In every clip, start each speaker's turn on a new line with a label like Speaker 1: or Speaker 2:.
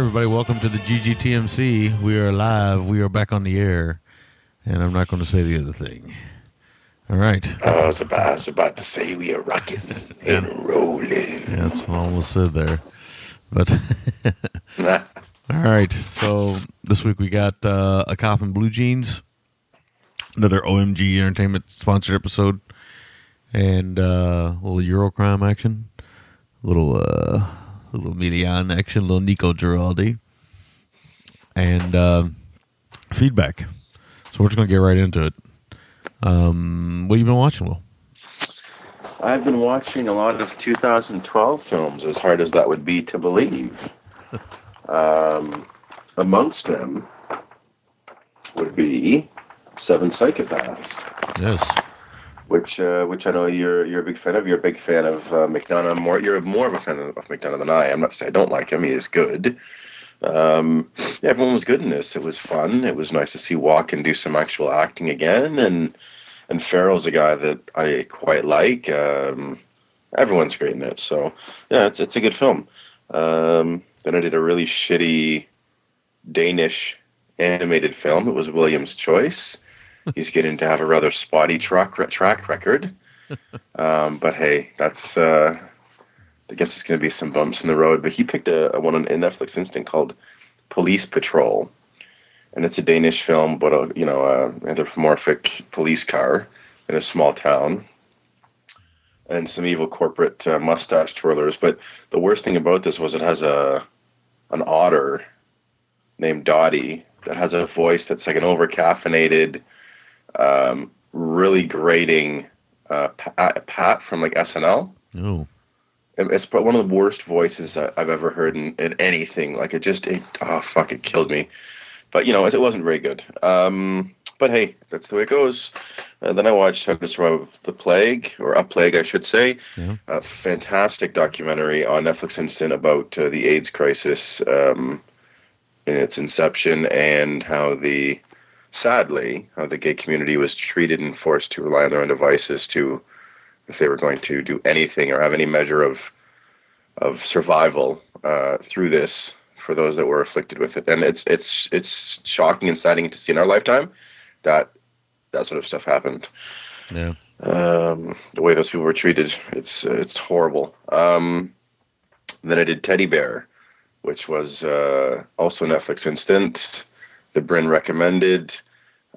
Speaker 1: Everybody, welcome to the GGTMC. We are live. We are back on the air, and I'm not going to say the other thing. All right.
Speaker 2: I was about, I was about to say we are rocking and rolling.
Speaker 1: Yeah, that's what I almost said there. But all right. So this week we got uh, a cop in blue jeans, another OMG Entertainment sponsored episode, and uh, a little Eurocrime action, a little uh, a little Milian action, a little Nico Giraldi, and uh, feedback. So we're just gonna get right into it. Um, what have you been watching, Will?
Speaker 2: I've been watching a lot of 2012 films, as hard as that would be to believe. Um, amongst them would be Seven Psychopaths,
Speaker 1: Yes.
Speaker 2: Which uh, which I know you're you're a big fan of. You're a big fan of uh, McDonagh. More, you're more of a fan of, McDonagh than I. am. Not saying I don't like him. He is good. Um, yeah, everyone was good in this. It was fun. It was nice to see Walken do some actual acting again, and and Farrell's a guy that I quite like. Um, everyone's great in it, so yeah, it's it's a good film. Um, then I did a really shitty Danish animated film. It was William's choice. He's getting to have a rather spotty track track record, um, but hey, that's. Uh, I guess there's going to be some bumps in the road, but he picked a, a one on Netflix instant called Police Patrol, and it's a Danish film, but a you know a anthropomorphic police car in a small town, and some evil corporate uh, mustache twirlers. But the worst thing about this was it has a an otter named Dottie that has a voice that's like an over caffeinated, um, really grating uh, Pat, Pat from like SNL
Speaker 1: Oh.
Speaker 2: it's one of the worst voices I've ever heard in, in anything. Like it just, it, oh fuck, it killed me. But you know, it, it wasn't very good. Um, but hey, that's the way it goes. Uh, then I watched How to Survive the Plague, or A Plague, I should say.
Speaker 1: Yeah.
Speaker 2: A fantastic documentary on Netflix Instant about uh, the AIDS crisis um, in its inception and how the, sadly, how the gay community was treated and forced to rely on their own devices to if they were going to do anything or have any measure of of survival uh, through this for those that were afflicted with it. And it's it's it's shocking and saddening to see in our lifetime that that sort of stuff happened.
Speaker 1: Yeah.
Speaker 2: Um, the way those people were treated, it's it's horrible. Um, then I did Teddy Bear, which was uh, also Netflix instant. The Bryn recommended.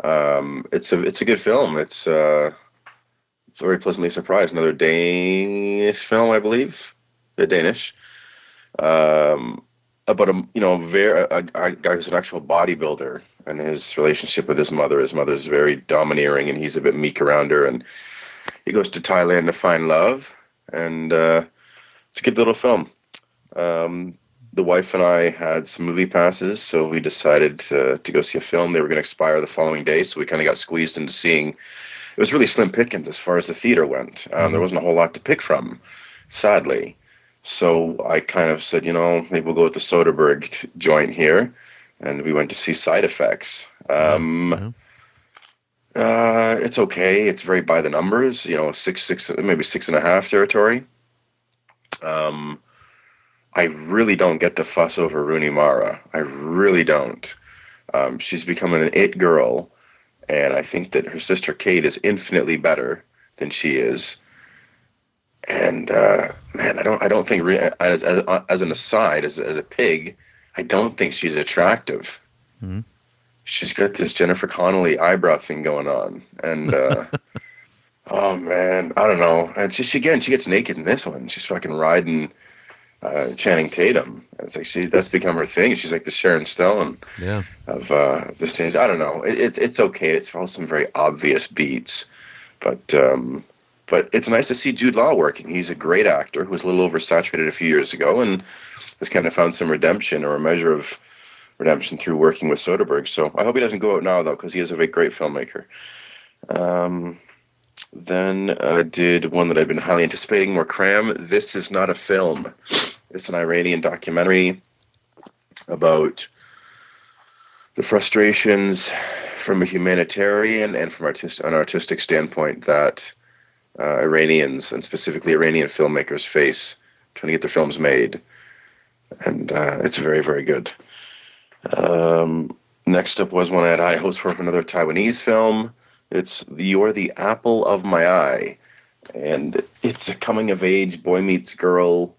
Speaker 2: Um, it's a it's a good film. It's uh, very pleasantly surprised. Another Danish film, I believe, the Danish, um, about a you know very a, a guy who's an actual bodybuilder and his relationship with his mother. His mother's very domineering, and he's a bit meek around her. And he goes to Thailand to find love, and uh, it's a good little film. Um, the wife and I had some movie passes, so we decided to, to go see a film. They were going to expire the following day, so we kind of got squeezed into seeing it was really slim pickings as far as the theater went. Um, There wasn't a whole lot to pick from, sadly. So I kind of said, you know, maybe we'll go with the Soderbergh joint here, and we went to see Side Effects. Um, uh, it's okay. It's very by the numbers, you know, six, six, maybe six and a half territory. Um, I really don't get the fuss over Rooney Mara. I really don't. Um, she's becoming an it girl, and I think that her sister Kate is infinitely better than she is. And uh, man, I don't, I don't think as as, as an aside, as as a pig, I don't think she's attractive.
Speaker 1: Mhm.
Speaker 2: She's got this Jennifer Connelly eyebrow thing going on, and uh, oh man, I don't know. And she, she again, she gets naked in this one. She's fucking riding uh, Channing Tatum. It's like she that's become her thing. She's like the Sharon Stone
Speaker 1: Yeah.
Speaker 2: of uh, the stage. I don't know. It, it's it's okay. It's for some very obvious beats, but um, but it's nice to see Jude Law working. He's a great actor who was a little oversaturated a few years ago and has kind of found some redemption or a measure of redemption through working with Soderbergh. So I hope he doesn't go out now though, because he is a great filmmaker. Um, then I did one that I've been highly anticipating, more cram. This is not a film. It's an Iranian documentary about the frustrations from a humanitarian and from artist, an artistic standpoint that uh, Iranians and specifically Iranian filmmakers face trying to get their films made. And uh, it's very, very good. Um, next up was one I had high hopes for another Taiwanese film. It's You're the Apple of My Eye. And it's a coming of age boy meets girl.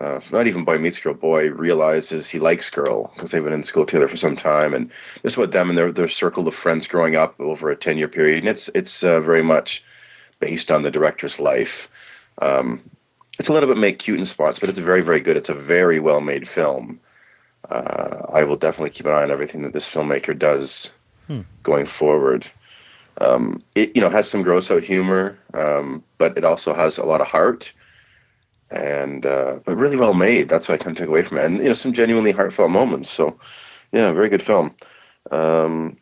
Speaker 2: Uh, not even boy meets girl. Boy realizes he likes girl because they've been in school together for some time, and this is what them and their their circle of friends growing up over a ten year period. And it's it's uh, very much based on the director's life. Um, it's a little bit make cute in spots, but it's very very good. It's a very well made film. Uh, I will definitely keep an eye on everything that this filmmaker does hmm. going forward. Um, it you know has some gross out humor, um, but it also has a lot of heart, and uh, but really well made. That's what I kind of took away from it, and you know some genuinely heartfelt moments. So yeah, very good film. Um,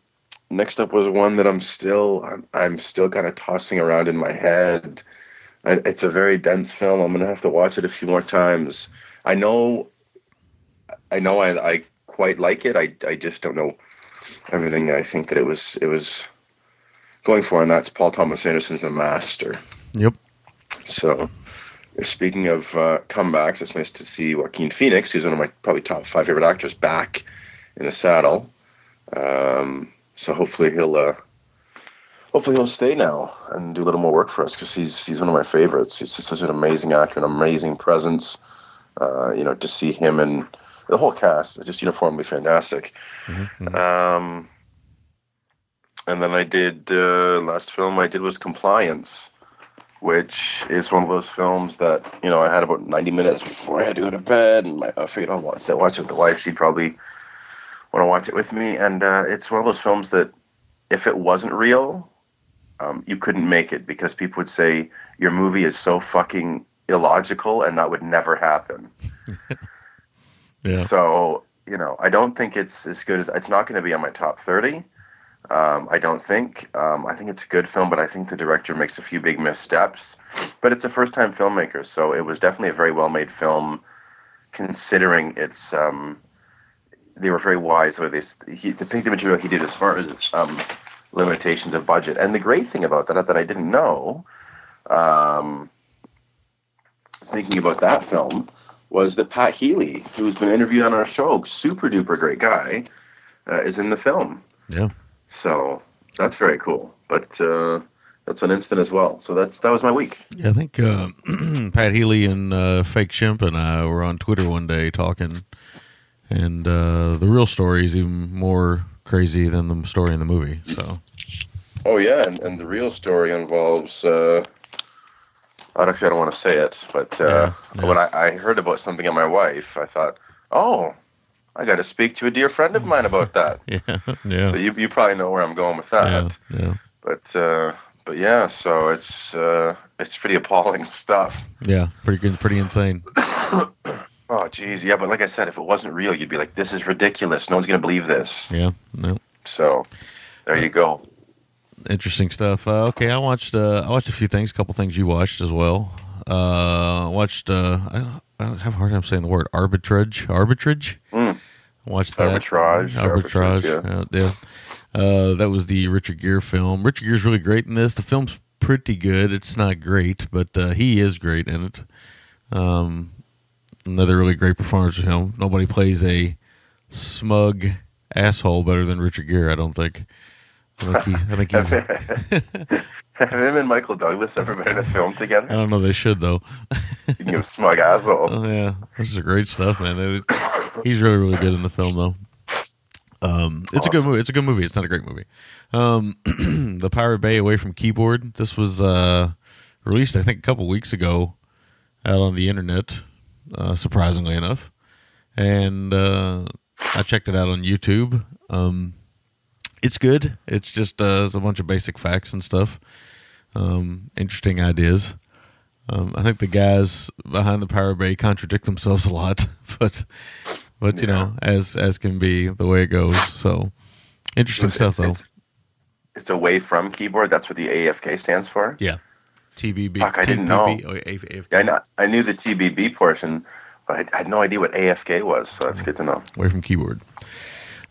Speaker 2: next up was one that I'm still I'm, I'm still kind of tossing around in my head. I, it's a very dense film. I'm gonna have to watch it a few more times. I know, I know, I, I quite like it. I I just don't know everything. I think that it was it was going for, and that's Paul Thomas Anderson's The Master.
Speaker 1: Yep.
Speaker 2: So, speaking of uh, comebacks, it's nice to see Joaquin Phoenix, who's one of my probably top five favorite actors, back in the saddle. Um, so hopefully he'll uh, hopefully he'll stay now and do a little more work for us because he's he's one of my favorites. He's just such an amazing actor, an amazing presence. Uh, you know, to see him and the whole cast just uniformly fantastic. Mm-hmm. mm-hmm. Um, and then I did uh, last film I did was Compliance, which is one of those films that you know I had about ninety minutes before I had to go to bed, and I figured I'll watch it, watch it with the wife. She'd probably want to watch it with me, and uh, it's one of those films that if it wasn't real, um, you couldn't make it because people would say your movie is so fucking illogical, and that would never happen. yeah. So you know, I don't think it's as good as it's not going to be on my top thirty um, I don't think. Um, I think it's a good film, but I think the director makes a few big missteps. But it's a first-time filmmaker, so it was definitely a very well-made film, considering its. Um, they were very wise with this. He, to pick the material he did as far as um, limitations of budget. And the great thing about that that I didn't know, um, thinking about that film, was that Pat Healy, who's been interviewed on our show, super duper great guy, uh, is in the film.
Speaker 1: Yeah.
Speaker 2: So that's very cool. But uh, that's an instant as well. So that's that was my week.
Speaker 1: Yeah, I think uh, Pat Healy and uh, Fake Shemp and I were on Twitter one day talking, and uh, the real story is even more crazy than the story in the movie. So.
Speaker 2: Oh yeah, and, and the real story involves. Uh, actually, I don't want to say it, but uh, yeah, yeah. when I, I heard about something in my wife, I thought, oh, I got to speak to a dear friend of mine about that.
Speaker 1: yeah, yeah.
Speaker 2: So you you probably know where I'm going with that.
Speaker 1: Yeah, yeah.
Speaker 2: But uh, but yeah, so it's uh, it's pretty appalling stuff.
Speaker 1: Yeah, pretty good, pretty insane.
Speaker 2: oh geez, yeah. But like I said, if it wasn't real, you'd be like, this is ridiculous. No one's gonna believe this.
Speaker 1: Yeah, no.
Speaker 2: So there you go.
Speaker 1: Interesting stuff. Uh, okay, I watched uh, I watched a few things, a couple things you watched as well. Uh, watched uh, I, I have a hard time saying the word arbitrage. Arbitrage.
Speaker 2: Mm.
Speaker 1: Watch that.
Speaker 2: Arbitrage.
Speaker 1: Arbitrage. arbitrage yeah. yeah. Uh, that was the Richard Gere film. Richard Gere's really great in this. The film's pretty good. It's not great, but uh, he is great in it. Um, another really great performance from him. Nobody plays a smug asshole better than Richard Gere. I don't think. I think he's. I think
Speaker 2: he's Have him and Michael Douglas ever been in a film together?
Speaker 1: I don't know. They should though.
Speaker 2: you a smug asshole.
Speaker 1: Oh, yeah, this is great stuff, man. he's really, really good in the film, though. Um, it's awesome. a good movie. It's a good movie. It's not a great movie. Um, the Pirate Bay Away from Keyboard. This was uh, released, I think, a couple weeks ago out on the internet. Uh, surprisingly enough, and uh, I checked it out on YouTube. Um, it's good. It's just uh, it's a bunch of basic facts and stuff. Um, interesting ideas. Um, I think the guys behind the Pirate Bay contradict themselves a lot, but but you know, as as can be the way it goes. So interesting
Speaker 2: It's-
Speaker 1: stuff, though.
Speaker 2: It's, it's away from keyboard. That's what the AFK stands for.
Speaker 1: Yeah, TPB.
Speaker 2: Fuck, I didn't know.
Speaker 1: Oh, AFK.
Speaker 2: Yeah, I, know, I knew the TPB portion, but I, I had no idea what AFK was. So that's good to know.
Speaker 1: away from keyboard.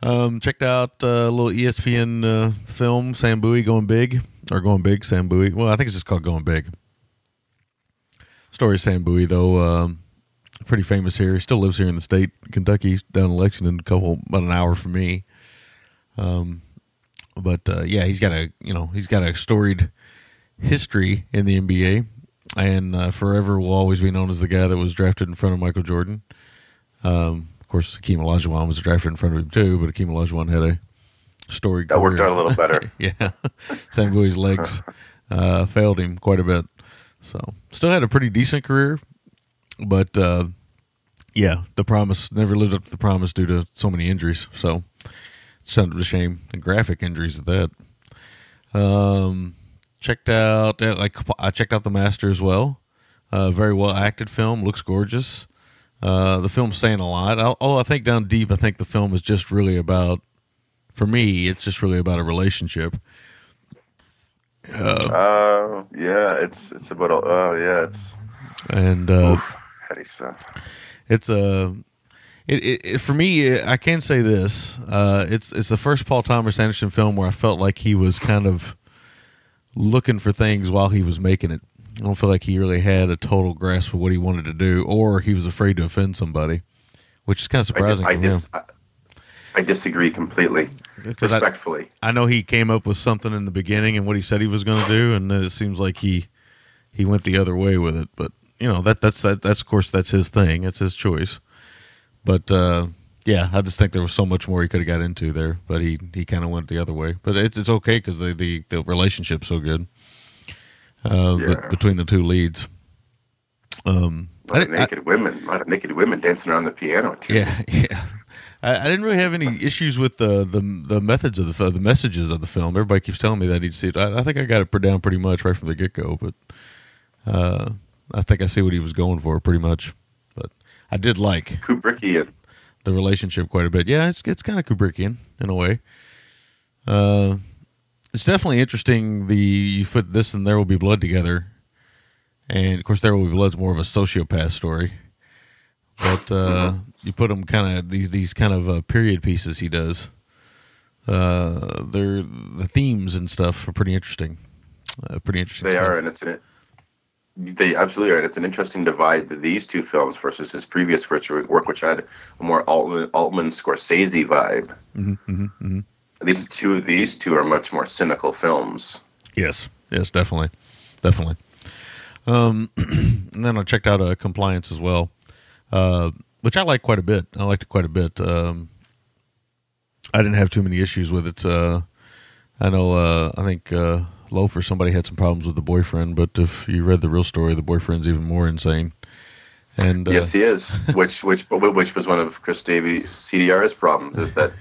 Speaker 1: Um, checked out uh, a little ESPN uh, film, Sam Bowie going big or going big, Sam Bowie. Well, I think it's just called Going Big. Story of Sam Bowie, though, um, pretty famous here. He still lives here in the state, Kentucky, down election in Lexington, a couple about an hour from me. Um, but uh, yeah, he's got a you know he's got a storied history in the NBA, and uh, forever will always be known as the guy that was drafted in front of Michael Jordan. Um, course, Hakeem Olajuwon was drafted in front of him too, but Hakeem Olajuwon had a story
Speaker 2: That worked out a little better.
Speaker 1: yeah, Sam Bowie's legs uh, failed him quite a bit. So, still had a pretty decent career, but uh, yeah, the promise never lived up to the promise due to so many injuries. So, it's kind of a shame and graphic injuries at that. Um, checked out uh, like I checked out the Master as well. Uh, very well acted film, looks gorgeous. Uh, the film's saying a lot. Al- Although I think down deep, I think the film is just really about, for me, it's just really about a relationship.
Speaker 2: Uh, yeah, it's it's about oh yeah, it's
Speaker 1: and uh,
Speaker 2: oof, heady stuff.
Speaker 1: it's a it, it, it for me I can say this uh, it's it's the first Paul Thomas Anderson film where I felt like he was kind of looking for things while he was making it. I don't feel like he really had a total grasp of what he wanted to do, or he was afraid to offend somebody, which is kind of
Speaker 2: I, dis-
Speaker 1: surprising
Speaker 2: I,
Speaker 1: from him.
Speaker 2: I, I disagree completely,
Speaker 1: 'Cause I-
Speaker 2: respectfully.
Speaker 1: I know he came up with something in the beginning and what he said he was going to do, and then it seems like he he went the other way with it. But you know that that's that that's of course that's his thing. It's his choice. But uh, yeah, I just think there was so much more he could have got into there, but he he kind of went the other way. But it's it's okay because the the the relationship's so good uh,
Speaker 2: Yeah.
Speaker 1: between the two leads. Um,
Speaker 2: A
Speaker 1: I
Speaker 2: lot of
Speaker 1: didn't- I-
Speaker 2: naked women, a lot of naked women dancing around the piano too.
Speaker 1: yeah, yeah. I, I didn't really have any issues with the the, the methods of the the messages of the film. Everybody keeps telling me that he'd see it. I, I think I got it put down pretty much right from the get go, but uh, I think I see what he was going for pretty much. But I did like
Speaker 2: Kubrickian.
Speaker 1: the relationship quite a bit. Yeah, it's it's kind of Kubrickian in a way. Uh, it's definitely interesting. The you put this and There Will Be Blood together, and of course There Will Be Blood's more of a sociopath story, but uh, you put them kind of these these kind of uh, period pieces he does. Uh, they're the themes and stuff are pretty interesting. Uh, pretty interesting.
Speaker 2: They
Speaker 1: stuff.
Speaker 2: are, and it's an they absolutely are. And it's an interesting divide these two films versus his previous work, which had a more Altman, Altman Scorsese vibe.
Speaker 1: Mm-hmm,
Speaker 2: These two, of these two are much more cynical films.
Speaker 1: Yes, yes, definitely, definitely. Um, and then I checked out uh, Compliance as well, uh, which I like quite a bit. I liked it quite a bit. Um, I didn't have too many issues with it. Uh, I know. Uh, I think uh, Loafer somebody had some problems with the boyfriend, but if you read the real story, the boyfriend's even more insane. And uh,
Speaker 2: yes, he is. which which which was one of Chris Davies CDR's problems is that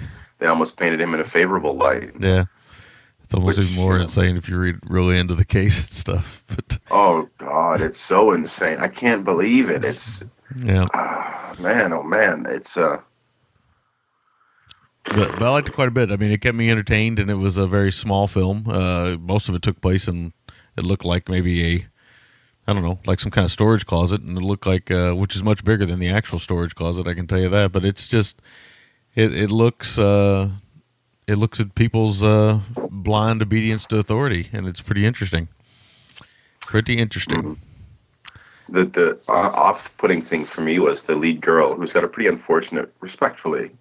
Speaker 2: they almost painted him in a favorable light.
Speaker 1: yeah, it's almost
Speaker 2: Which,
Speaker 1: even more
Speaker 2: know-
Speaker 1: insane if you read really into the case and stuff. But
Speaker 2: Oh God, it's so insane. I can't believe it. It's
Speaker 1: yeah.
Speaker 2: man, oh man, it's uh.
Speaker 1: but, but I liked it quite a bit. I mean, it kept me entertained, and it was a very small film. Uh, most of it took place in it looked like maybe a I don't know, like some kind of storage closet, and it looked like uh, which is much bigger than the actual storage closet. I can tell you that. But it's just it it looks uh, it looks at people's uh, blind obedience to authority, and it's pretty interesting. Pretty interesting.
Speaker 2: the the uh, off-putting thing for me was the lead girl, who's got a pretty unfortunate, respectfully,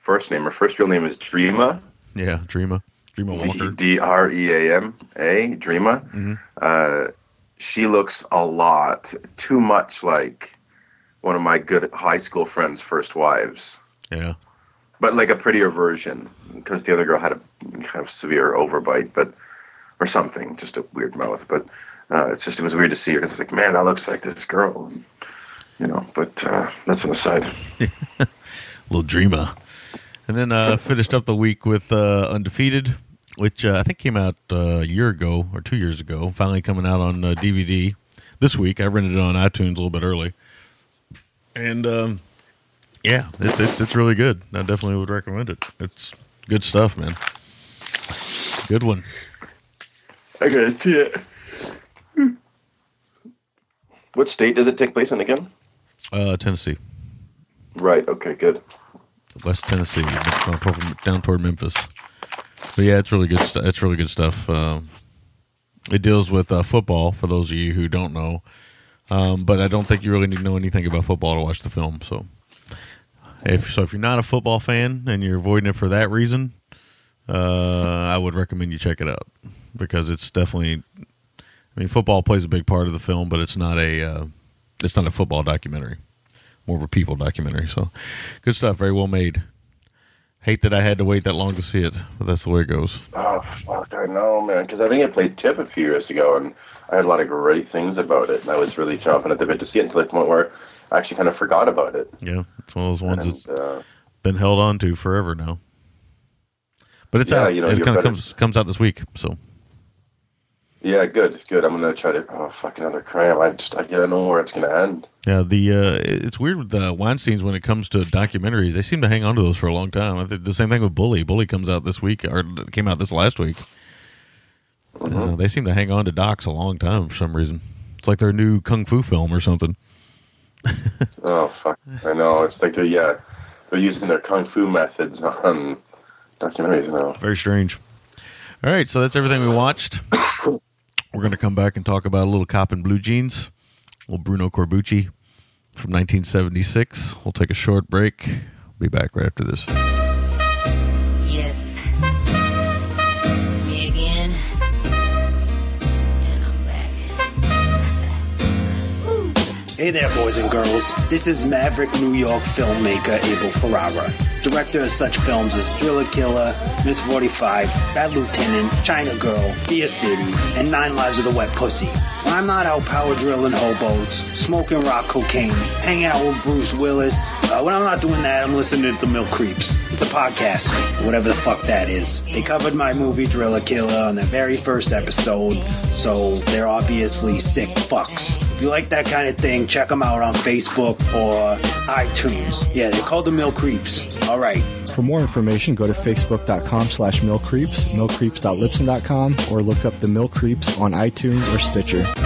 Speaker 2: first name. Her first real name is Dreama,
Speaker 1: Yeah, Dreama, Dreama Walker.
Speaker 2: D R E A M A, Dreama. Mhm. Uh, she looks a lot too much like one of my good high school friends' first wives,
Speaker 1: Yeah,
Speaker 2: but like a prettier version, because the other girl had a kind of severe overbite, but or something, just a weird mouth, but. Uh, it's just it was weird to see her because it's like, man, that looks like this girl, you know. But uh, that's an aside.
Speaker 1: little dreamer. And then uh, finished up the week with uh, Undefeated, which uh, I think came out uh, a year ago or two years ago. Finally coming out on uh, DVD this week. I rented it on iTunes a little bit early, and um, yeah, it's it's it's really good. I definitely would recommend it. It's good stuff, man. Good one.
Speaker 2: I gotta see it. What state does it take place in again?
Speaker 1: Uh, Tennessee,
Speaker 2: Right. Okay. Good.
Speaker 1: West Tennessee, down toward, down toward Memphis. But yeah, it's really good stuff. It's really good stuff. Um, it deals with uh, football for those of you who don't know. Um, but I don't think you really need to know anything about football to watch the film. So, if so, if you're not a football fan and you're avoiding it for that reason, uh, I would recommend you check it out because it's definitely. I mean, football plays a big part of the film, but it's not a uh, it's not a football documentary, more of a people documentary. So, good stuff. Very well made. Hate that I had to wait that long to see it, but that's the way it goes.
Speaker 2: Oh fuck! I know, man. Because I think I played Tip a few years ago, and I had a lot of great things about it, and I was really chomping at the bit to see it until the point where I actually kind of forgot about it.
Speaker 1: Yeah, it's one of those ones that's
Speaker 2: And, uh,
Speaker 1: been held on to forever now. But it's
Speaker 2: Yeah,
Speaker 1: out.
Speaker 2: you know,
Speaker 1: it kind of comes comes out this week. So
Speaker 2: yeah, good, good. I'm gonna try to. Oh fuck! Another cram. I just I don't know where it's gonna end.
Speaker 1: yeah, the uh, it's weird with the Weinstein's when it comes to documentaries. They seem to hang on to those for a long time. I think the same thing with Bully. Bully comes out this week or came out this last week.
Speaker 2: Mm-hmm.
Speaker 1: Uh, they seem to hang on to docs a long time for some reason. It's like their new kung fu film or something.
Speaker 2: Oh fuck! I know. It's like they're yeah, uh, they're using their kung fu methods on documentaries now.
Speaker 1: Very strange. All right, so that's everything we watched. We're going to come back and talk about a little cop in blue jeans, little Bruno Corbucci from 1976. We'll take a short break. We'll be back right after this.
Speaker 3: Hey there, boys and girls. This is Maverick New York filmmaker Abel Ferrara, director of such films as Driller Killer, Miss 45, Bad Lieutenant, China Girl, Fear City, and Nine Lives of the Wet Pussy. I'm not out power drilling hobos, smoking rock cocaine, hanging out with Bruce Willis, uh, when I'm not doing that, I'm listening to the Mill Creeps. It's a podcast, whatever the fuck that is. They covered my movie Driller Killer on their very first episode, so they're obviously sick fucks. If you like that kind of thing, check them out on Facebook or iTunes. Yeah, they're called the Mill Creeps. All right.
Speaker 4: For more information, go to facebook.com slash millcreeps, millcreeps.libsyn.com, or look up the Mill Creeps on iTunes or Stitcher.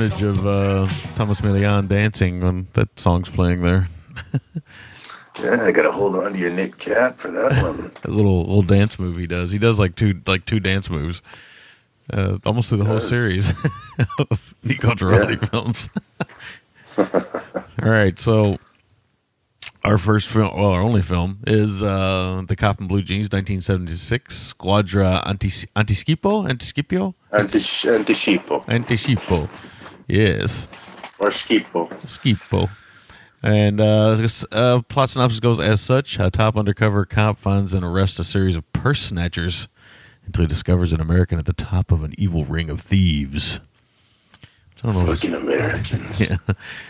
Speaker 1: Image of uh, Tomas Milian dancing when that song's playing there.
Speaker 2: Yeah, I gotta hold on to your knit cap for that one.
Speaker 1: A little little dance move he does. He does like two like two dance moves, uh, almost through the whole series of Nico Giraldi
Speaker 2: Yeah.
Speaker 1: films. All right, so our first film, well, our only film is uh, the Cop in Blue Jeans, 1976, Squadra Antis- Antiscipo, Antiscipio,
Speaker 2: Antish- Antiscipo
Speaker 1: Antiscipo. Yes,
Speaker 2: or Schipo.
Speaker 1: Skipo. And uh, uh, plot synopsis goes as such: A top undercover cop finds and arrests a series of purse snatchers until he discovers an American at the top of an evil ring of thieves. I don't know
Speaker 2: Fucking Americans.
Speaker 1: yeah.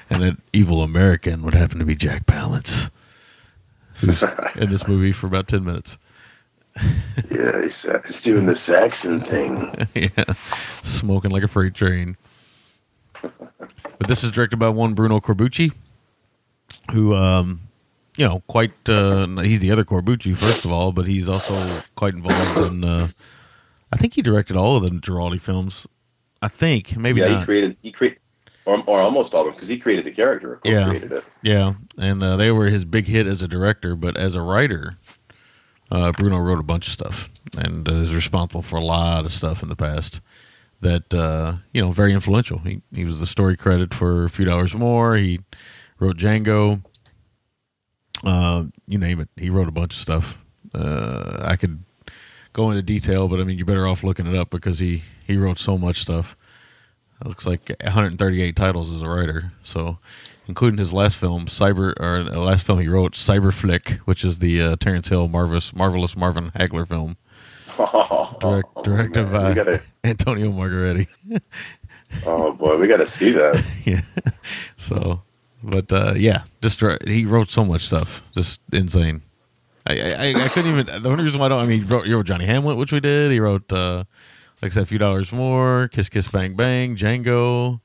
Speaker 1: and that evil American would happen to be Jack Palance, who's in this movie for about ten minutes.
Speaker 2: Yeah, he's, uh, he's doing the Saxon thing.
Speaker 1: yeah, smoking like a freight train. But this is directed by one Bruno Corbucci, who, um, you know, quite. Uh, he's the other Corbucci, first of all, but he's also quite involved in uh, I think he directed all of the Giraldi films. I think maybe
Speaker 2: yeah, he created he created or, or almost all of them because he created the character,
Speaker 1: Yeah.
Speaker 2: created it.
Speaker 1: Yeah, and uh, they were his big hit as a director, but as a writer, uh, Bruno wrote a bunch of stuff and uh, is responsible for a lot of stuff in the past that uh, you know very influential. He he was the story credit for A Few Dollars More. He wrote Django. Uh, you name it, he wrote a bunch of stuff. Uh, I could go into detail, but I mean, you're better off looking it up because he he wrote so much stuff. It looks like 138 titles as a writer. So, including his last film, Cyber, or the last film he wrote, Cyber Flick, which is the uh, Terence Hill marvelous, marvelous Marvin Hagler film, direct,
Speaker 2: Oh,
Speaker 1: directed
Speaker 2: man,
Speaker 1: by
Speaker 2: gotta,
Speaker 1: Antonio Margheriti.
Speaker 2: oh boy, we got to see that.
Speaker 1: yeah. So, but uh, yeah, just he wrote so much stuff, just insane. I, I, I couldn't even. The only reason why I don't. I mean, he wrote, he wrote Johnny Hamlet, which we did. He wrote, uh, like I said, a few dollars more, Kiss Kiss Bang Bang, Django,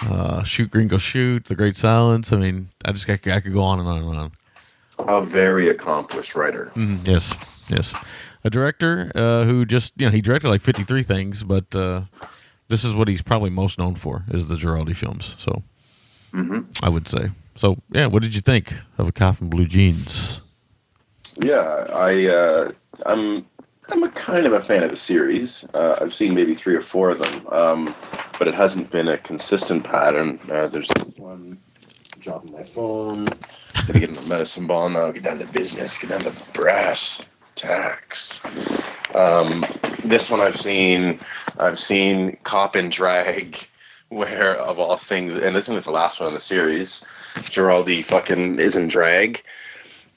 Speaker 1: uh, Shoot Gringo Shoot, The Great Silence. I mean, I just I, could- I could go on and on and on.
Speaker 2: A very accomplished writer.
Speaker 1: Mhm, Yes, yes. A director uh, who just you know he directed like fifty three things, but uh, this is what he's probably most known for is the Giraldi films. So I would say. So yeah, what did you think of a cop in blue jeans?
Speaker 2: Yeah, I uh, I'm I'm a kind of a fan of the series. Uh, I've seen maybe three or four of them, um, but it hasn't been a consistent pattern. Uh, there's one dropping my phone. Gonna get in the medicine ball now. Get down to business. Get down to brass tacks. Um, this one I've seen. I've seen cop in drag. Where of all things, and this one is the last one in the series. Giraldi fucking is in drag.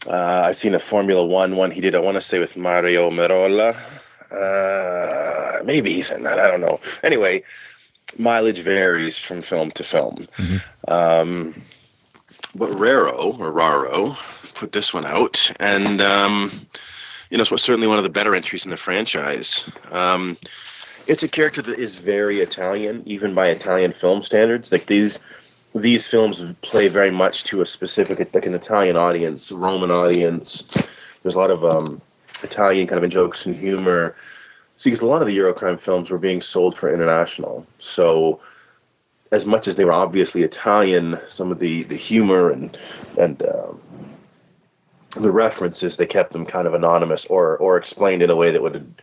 Speaker 2: Uh, I've seen a Formula One one he did. I want to say with Mario Merola. Uh, maybe he's in that. I don't know. Anyway, mileage varies from film to film. Um, but Raro or Raro put this one out, and um, you know, it's certainly one of the better entries in the franchise. Um, it's a character that is very Italian, even by Italian film standards. Like these these films play very much to a specific, like an Italian audience, Roman audience. There's a lot of um, Italian kind of jokes and humor. See, because a lot of the Eurocrime films were being sold for international, so as much as they were obviously Italian, some of the, the humor and and um, the references they kept them kind of anonymous or or explained in a way that would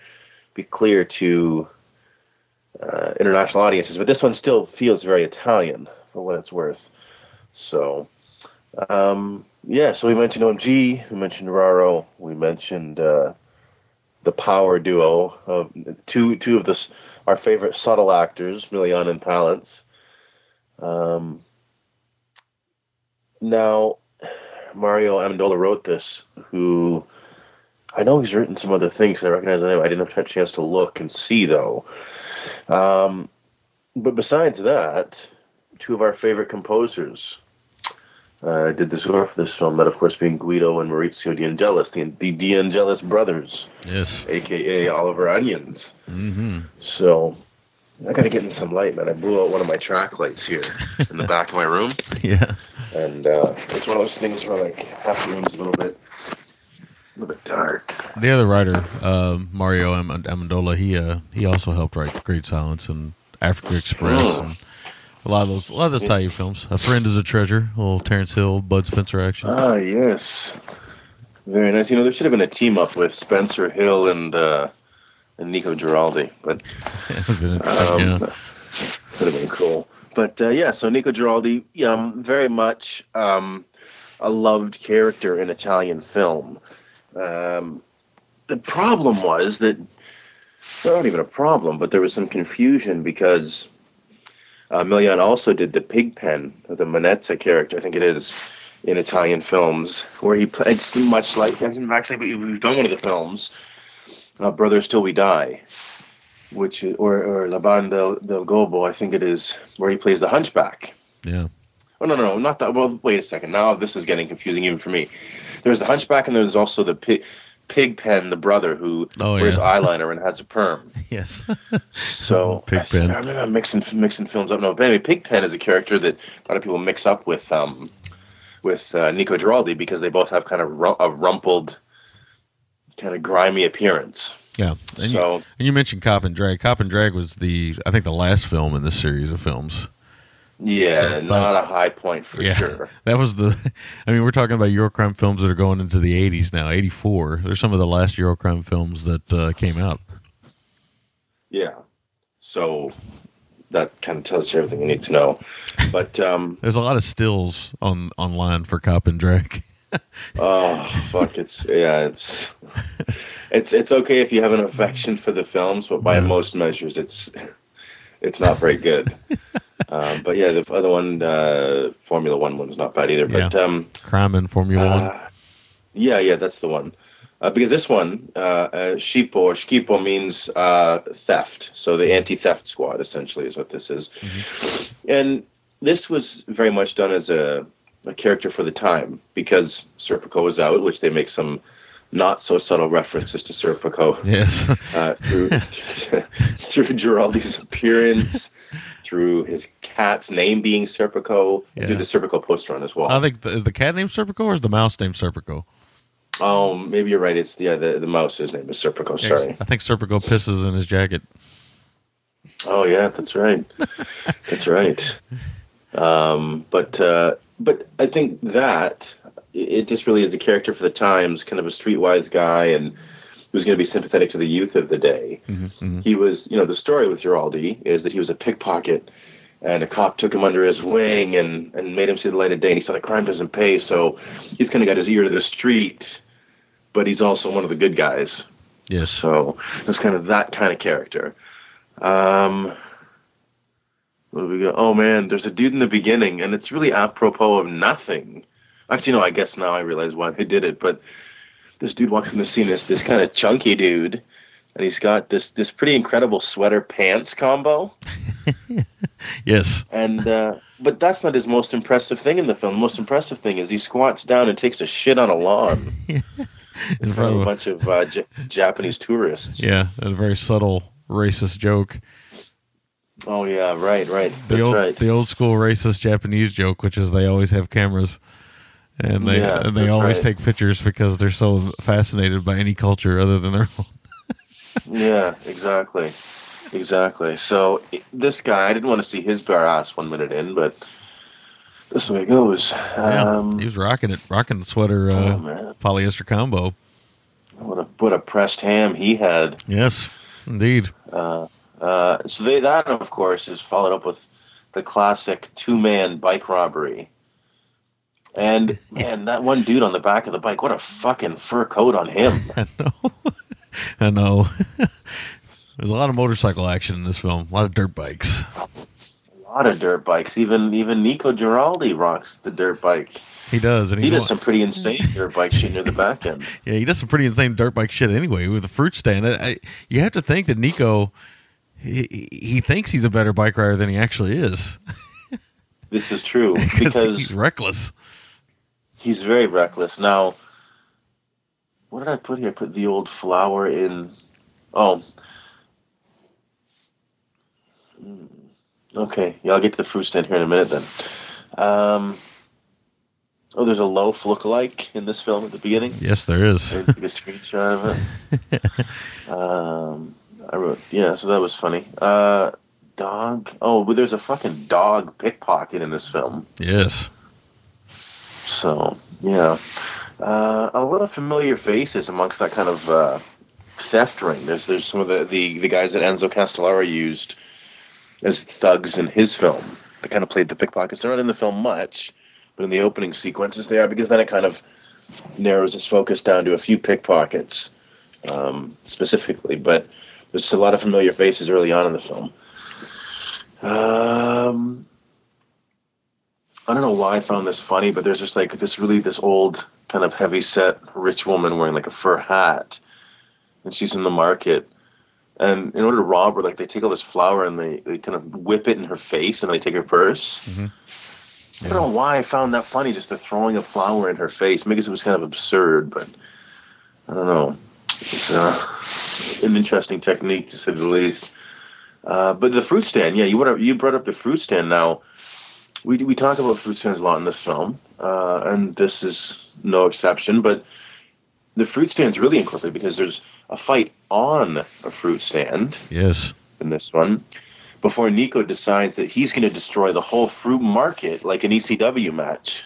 Speaker 2: be clear to uh, international audiences. But this one still feels very Italian for what it's worth. So, um, yeah. So we mentioned OMG, we mentioned Raro, we mentioned uh, the power duo of two two of the our favorite subtle actors, Milian and Palance. Um, now, Mario Amendola wrote this, who I know he's written some other things. I recognize the name. I didn't have a chance to look and see though. Um, but besides that, two of our favorite composers uh, did the score for this film. That, of course, being Guido and Maurizio De Angelis, the, the De Angelis brothers,
Speaker 1: Yes.
Speaker 2: aka Oliver Onions.
Speaker 1: Mm-hmm.
Speaker 2: So I got to get in some light, man. I blew out one of my track lights here in the back of my room,
Speaker 1: Yeah.
Speaker 2: And uh, it's one of those things where like half the room's a little bit, a little bit dark.
Speaker 1: The other writer, uh, Mario Am- Amendola, he uh, he also helped write Great Silence and Africa Express
Speaker 2: Oh.
Speaker 1: and a lot of those a lot of those Italian films. A Friend is a Treasure, a little Terence Hill, Bud Spencer action.
Speaker 2: Ah, yes, very nice. You know, there should have been a team up with Spencer Hill and uh, and Nico Giraldi, but
Speaker 1: It would've been interesting,
Speaker 2: Um,
Speaker 1: yeah.
Speaker 2: Would have been cool. But uh, yeah, so Nico Giraldi, um, very much um, a loved character in Italian film. Um, the problem was that, well, not even a problem, but there was some confusion because uh, Milian also did the Pigpen, the Monnezza character, I think it is, in Italian films, where he played much like, actually, we've done one of the films, uh, Brothers Till We Die which is, or or La Banda del Gobbo, I think it is, where he plays the Hunchback.
Speaker 1: Yeah.
Speaker 2: Oh no, no, no, not that. Well, wait a second. Now this is getting confusing even for me. There's the Hunchback, and there's also the pig, Pigpen, the brother who
Speaker 1: Oh,
Speaker 2: wears
Speaker 1: yeah.
Speaker 2: eyeliner and has a perm.
Speaker 1: Yes.
Speaker 2: So
Speaker 1: Pigpen.
Speaker 2: I, am mixing mixing films up. No, but anyway, Pigpen is a character that a lot of people mix up with um with uh, Nico Giraldi because they both have kind of ru- a rumpled, kind of grimy appearance.
Speaker 1: Yeah, and, you,
Speaker 2: So-
Speaker 1: and you mentioned Cop and Drag. Cop and Drag was the I think the last film in this series of films.
Speaker 2: Yeah,
Speaker 1: So,
Speaker 2: not
Speaker 1: but-
Speaker 2: a high point for
Speaker 1: yeah,
Speaker 2: sure.
Speaker 1: that was the. I mean, we're talking about Eurocrime films that are going into the '80s now. '84. They're some of the last Eurocrime films that uh, came out.
Speaker 2: Yeah. So that kind of tells you everything you need to know. But um,
Speaker 1: There's a lot of stills on online for Cop and Drag.
Speaker 2: Oh fuck, it's yeah, it's it's it's okay if you have an affection for the films, but by most measures, it's it's not very good. um, but yeah, the other one, uh, Formula One one's not bad either. But
Speaker 1: Yeah.
Speaker 2: um,
Speaker 1: Crime in Formula One.
Speaker 2: Uh, yeah, yeah, that's the one. Uh, because this one, uh, uh, Shipo or Shkipo means uh, theft. So the anti-theft squad essentially is what this is. And this was very much done as a, a character for the time because Serpico was out, which they make some not so subtle references to Serpico
Speaker 1: Yes.
Speaker 2: uh, through through Giraldi's appearance, through his cat's name being Serpico,
Speaker 1: Yeah.
Speaker 2: through the Serpico poster on as well.
Speaker 1: I think the, is the cat named Serpico or is the mouse named Serpico?
Speaker 2: Oh, maybe you're right. It's yeah, the the mouse's name is Serpico. Sorry.
Speaker 1: I think Serpico pisses in his jacket.
Speaker 2: Oh yeah, that's right. that's right. Um, but uh, but I think that it just really is a character for the times, kind of a streetwise guy, and who's going to be sympathetic to the youth of the day. He was, you know, the story with Giraldi is that he was a pickpocket, and a cop took him under his wing and and made him see the light of day, and he saw that crime doesn't pay, so he's kind of got his ear to the street, but he's also one of the good guys.
Speaker 1: Yes.
Speaker 2: So it was kind of that kind of character. Um, what do we go? Oh man, there's a dude in the beginning, and it's really apropos of nothing. Actually, no, I guess now I realize why they did it. But this dude walks in the scene, this this kind of chunky dude, and he's got this this pretty incredible sweater pants combo.
Speaker 1: Yes.
Speaker 2: And uh, but that's not his most impressive thing in the film. The most impressive thing is he squats down and takes a shit on a lawn
Speaker 1: In
Speaker 2: in front of a, bunch of uh, J- Japanese tourists.
Speaker 1: yeah, a very subtle racist joke.
Speaker 2: Oh yeah, right, right.
Speaker 1: The
Speaker 2: That's
Speaker 1: old
Speaker 2: right.
Speaker 1: the old school racist Japanese joke, which is they always have cameras. And they
Speaker 2: Yeah,
Speaker 1: and they always
Speaker 2: right.
Speaker 1: take pictures because they're so fascinated by any culture other than their own.
Speaker 2: Yeah, exactly, exactly. So this guy, I didn't want to see his bare ass one minute in, but this is the way it goes.
Speaker 1: Yeah,
Speaker 2: Um,
Speaker 1: he was rocking it, rocking the sweater uh,
Speaker 2: oh,
Speaker 1: polyester combo.
Speaker 2: what a what a pressed ham he had.
Speaker 1: Yes, indeed.
Speaker 2: Uh, Uh, so they, that, of course, is followed up with the classic two man bike robbery. And man, that one dude on the back of the bike, what a fucking fur coat on him.
Speaker 1: I know. I know. There's a lot of motorcycle action in this film. A lot of dirt bikes.
Speaker 2: A lot of dirt bikes. Even even Nico Giraldi rocks the dirt bike.
Speaker 1: He does, and
Speaker 2: He
Speaker 1: does
Speaker 2: some pretty insane dirt bike shit near the back end.
Speaker 1: yeah, he does some pretty insane dirt bike shit anyway with the fruit stand. I, I, you have to think that Nico, he, he thinks he's a better bike rider than he actually is
Speaker 2: This is true because he's
Speaker 1: reckless.
Speaker 2: he's very reckless. Now, what did I put here? I put the old flower in. Oh. Hmm. Okay, yeah, I'll get to the fruit stand here in a minute then. Um, oh, there's a loaf lookalike in this film at the beginning.
Speaker 1: Yes, there is.
Speaker 2: A screenshot of it. um, I wrote, yeah, so that was funny. Uh, dog. Oh, but there's a fucking dog pickpocket in this film.
Speaker 1: yes.
Speaker 2: So yeah, uh, a lot of familiar faces amongst that kind of uh, theft ring. There's there's some of the, the, the guys that Enzo Castellari used as thugs in his film. They kind of played the pickpockets. They're not in the film much, but in the opening sequences they are because then it kind of narrows its focus down to a few pickpockets um, specifically. But there's a lot of familiar faces early on in the film. Um, I don't know why I found this funny, but there's just like this really this old kind of heavy set rich woman wearing like a fur hat, and she's in the market. And in order to rob her, like they take all this flour and they, they kind of whip it in her face and they take her purse. I don't know why I found that funny, just the throwing of flour in her face. Maybe it was kind of absurd, but I don't know. It's an interesting technique to say the least. Uh, but the fruit stand, yeah, you brought up, you brought up the fruit stand. Now, we we talk about fruit stands a lot in this film, uh, and this is no exception. But the fruit stand's really incorporated because there's a fight on a fruit stand
Speaker 1: Yes.
Speaker 2: in this one before Nico decides that he's going to destroy the whole fruit market like an ECW match.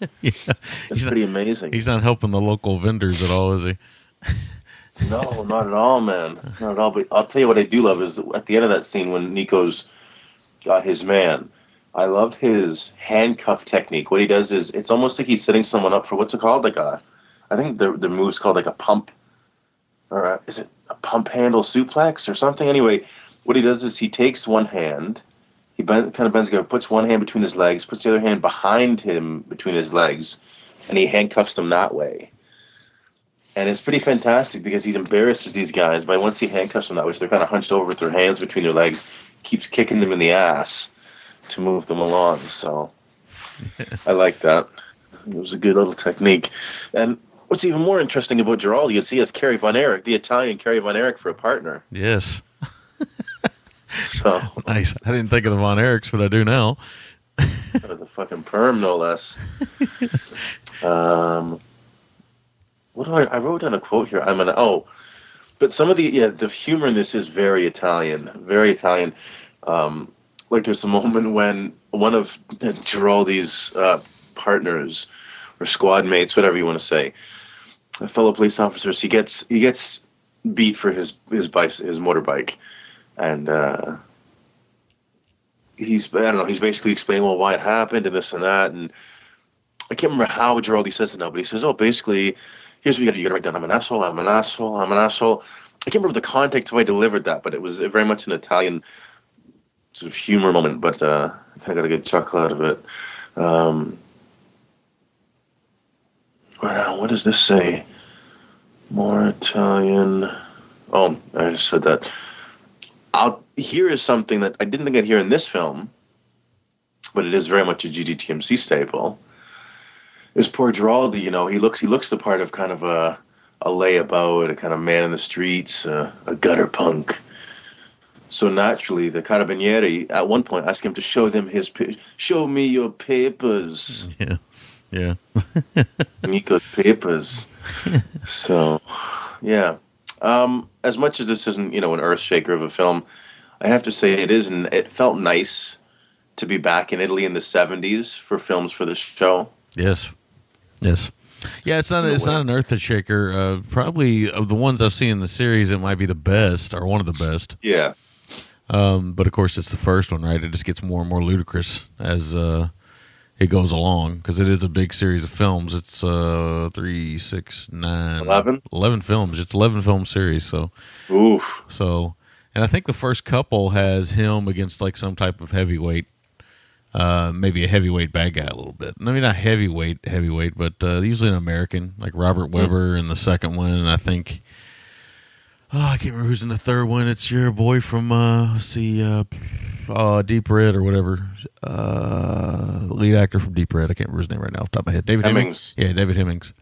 Speaker 1: Yeah.
Speaker 2: It's
Speaker 1: He's not,
Speaker 2: pretty amazing.
Speaker 1: he's not helping the local vendors at all, is he?
Speaker 2: No, not at all, man. Not at all. But I'll tell you what I do love is at the end of that scene when Nico's got his man. I love his handcuff technique. What he does is it's almost like he's setting someone up for what's it called? Like a, I think the the move's called like a pump, or a, is it a pump handle suplex or something? Anyway, what he does is he takes one hand, he bend, kind of bends together, puts one hand between his legs, puts the other hand behind him between his legs, and he handcuffs them that way. And it's pretty fantastic because he embarrasses these guys, but once he handcuffs them that way, so they're kind of hunched over with their hands between their legs, keeps kicking them in the ass to move them along. So I like that. It was a good little technique. And what's even more interesting about Giraldi is he has Kerry Von Erich, the Italian Kerry Von Erich, for a partner.
Speaker 1: Yes.
Speaker 2: So
Speaker 1: Nice. I didn't think of the Von Erichs, but I do now.
Speaker 2: the fucking perm, no less. um, what do I? I wrote down a quote here. I'm gonna. Oh, but some of the yeah, the humor in this is very Italian, very Italian. Um, like there's a moment when one of Giraldi's uh, partners or squad mates, whatever you want to say, fellow police officers, he gets he gets beat for his his bike his motorbike, and. uh he's I don't know. He's basically explaining well why it happened and this and that, and I can't remember how Giraldi says it now, but he says, "Oh, basically, here's what you got to you got to write down. I'm an asshole. I'm an asshole. I'm an asshole." I can't remember the context of how I delivered that, but it was very much an Italian sort of humor moment. But uh, I kind of got a good chuckle out of it. Um, what, does this say? More Italian. Oh, I just said that. Here is something that I didn't think I'd hear in this film, but it is very much a GGTMC staple. Is poor Giraldi, you know, he looks he looks the part of kind of a a layabout, a kind of man in the streets, uh, a gutter punk. So naturally, the Carabinieri at one point asked him to show them his show me your papers,
Speaker 1: Yeah. Yeah.
Speaker 2: Nico's papers. so, yeah. Um, as much as this isn't, you know, an earth shaker of a film, I have to say it is, and it felt nice to be back in Italy in the '70s for films for this show.
Speaker 1: Yes. Yes. Yeah, it's not it's not an earth shaker. Uh, probably of the ones I've seen in the series, it might be the best or one of the best.
Speaker 2: Yeah,
Speaker 1: Um, but of course, it's the first one, right? It just gets more and more ludicrous as uh, it goes along because it is a big series of films. It's uh, three, six, nine,
Speaker 2: 11?
Speaker 1: 11 films. It's eleven film series. So,
Speaker 2: oof.
Speaker 1: so, and I think the first couple has him against like some type of heavyweight, uh, maybe a heavyweight bad guy a little bit. I mean, not heavyweight, heavyweight, but uh, usually an American like Robert Webber in the second one, and I think. Oh, I can't remember who's in the third one. It's your boy from uh, let's see, uh, uh, Deep Red or whatever. Uh, lead actor from Deep Red. I can't remember his name right now off the top of my head. David Hemmings.
Speaker 2: Hemmings.
Speaker 1: Yeah, David Hemmings.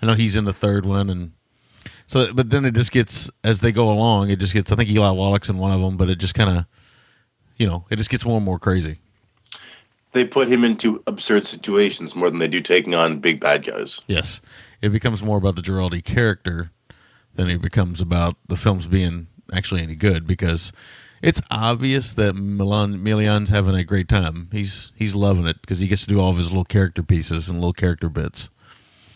Speaker 1: I know he's in the third one, and so, but then it just gets as they go along. It just gets. I think Eli Wallach's in one of them, but it just kind of, you know, it just gets more and more crazy.
Speaker 2: They put him into absurd situations more than they do taking on big bad guys.
Speaker 1: Yes, it becomes more about the Giraldi character than it becomes about the films being actually any good because it's obvious that Milan Milian's having a great time. He's he's loving it because he gets to do all of his little character pieces and little character bits.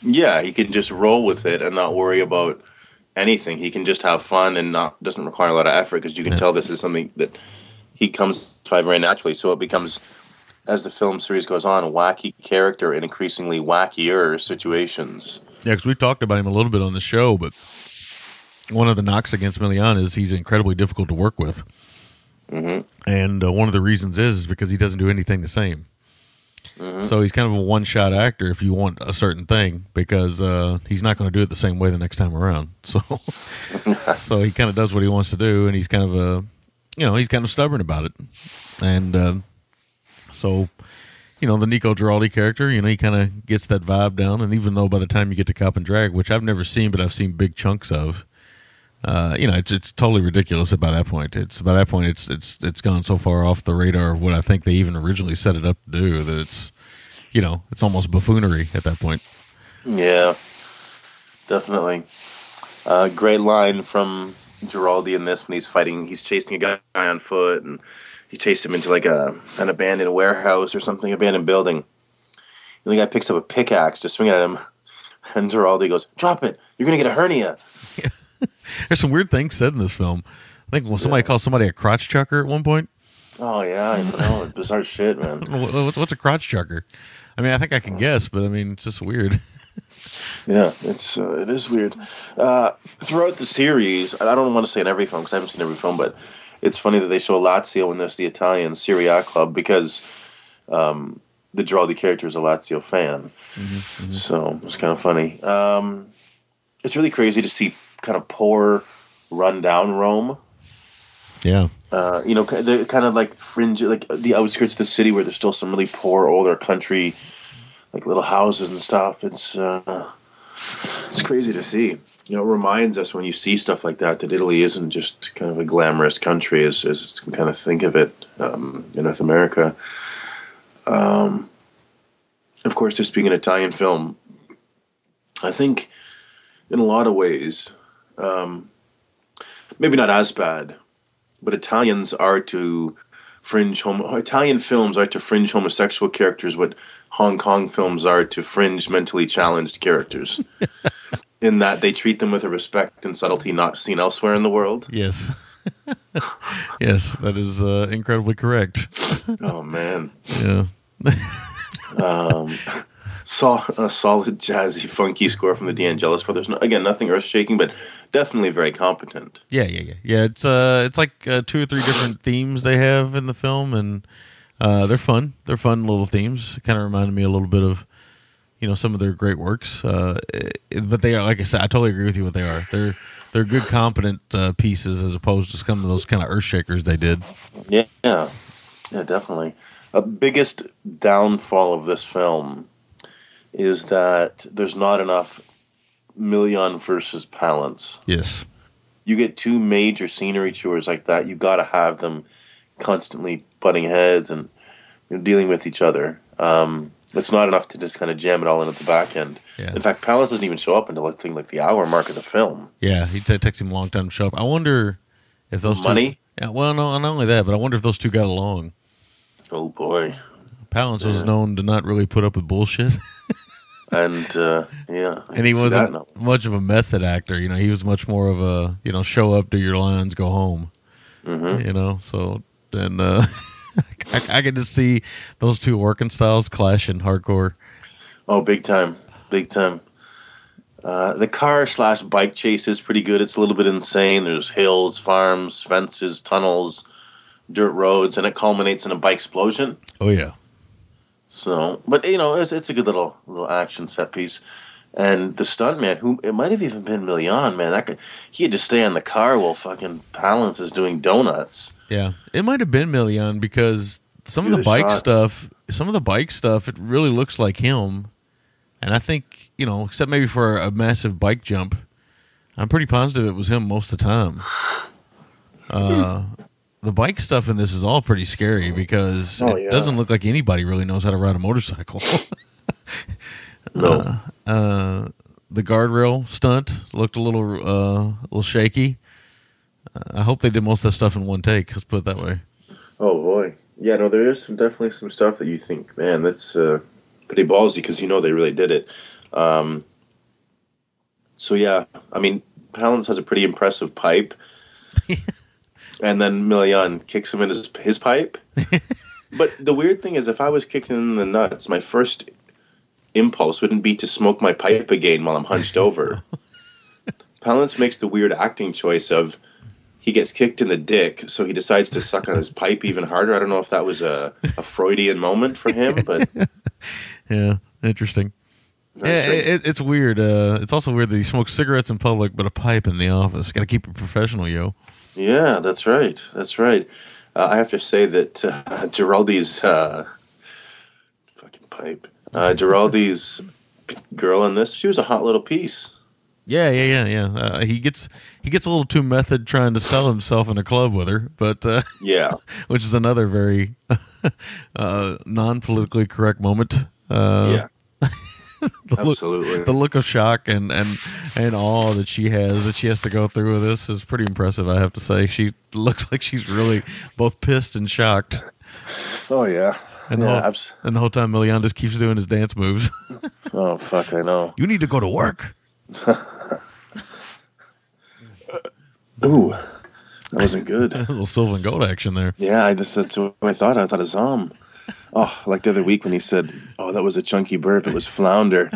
Speaker 2: Yeah, he can just roll with it and not worry about anything. He can just have fun and not doesn't require a lot of effort because you can
Speaker 1: Yeah.
Speaker 2: tell this is something that he comes by very naturally. So it becomes, as the film series goes on, a wacky character in increasingly wackier situations.
Speaker 1: Yeah, because we talked about him a little bit on the show, but one of the knocks against Milian is he's incredibly difficult to work with,
Speaker 2: hmm
Speaker 1: and uh, one of the reasons is, is because he doesn't do anything the same. So he's kind of a one-shot actor if you want a certain thing, because uh, he's not going to do it the same way the next time around. So, so he kind of does what he wants to do, and he's kind of a, you know, he's kind of stubborn about it, and uh, so you know, the Nico Giraldi character, you know, he kind of gets that vibe down. And even though by the time you get to Cop in Drag, which I've never seen, but I've seen big chunks of, uh, you know, it's it's totally ridiculous by that point. It's by that point, it's it's it's gone so far off the radar of what I think they even originally set it up to do that it's, you know, it's almost buffoonery at that point.
Speaker 2: Yeah. definitely. Uh, great line from Giraldi in this when he's fighting. He's chasing a guy on foot, and he chased him into like a an abandoned warehouse or something, abandoned building. And the guy picks up a pickaxe to swing at him, and Giraldi goes, "Drop it! You're gonna get a hernia."
Speaker 1: There's some weird things said in this film. I think well, somebody called somebody a crotch chucker at one point.
Speaker 2: Oh yeah, I know. It's bizarre shit, man.
Speaker 1: What's, what's a crotch chucker? I mean, I think I can guess, but I mean, it's just weird.
Speaker 2: Yeah, it's uh, it is weird. Uh, throughout the series, I don't want to say in every film because I haven't seen every film, but it's funny that they show Lazio in this, the Italian Serie A club, because um, the Giraldi character is a Lazio fan. So it's kind of funny. Um, it's really crazy to see kind of poor, run-down Rome.
Speaker 1: Yeah.
Speaker 2: Uh, you know, the kind of like fringe, like the outskirts of the city where there's still some really poor, older country, like little houses and stuff. It's uh, it's crazy to see. You know, it reminds us when you see stuff like that that Italy isn't just kind of a glamorous country as as kind of think of it um, in North America. Um, of course, this being an Italian film, I think in a lot of ways, um, maybe not as bad, but Italians are to fringe homo Italian films are to fringe homosexual characters what Hong Kong films are to fringe mentally challenged characters. in that they treat them with a respect and subtlety not seen elsewhere in the world.
Speaker 1: Yes. yes, that is uh, incredibly correct.
Speaker 2: Oh man.
Speaker 1: Yeah.
Speaker 2: Um, saw a solid jazzy funky score from the De Angelis brothers. No, again, nothing earth shaking, but definitely very competent.
Speaker 1: Yeah, yeah, yeah, yeah. It's uh, it's like uh, two or three different themes they have in the film, and uh, they're fun. They're fun little themes. Kind of reminded me a little bit of, you know, some of their great works. Uh, it- but they are, like I said, I totally agree with you. What they are, they're they're good, competent uh, pieces as opposed to some of those kind of earth shakers they did.
Speaker 2: Yeah, yeah, yeah, definitely. A biggest downfall of this film is that there's not enough Milian versus Palance.
Speaker 1: Yes.
Speaker 2: You get two major scenery tours like that, you got to have them constantly butting heads and you know, dealing with each other. Um, it's not enough to just kind of jam it all in at the back end.
Speaker 1: Yeah.
Speaker 2: In fact, Palance doesn't even show up until I think like the hour mark of the film.
Speaker 1: Yeah, he t- takes him a long time to show up. I wonder if those
Speaker 2: Money?
Speaker 1: two. Yeah, well, no, not only that, but I wonder if those two got along.
Speaker 2: Oh boy.
Speaker 1: Palance was known to not really put up with bullshit.
Speaker 2: And uh, yeah,
Speaker 1: and he wasn't
Speaker 2: that
Speaker 1: much of a method actor. You know, he was much more of a you know show up, do your lines, go home.
Speaker 2: Mm-hmm.
Speaker 1: You know, so then uh, I, I could just see those two working styles clash clashing hardcore.
Speaker 2: Oh, big time, big time. Uh, the car slash bike chase is pretty good. It's a little bit insane. There's hills, farms, fences, tunnels, dirt roads, and it culminates in a bike explosion.
Speaker 1: Oh yeah,
Speaker 2: So, but you know, it's, it's a good little little action set piece. And the stuntman, who it might have even been Milian, man, that guy, he had to stay in the car while fucking Palance is doing donuts.
Speaker 1: yeah. It might have been Milian because some
Speaker 2: Do
Speaker 1: of the
Speaker 2: the
Speaker 1: bike
Speaker 2: shots.
Speaker 1: stuff, some of the bike stuff, it really looks like him. And I think you know, except maybe for a massive bike jump, I'm pretty positive it was him most of the time. Uh, the bike stuff in this is all pretty scary because
Speaker 2: Oh,
Speaker 1: it
Speaker 2: yeah.
Speaker 1: doesn't look like anybody really knows how to ride a motorcycle.
Speaker 2: No,
Speaker 1: uh, the guardrail stunt looked a little uh, a little shaky. Uh, I hope they did most of that stuff in one take. Let's put it that way.
Speaker 2: Oh boy, yeah, no, there is some definitely some stuff that you think, man, that's uh, pretty ballsy because you know they really did it. Um, so yeah, I mean, Palance has a pretty impressive pipe, and then Milian kicks him in his his pipe. but the weird thing is, if I was kicked in the nuts, my first impulse wouldn't be to smoke my pipe again while I'm hunched over. Palance makes the weird acting choice of he gets kicked in the dick, so he decides to suck on his pipe even harder. I don't know if that was a, a Freudian moment for him, but
Speaker 1: Yeah, interesting. Yeah, it, it- it's weird. Uh, it's also weird that he smokes cigarettes in public, but a pipe in the office. Got to keep it professional, yo.
Speaker 2: yeah, that's right, that's right. Uh, I have to say that uh, Giraldi's uh, fucking pipe, uh, Giraldi's girl in this, she was a hot little piece.
Speaker 1: Yeah, yeah, yeah, yeah. Uh, he gets he gets a little too method trying to sell himself in a club with her, but uh,
Speaker 2: Yeah,
Speaker 1: which is another very uh, non politically correct moment. Uh,
Speaker 2: yeah.
Speaker 1: the look,
Speaker 2: Absolutely.
Speaker 1: the look of shock and and and awe that she has that she has to go through with this is pretty impressive. I have to say, she looks like she's really both pissed and shocked.
Speaker 2: Oh yeah.
Speaker 1: And,
Speaker 2: yeah,
Speaker 1: the, whole,
Speaker 2: abs-
Speaker 1: and the whole time, Milian just keeps doing his dance moves.
Speaker 2: oh fuck, I know.
Speaker 1: you need to go to work.
Speaker 2: Ooh, that wasn't good.
Speaker 1: A little silver and gold action there.
Speaker 2: Yeah, I just that's what I thought. I thought of Zom. Oh, like the other week when he said, "Oh, that was a chunky bird. It was flounder."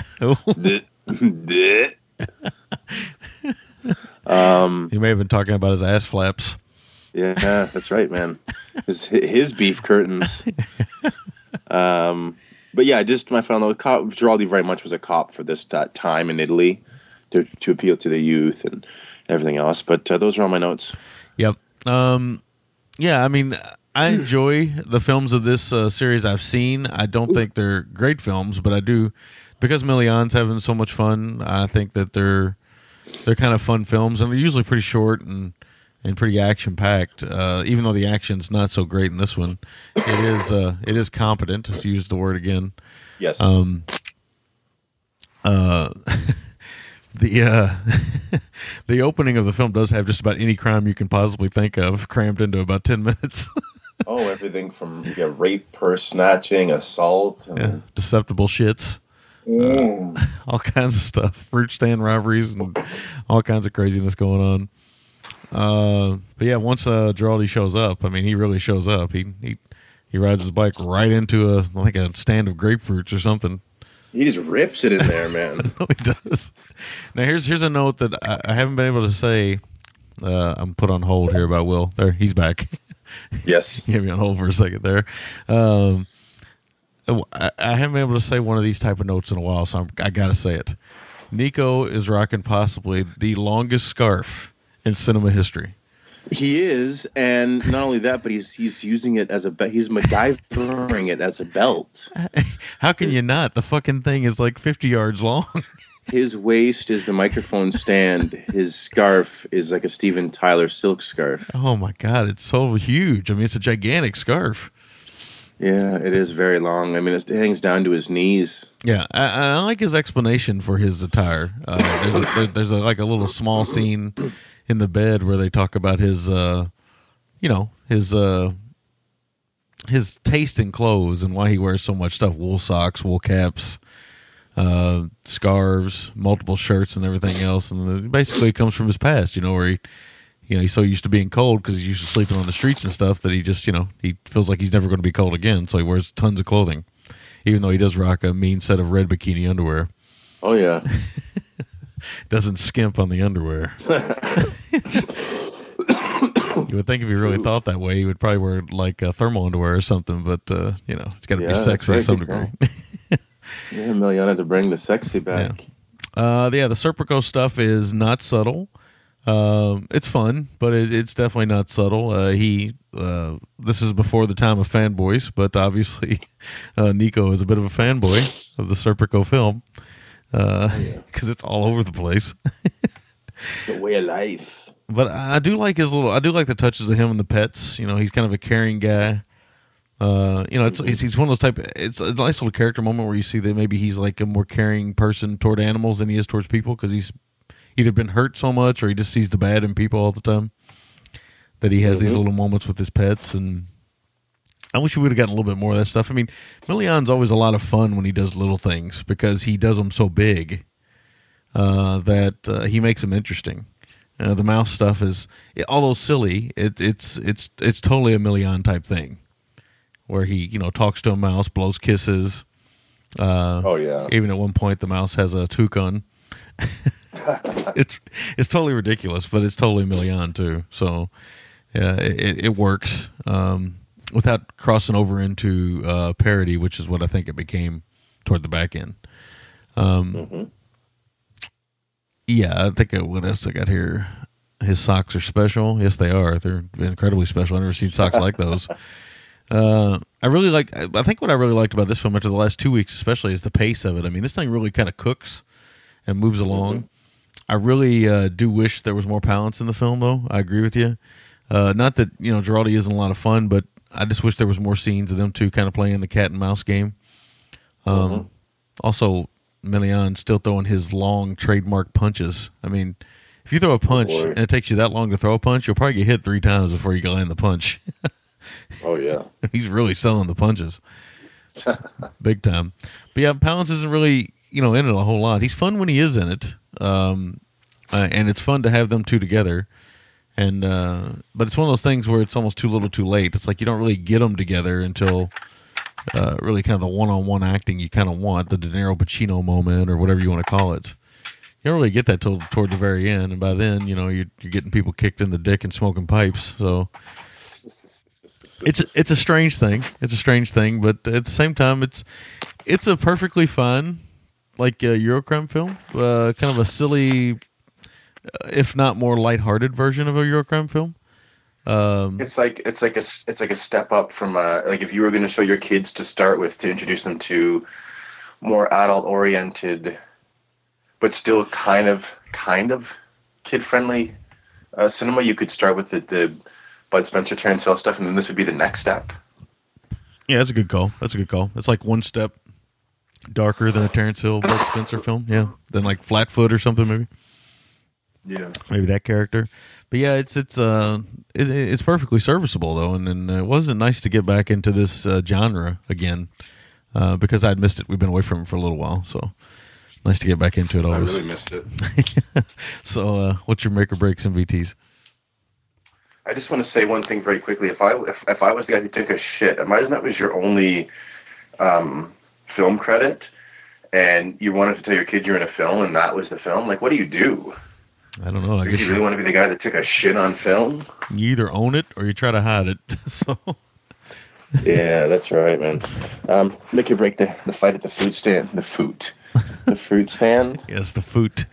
Speaker 2: Um,
Speaker 1: he may have been talking about his ass flaps.
Speaker 2: Yeah, that's right, man. His his beef curtains. Um, but yeah, just my final note. Cop, Giraldi very much was a cop for this time in Italy to to appeal to the youth and everything else. But uh, those are all my notes.
Speaker 1: Yep. Um, yeah, I mean, I enjoy the films of this uh, series I've seen. I don't think they're great films, but I do because Milian's having so much fun. I think that they're they're kind of fun films, and they're usually pretty short and and pretty action packed. Uh, even though the action's not so great in this one, it is uh, it is competent. To use the word again.
Speaker 2: Yes.
Speaker 1: Um, uh, the uh, the opening of the film does have just about any crime you can possibly think of crammed into about ten minutes.
Speaker 2: oh, everything from yeah, rape, purse snatching, assault. And,
Speaker 1: yeah, deceptible shits,
Speaker 2: Mm.
Speaker 1: all kinds of stuff, fruit stand robberies, and all kinds of craziness going on. Uh, but yeah, once uh, Giraldi shows up, I mean, he really shows up. He he he rides his bike right into a like a stand of grapefruits or something.
Speaker 2: He just rips it in there, man.
Speaker 1: no, he does. Now here's here's a note that I, I haven't been able to say. Uh, I'm put on hold here by Will. There, he's back.
Speaker 2: yes.
Speaker 1: you had me on hold for a second there. Um, I, I haven't been able to say one of these type of notes in a while, so I'm, I got to say it. Nico is rocking possibly the longest scarf in cinema history.
Speaker 2: He is, and not only that, but he's he's using it as a be- he's MacGyvering it as a belt.
Speaker 1: How can you not? The fucking thing is like 50 yards long.
Speaker 2: His waist is the microphone stand. His scarf is like a Steven Tyler silk scarf.
Speaker 1: oh my god, it's so huge. I mean, it's a gigantic scarf.
Speaker 2: Yeah, it is very long. I mean, it hangs down to his knees.
Speaker 1: Yeah, I, I like his explanation for his attire. Uh, there's a, there- there's a, like a little small scene in the bed where they talk about his, uh, you know, his uh, his taste in clothes and why he wears so much stuff: wool socks, wool caps, uh, scarves, multiple shirts, and everything else. And basically, it comes from his past. You know, where he. You know, he's so used to being cold because he's used to sleeping on the streets and stuff that he just, you know, he feels like he's never going to be cold again. So he wears tons of clothing even though he does rock a mean set of red bikini underwear.
Speaker 2: Oh yeah,
Speaker 1: Doesn't skimp on the underwear. you would think if he really thought that way, he would probably wear like uh, thermal underwear or something. But uh, you know, it's got to
Speaker 2: Yeah,
Speaker 1: be sexy to some degree.
Speaker 2: yeah. Milian had to bring the sexy back.
Speaker 1: Uh, yeah, the Serpico stuff is not subtle. Um, it's fun, but it, it's definitely not subtle. Uh, he, uh, this is before the time of fanboys, but obviously, uh, Nico is a bit of a fanboy of the Serpico film because it's all over the place.
Speaker 2: The way of life.
Speaker 1: but I do like his little. I do like the touches of him and the pets. You know, he's kind of a caring guy. Uh, you know, it's he's, he's one of those type. It's a nice little character moment where you see that maybe he's like a more caring person toward animals than he is towards people because he's either been hurt so much or he just sees the bad in people all the time. That he has these little moments with his pets, and I wish we would have gotten a little bit more of that stuff. I mean, Milian's always a lot of fun when he does little things because he does them so big uh, that uh, he makes them interesting. Uh, the mouse stuff is, although silly, it, it's it's it's totally a Milian type thing, where he you know talks to a mouse, blows kisses. Uh,
Speaker 2: Oh yeah.
Speaker 1: even at one point, the mouse has a toucan. it's it's totally ridiculous, but it's totally Milian too. So yeah, it, it works um, without crossing over into uh, parody, which is what I think it became toward the back end. Um, Yeah, I think uh, what else I got here. His socks are special. Yes, they are. They're incredibly special. I've never seen socks like those. Uh, I really like. I think what I really liked about this film after the last two weeks, especially, is the pace of it. I mean, this thing really kind of cooks and moves along. I really uh, do wish there was more Palance in the film, though. I agree with you. Uh, not that you know Giraldi isn't a lot of fun, but I just wish there was more scenes of them two kind of playing the cat and mouse game. Um, Also, Milian still throwing his long trademark punches. I mean, if you throw a punch
Speaker 2: boy.
Speaker 1: and it takes you that long to throw a punch, you'll probably get hit three times before you can land the punch.
Speaker 2: Oh yeah.
Speaker 1: He's really selling the punches, big time. But yeah, Palance isn't really you know in it a whole lot. He's fun when he is in it, um, uh, and it's fun to have them two together. And uh, but it's one of those things where it's almost too little, too late. It's like you don't really get them together until uh, really kind of the one-on-one acting you kind of want, the De Niro Pacino moment or whatever you want to call it. You don't really get that till toward the very end, and by then, you know, you're, you're getting people kicked in the dick and smoking pipes. So it's it's a strange thing. It's a strange thing, but at the same time, it's it's a perfectly fun like a Eurocrime film, uh, kind of a silly, uh, if not more lighthearted version of a Eurocrime film. Um,
Speaker 2: It's like it's like a it's like a step up from uh, like if you were going to show your kids to start with to introduce them to more adult oriented, but still kind of kind of kid friendly uh, cinema. You could start with the, the Bud Spencer, Terence Hill stuff, and then this would be the next step.
Speaker 1: yeah, that's a good call. That's a good call. It's like one step darker than a Terence Hill, Bud Spencer film. Yeah, than like Flatfoot or something maybe.
Speaker 2: Yeah.
Speaker 1: maybe that character. But yeah, it's it's uh it, it's perfectly serviceable though, and, and it wasn't nice to get back into this uh, genre again uh, because I'd missed it. We've been away from it for a little while, so nice to get back into it.
Speaker 2: I
Speaker 1: Always.
Speaker 2: really missed it.
Speaker 1: so, uh, what's your make or breaks and VTs?
Speaker 2: I just want to say one thing very quickly. If I if, if I was the guy who took a shit, imagine that was your only um, film credit, and you wanted to tell your kid you're in a film, and that was the film. Like, what do you do?
Speaker 1: I don't know. I guess
Speaker 2: you really want to be the guy that took a shit on film?
Speaker 1: you either own it or you try to hide it. so,
Speaker 2: Yeah, that's right, man. Um, make or break the, the fight at the food stand. The food. The food stand.
Speaker 1: yes, the food.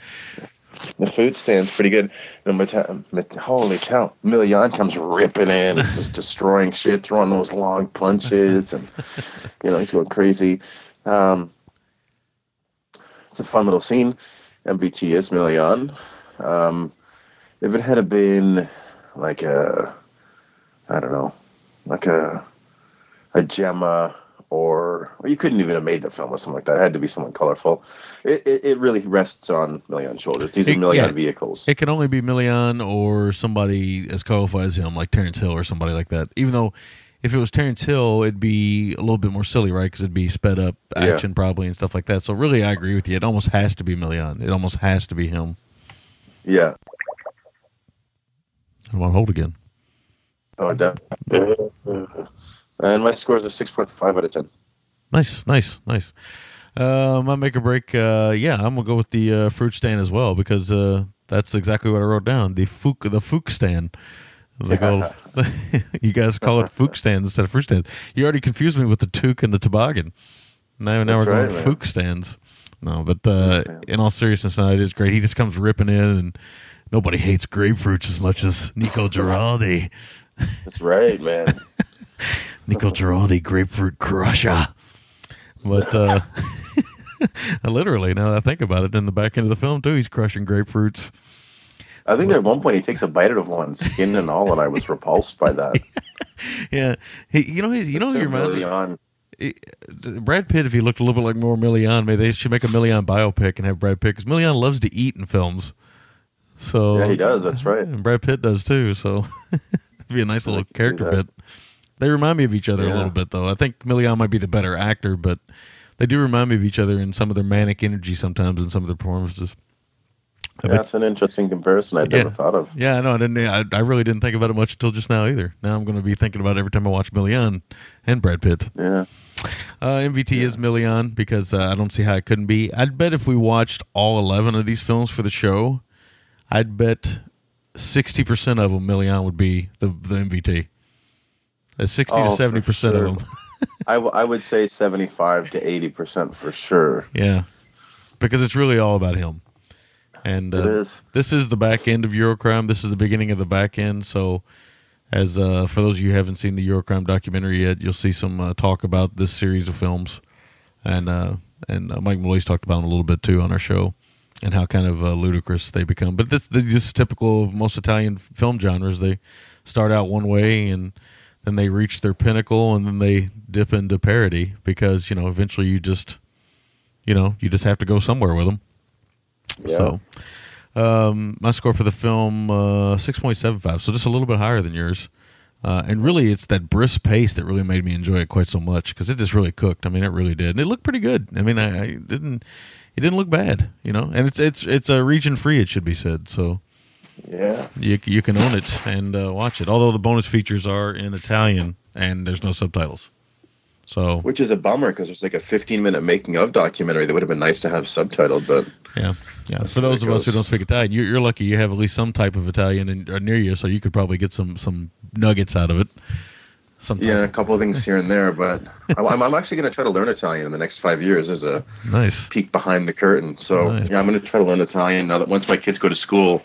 Speaker 2: The food stand's pretty good. And Mata- Mat- holy cow. Milian comes ripping in and just destroying shit, throwing those long punches. And, you know, he's going crazy. Um, it's a fun little scene. MVT is Milian. Um, if it had been like a, I don't know, like a, a Gemma or, or you couldn't even have made the film or something like that. It had to be someone colorful. It, it, it really rests on Milian's shoulders. These are
Speaker 1: It-
Speaker 2: Milian
Speaker 1: yeah.
Speaker 2: vehicles.
Speaker 1: It can only be Milian or somebody as colorful as him, like Terence Hill or somebody like that. Even though if it was Terence Hill, it'd be a little bit more silly, right? Because it'd be sped up
Speaker 2: Yeah.
Speaker 1: action probably and stuff like that. So really, I agree with you. It almost has to be Milian. It almost has to be him.
Speaker 2: yeah.
Speaker 1: I want to hold again.
Speaker 2: Oh, definitely. And my score is a 6.5 out of 10.
Speaker 1: Nice, nice, nice. Uh, my make or break. Uh, yeah, I'm gonna go with the uh, fruit stand as well because uh, that's exactly what I wrote down. The fook, the fook stand. They go, you guys call it fook stands instead of fruit stands. You already confused me with the toque and the toboggan. Now, now we're
Speaker 2: That's
Speaker 1: going fook stands. No, but uh, in all seriousness, no, it is great. He just comes ripping in, and nobody hates grapefruits as much as Nico Giraldi.
Speaker 2: That's right, man.
Speaker 1: Nico Giraldi, grapefruit crusher. But uh, literally, now that I think about it, in the back end of the film too, he's crushing grapefruits.
Speaker 2: I think at one point he takes a bite out of one, skin and all, and I was repulsed by that.
Speaker 1: Yeah, he, you know, he, you know, who he reminds me.
Speaker 2: on.
Speaker 1: Brad Pitt. If he looked a little bit like more Milian, maybe they should make a Milian biopic and have Brad Pitt because Milian loves to eat in films. So
Speaker 2: Yeah, he does. That's right.
Speaker 1: and Brad Pitt does too. So it'd be a nice little character bit. They remind me of each other a little bit, though. I think Milian might be the better actor, but they do remind me of each other in some of their manic energy sometimes in some of their performances. Bet-
Speaker 2: That's an interesting comparison I'd never thought of.
Speaker 1: Yeah, I know. I didn't. I, I really didn't think about it much until just now either. Now I'm going to be thinking about it every time I watch Milian and Brad Pitt.
Speaker 2: Yeah.
Speaker 1: Uh, MVT is Milian because uh, I don't see how it couldn't be. I'd bet if we watched all 11 of these films for the show, I'd bet 60% of them, Milian would be the, the MVT. Uh, 60
Speaker 2: Oh,
Speaker 1: to 70%
Speaker 2: sure.
Speaker 1: of them.
Speaker 2: I, w- I would say 75 to 80% for sure.
Speaker 1: yeah. Because it's really all about him. And uh,
Speaker 2: is.
Speaker 1: this is the back end of Eurocrime. This is the beginning of the back end. So, as uh, for those of you who haven't seen the Eurocrime documentary yet, you'll see some uh, talk about this series of films, and uh, and uh, Mike Malloy's talked about them a little bit too on our show, and how kind of uh, ludicrous they become. But this this is typical of most Italian film genres. They start out one way and then they reach their pinnacle, and then they dip into parody because you know eventually you just you know, you just have to go somewhere with them. So, um, my score for the film uh, six point seven five, so just a little bit higher than yours. Uh, and really, it's that brisk pace that really made me enjoy it quite so much because it just really cooked. I mean, it really did, and it looked pretty good. I mean, I, I didn't, it didn't look bad, you know. And it's it's it's a region free, it should be said. So
Speaker 2: Yeah.
Speaker 1: you you can own it and uh, watch it. Although the bonus features are in Italian and there's no subtitles. So
Speaker 2: Which is a bummer because there's like a 15 minute making of documentary that would have been nice to have subtitled, but
Speaker 1: yeah, yeah.
Speaker 2: That's
Speaker 1: For those of us who don't speak Italian, you're, you're lucky you have at least some type of Italian in, uh, near you, so you could probably get some some nuggets out of it. Some
Speaker 2: yeah, a couple of things here and there. But I'm, I'm actually going to try to learn Italian in the next five years as a
Speaker 1: nice.
Speaker 2: peek behind the curtain. So
Speaker 1: Nice.
Speaker 2: yeah, I'm going to try to learn Italian now that once my kids go to school,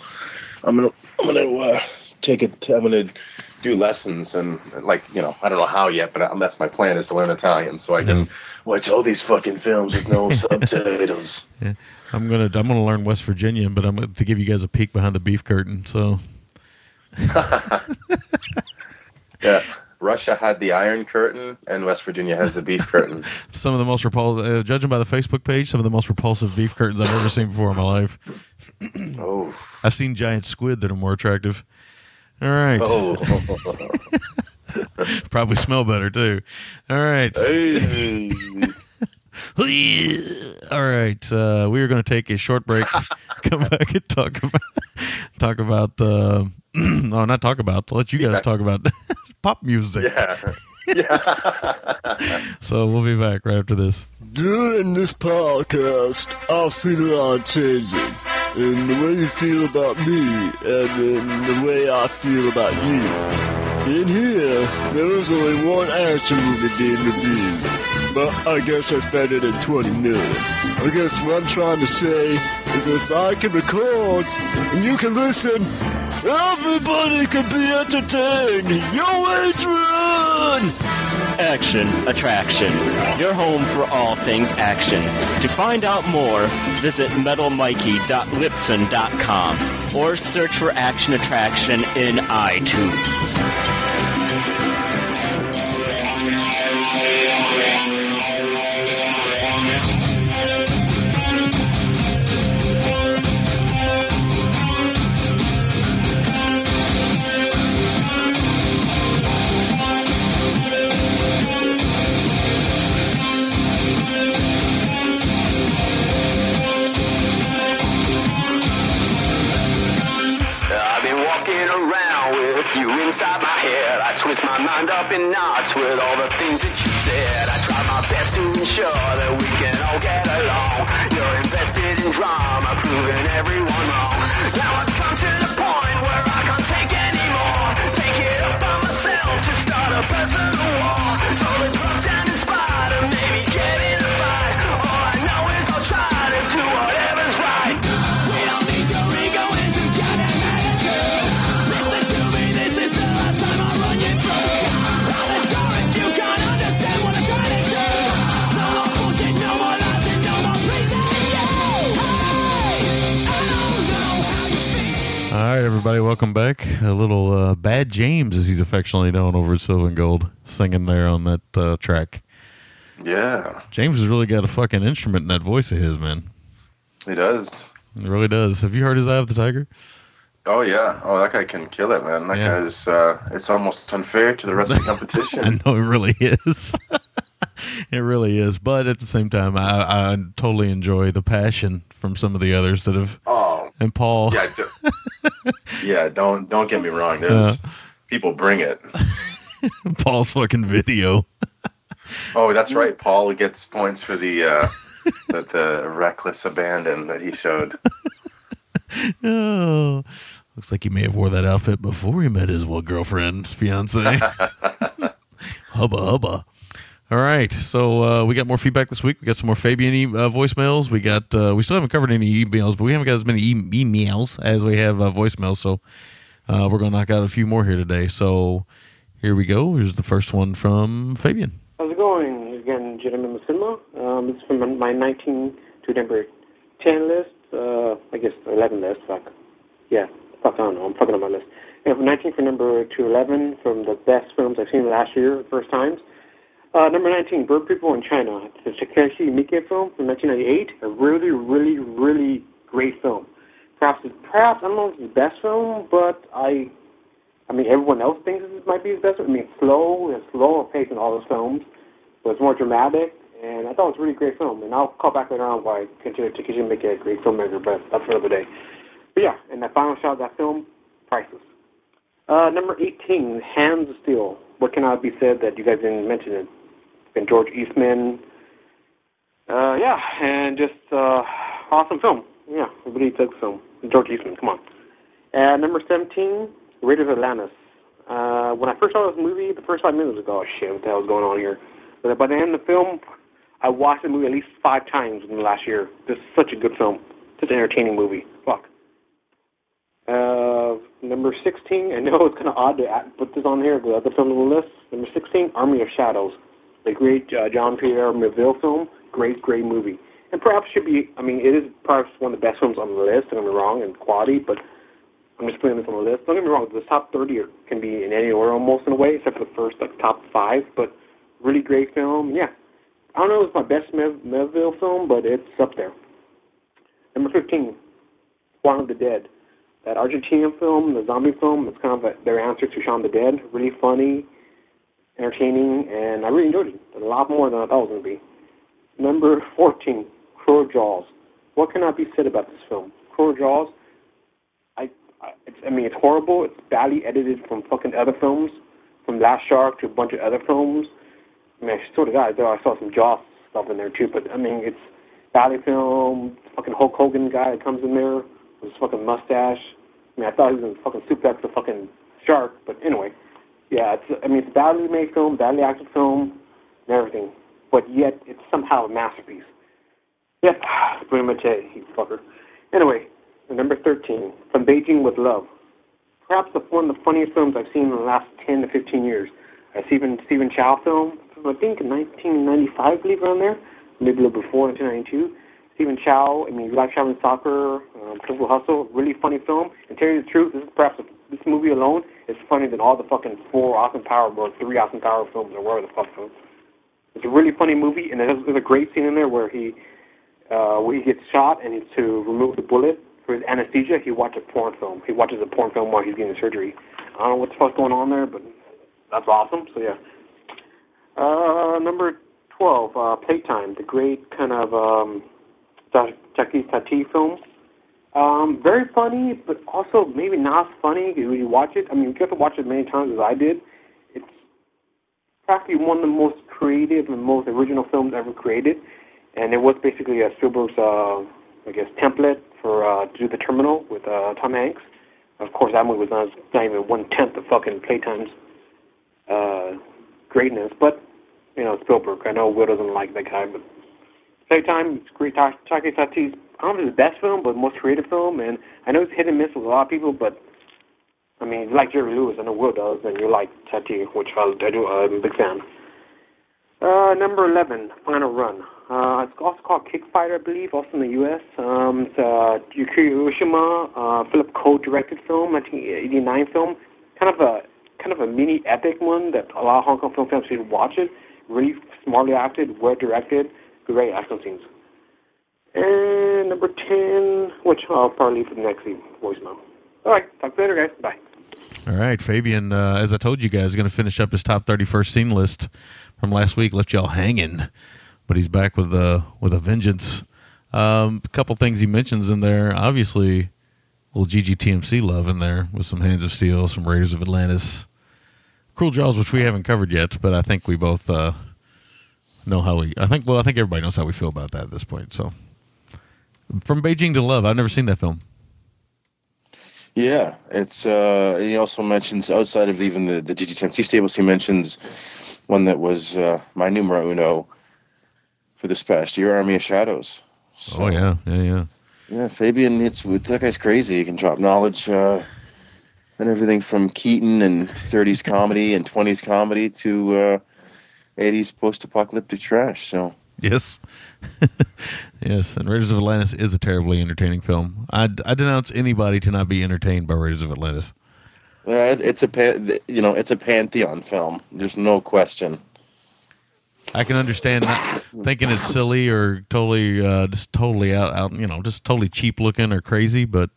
Speaker 2: I'm going to I'm going to uh, take it. I'm going to do lessons and like you know I don't know how yet, but I, that's my plan is to learn Italian so I can
Speaker 1: Yeah.
Speaker 2: watch all these fucking films with no subtitles.
Speaker 1: I'm gonna I'm gonna learn West Virginian, but I'm gonna, to give you guys a peek behind the beef curtain. So
Speaker 2: Yeah. Russia had the Iron Curtain, and West Virginia has the Beef Curtain.
Speaker 1: some of the most repulsive, uh, judging by the Facebook page, some of the most repulsive beef curtains I've ever seen before in my life.
Speaker 2: Oh,
Speaker 1: I've seen giant squid that are more attractive. All right,
Speaker 2: oh,
Speaker 1: probably smell better too. All right.
Speaker 2: hey.
Speaker 1: All right, uh, we are going to take a short break. Come back and talk about talk about. Uh, no, not talk about. Let you guys
Speaker 2: Yeah.
Speaker 1: talk about pop music.
Speaker 2: Yeah. Yeah.
Speaker 1: So we'll be back right after this.
Speaker 5: During this podcast, I've seen a lot of changing in the way you feel about me and in the way I feel about you. In here, there is only one action movie being reviewed, but I guess that's better than 20 million. I guess what I'm trying to say is if I can record and you can listen, everybody can be entertained. Yo, Adrian!
Speaker 6: Action Attraction, your home for all things action. To find out more, visit metalmikey.lipson.com or search for Action Attraction in iTunes.
Speaker 7: Inside my head. I twist my mind up in knots with all the things that you said. I try my best to ensure that we can all get along. You're invested in drama, proving everyone wrong. Now I've come to the point where I can't take anymore. Take it up myself to start a personal war. All right,
Speaker 1: everybody, welcome back. A little uh, Bad James, as he's affectionately known over at Silver and Gold, singing there on that uh, track.
Speaker 2: Yeah.
Speaker 1: James has really got a fucking instrument in that voice of his, man.
Speaker 2: He does.
Speaker 1: He really does. Have you heard his Eye of the Tiger?
Speaker 2: Oh yeah. Oh, that guy can kill it, man. That
Speaker 1: Yeah.
Speaker 2: guy's. Uh, it's almost unfair to the rest of the competition.
Speaker 1: I know it really is. it really is. But at the same time, I, I totally enjoy the passion from some of the others that have.
Speaker 2: Oh,
Speaker 1: And Paul.
Speaker 2: yeah. Do, yeah. Don't don't get me wrong. There's people bring it.
Speaker 1: Paul's fucking video.
Speaker 2: Oh, that's right. Paul gets points for the uh, the, the reckless abandon that he showed.
Speaker 1: Oh, looks like he may have wore that outfit before he met his well girlfriend, fiance. hubba hubba. All right, so uh, we got more feedback this week. We got some more Fabian e- uh, voicemails. We got we still haven't covered any emails, but we haven't got as many e- emails as we have uh, voicemails. So uh, we're going to knock out a few more here today. So here we go. Here's the first one from Fabian.
Speaker 8: How's it going? Again, Gentleman Cinema. Um, it's from my 19 to number 10 list. Uh, I guess 11 list. Fuck. Yeah. Fuck, I don't know. I'm fucking on my list. From 19 for number to 11 from the best films I've seen last year, first times. Uh, number 19, Bird People in China. It's a Takashi Miike film from 1998. A really, really, really great film. Perhaps, perhaps I don't know if it's his best film, but I, I mean, everyone else thinks it might be his best. film. I mean, slow, it's slower pace than all his films, but it's more dramatic, and I thought it was a really great film. And I'll call back later on why I consider Takashi Miike a great filmmaker, but that's for another day. But yeah, and the final shot of that film, priceless. Uh, number 18, Hands of Steel. What cannot be said that you guys didn't mention it? And George Eastman. Uh, yeah, and just uh, awesome film. Yeah, really good film. George Eastman, come on. And number 17, Raiders of Atlantis. Uh, when I first saw this movie, the first five minutes ago, oh shit, what the hell's going on here? But by the end of the film, I watched the movie at least five times in the last year. This is such a good film. Such an entertaining movie. Fuck. Uh, number 16, I know it's kind of odd to put this on here, but the other film on the list. Number 16, Army of Shadows. The great uh, Jean-Pierre Melville film. Great, great movie. And perhaps should be, I mean, it is perhaps one of the best films on the list, don't get me wrong, in quality, but I'm just putting this on the list. Don't get me wrong, the top 30 are, can be in any order almost in a way, except for the first, like, top five, but really great film. Yeah. I don't know if it's my best Mev- Melville film, but it's up there. Number 15, Juan of the Dead that Argentinian film, the zombie film, it's kind of a, their answer to Shaun the Dead. Really funny, entertaining, and I really enjoyed it. A lot more than I thought it was going to be. Number 14, Cruel Jaws. What cannot be said about this film? Cruel Jaws, I, I, it's, I mean, it's horrible. It's badly edited from fucking other films, from Last Shark to a bunch of other films. I mean, I swear to God, though I saw some Jaws stuff in there too, but I mean, it's badly filmed. Fucking Hulk Hogan guy that comes in there with his fucking mustache. I mean, I thought he was going to fucking suplex the fucking shark, but anyway, yeah, it's I mean, it's badly made film, badly acted film, and everything, but yet it's somehow a masterpiece. Yep, pretty much it, you fucker. Anyway, number 13, From Beijing with Love. Perhaps the, one of the funniest films I've seen in the last 10 to 15 years. A Stephen, Stephen Chow film, I think in 1995, I believe, around there, maybe a little before, 1992. Stephen Chow, I mean, like traveling soccer, um, Purple Hustle, really funny film. And tell you the truth, this is perhaps a, this movie alone is funnier than all the fucking four Austin Power or three Austin Power films or whatever the fuck. Film. It's a really funny movie, and there's, a great scene in there where he uh, where he gets shot and he's to remove the bullet for his anesthesia. He watches a porn film. He watches a porn film while he's getting surgery. I don't know what the fuck's going on there, but that's awesome. So yeah. Uh, number twelve, uh, Playtime, the great kind of um, Jackie Tati film. Um, very funny, but also maybe not funny when you watch it. I mean, you have to watch it many times as I did. It's practically one of the most creative and most original films ever created, and it was basically a Spielberg's, uh, I guess, template for uh, to do the Terminal with uh, Tom Hanks. Of course, that movie was not, not even one tenth of fucking Playtime's uh, greatness, but you know Spielberg. I know Will doesn't like that guy, but Playtime, it's great. Taki Tati's, I don't know if it's the best film, but most creative film. And I know it's hit and miss with a lot of people, but I mean, you like Jerry Lewis, I know Will does, and you like Tati, which I, I do. I'm a big fan. Uh, number 11, Final Run. Uh, it's also called Kickfighter, I believe, also in the U.S. Um, it's a Yukari Oshima, uh, Philip Ko directed film, 1989 film. Kind of a kind of a mini epic one that a lot of Hong Kong film fans should watch it. Really smartly acted, well directed great action scenes. And number 10, which I'll probably leave for the next voicemail. All right, talk to you later, guys. Bye.
Speaker 1: All right, Fabian, uh, as I told you guys, is going to finish up his top 31st scene list from last week. Left y'all hanging, but he's back with a, with a vengeance. Um, a couple things he mentions in there. Obviously, little GGTMC love in there with some Hands of Steel, some Raiders of Atlantis. Cruel Jaws, which we haven't covered yet, but I think we both uh, know how we. I think. Well, I think everybody knows how we feel about that at this point. So, from Beijing to Love, I've never seen that film.
Speaker 9: Yeah, it's. uh He also mentions outside of even the the GGTMC stables, he mentions one that was uh my numero uno for this past year, Army of Shadows. So,
Speaker 1: oh yeah, yeah, yeah.
Speaker 9: Yeah, Fabian, it's that guy's crazy. He can drop knowledge uh, and everything from Keaton and 30s comedy and 20s comedy to uh, 80s post-apocalyptic trash. So
Speaker 1: yes, yes, and Raiders of Atlantis is a terribly entertaining film. I, I denounce anybody to not be entertained by Raiders of Atlantis.
Speaker 9: Yeah, it's a you know it's a pantheon film. There's no question.
Speaker 1: I can understand not thinking it's silly or totally uh, just totally out, out you know just totally cheap looking or crazy, but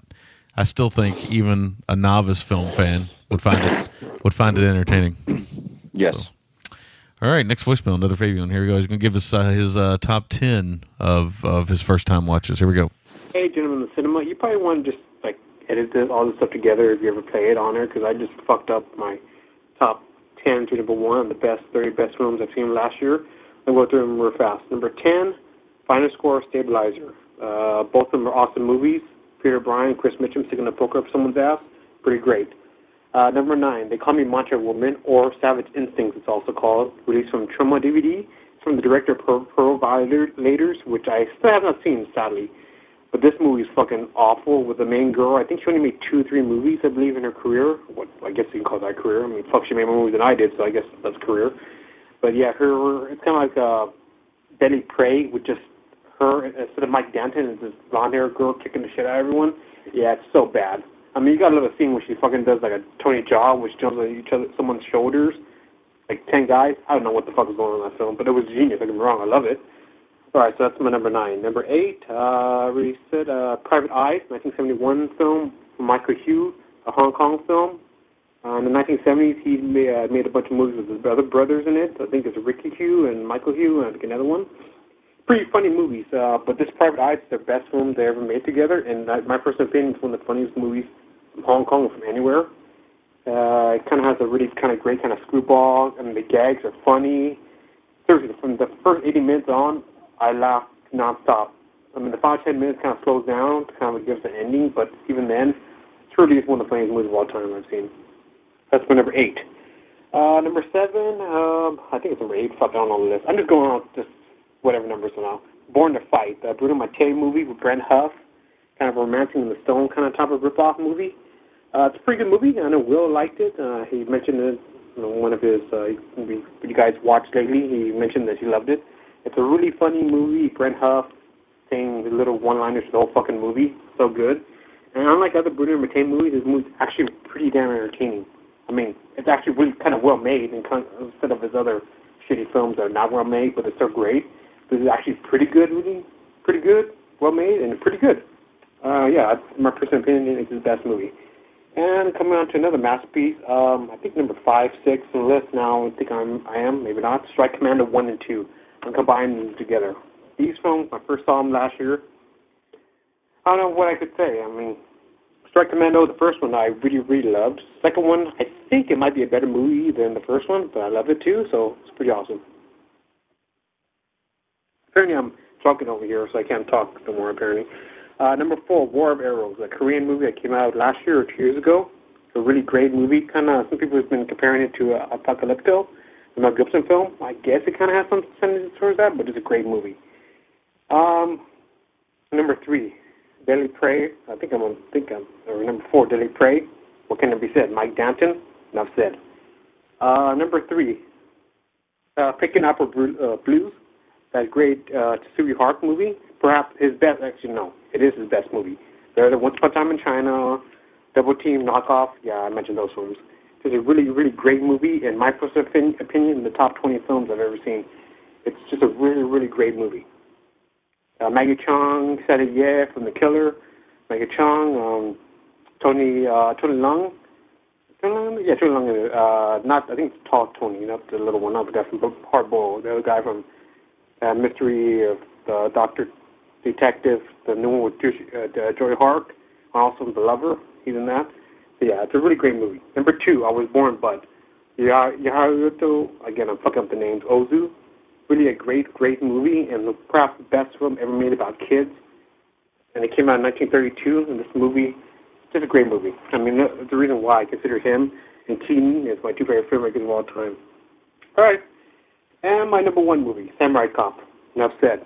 Speaker 1: I still think even a novice film fan would find it would find it entertaining.
Speaker 2: Yes.
Speaker 1: All right, next voicemail, another Fabian. Here we go. He's going to give us uh, his uh, top ten of of his first time watches. Here we go.
Speaker 8: Hey, gentlemen the cinema, you probably want to just like edit this, all this stuff together if you ever play it on there, because I just fucked up my top ten to number one, the best thirty best films I've seen last year. I'll go through them real fast. Number ten, Final Score, Stabilizer. Uh, both of them are awesome movies. Peter Bryan, Chris Mitchum sticking a poker up someone's ass, pretty great. Uh, number nine, They Call Me Macho Woman, or Savage Instincts, it's also called, released from Troma DVD. From the director Pro- Provilators, which I still have not seen, sadly. But this movie is fucking awful with the main girl. I think she only made two, three movies, I believe, in her career. What I guess you can call that career. I mean, fuck, she made more movies than I did, so I guess that's career. But yeah, her it's kind of like uh, Deadly Prey with just her instead of Mike Danton, it's this blonde haired girl kicking the shit out of everyone. Yeah, it's so bad. I mean, you got a little scene where she fucking does like a Tony Jaa, which jumps on each other, someone's shoulders, like ten guys. I don't know what the fuck is going on in that film, but it was genius. Don't get me wrong, I love it. All right, so that's my number nine. Number eight, uh, already said, uh, Private Eye, 1971 film, Michael Hui, a Hong Kong film. Uh, in the 1970s, he made, uh, made a bunch of movies with his other brothers in it. I think it's Ricky Hui and Michael Hui, and I think another one. Pretty funny movies, uh, but this Private Eye is their best film they ever made together, and uh, my personal opinion, it's one of the funniest movies Hong Kong or from anywhere. Uh, it kind of has a really kind of great kind of screwball, and the gags are funny. Seriously, from the first 80 minutes on, I laughed nonstop. I mean, the final 10 minutes kind of slows down to kind of give us an ending, but even then, truly is one of the funniest movies of all time I've seen. That's my number eight. Uh, number seven, um, I think it's number eight. Fuck, I don't know the list. I'm just going on just whatever numbers are now. Born to Fight, the Bruno Mattei movie with Brent Huff, kind of a romancing in the stone kind of type of rip-off movie. Uh, it's a pretty good movie. I know Will liked it. Uh, he mentioned it in one of his uh, you guys watched lately. He mentioned that he loved it. It's a really funny movie. Brent Huff saying the little one-liners the whole fucking movie. So good. And unlike other Bruno Mattei movies, this movie's actually pretty damn entertaining. I mean, it's actually really kind of well made, and kind instead of his other shitty films that are not well made, but they're so great. This is actually pretty good, really, pretty good, well made, and pretty good. Uh, yeah, that's my personal opinion. It's his best movie. And coming on to another masterpiece, um, I think number five, six on the list now. I think I'm, I am, maybe not. Strike Commando one and two. I'm combining them together. These films, I first saw them last year. I don't know what I could say. I mean, Strike Commando, the first one, I really, really loved. Second one, I think it might be a better movie than the first one, but I love it too, so it's pretty awesome. Apparently, I'm talking over here, so I can't talk no more. Apparently, uh, number four, War of Arrows, a Korean movie that came out last year or two years ago. It's a really great movie. Kind of, some people have been comparing it to uh, Apocalypto, the Mel Gibson film. I guess it kind of has some tendencies towards that, but it's a great movie. Um, number three, Deadly Prey. I think I'm on. Think I'm or number four, Deadly Prey. What can it be said? Mike Danton. Enough said. Uh, number three, uh, Picking Up a uh, Blues. That great uh, Tsui Hark movie. Perhaps his best. Actually, no, it is his best movie. There, the Once Upon a Time in China, Double Team, Knockoff. Yeah, I mentioned those films. It's a really, really great movie. In my personal opinion, in the top 20 films I've ever seen. It's just a really, really great movie. Uh, Maggie Cheung said it, yeah, from The Killer. Maggie Cheung, um, Tony uh, Tony Leung. Tony Leung? Yeah, Tony Leung. Uh, not I think it's tall Tony, not the little one, not the guy from Hardball. The other guy from uh, Mystery of the Doctor Detective, the new one with uh, Tsui Hark, also The Lover. He's in that. So yeah, it's a really great movie. Number two, I Was Born Bud. Yaharuto, again, I'm fucking up the names. Ozu, really a great, great movie, and perhaps the best film ever made about kids. And it came out in 1932, and this movie, just a great movie. I mean, the reason why I consider him and Keaton as my two favorite filmmakers of all time. All right, and my number one movie, Samurai Cop. Enough said.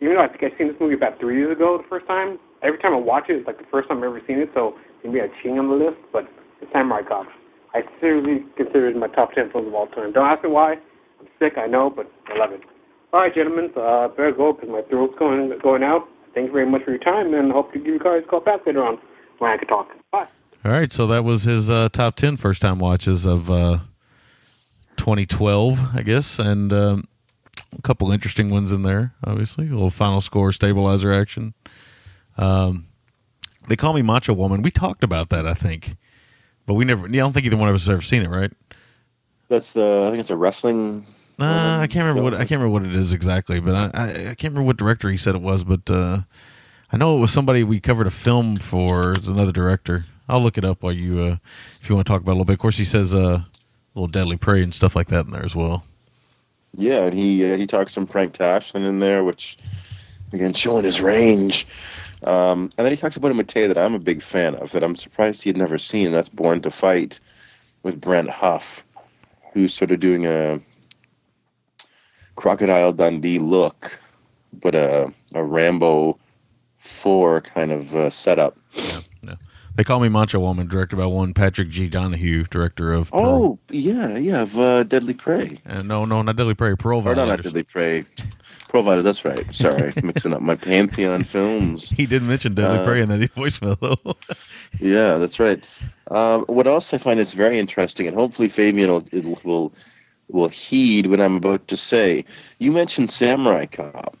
Speaker 8: Even though I think I've seen this movie about three years ago the first time, every time I watch it, it's like the first time I've ever seen it, so maybe I cheating on the list, but it's Samurai Cop. I seriously consider it my top 10 films of all time. Don't ask me why. I'm sick, I know, but I love it. All right, gentlemen, uh, better go because my throat's going going out. Thank you very much for your time, and hope to give you guys a call back later on when I can talk. Bye.
Speaker 1: All right, so that was his uh, top 10 first time watches of uh, 2012, I guess, and um, a couple interesting ones in there. Obviously, a little final score stabilizer action. Um, they call me Macho Woman. We talked about that, I think, but we never. I don't think either one of us has ever seen it, right?
Speaker 2: That's the. I think it's a wrestling.
Speaker 1: Nah, I can't remember what I can't remember what it is exactly, but I, I, I can't remember what director he said it was, but uh, I know it was somebody we covered a film for. Another director. I'll look it up while you, uh, if you want to talk about it a little bit. Of course, he says uh, a little Deadly Prey and stuff like that in there as well.
Speaker 2: Yeah, and he uh, he talks some Frank Tashlin in there, which again showing his range. Um, and then he talks about a Mattei that I'm a big fan of, that I'm surprised he had never seen. That's Born to Fight with Brent Huff, who's sort of doing a Crocodile Dundee look, but a, a Rambo 4 kind of uh, setup.
Speaker 1: They call me Macho Woman, directed by one Patrick G. Donahue, director of. Pearl-
Speaker 2: Oh, yeah, yeah, of uh, Deadly Prey.
Speaker 1: Uh, no, no, not Deadly Prey.
Speaker 2: Or no, not Deadly Prey. Parole Violators, that's right. Sorry, mixing up my Pantheon films.
Speaker 1: He did mention Deadly
Speaker 2: Uh,
Speaker 1: Prey in that voicemail, though.
Speaker 2: Yeah, that's right. Um, what else I find is very interesting, and hopefully Fabian will, will will heed what I'm about to say. You mentioned Samurai Cop.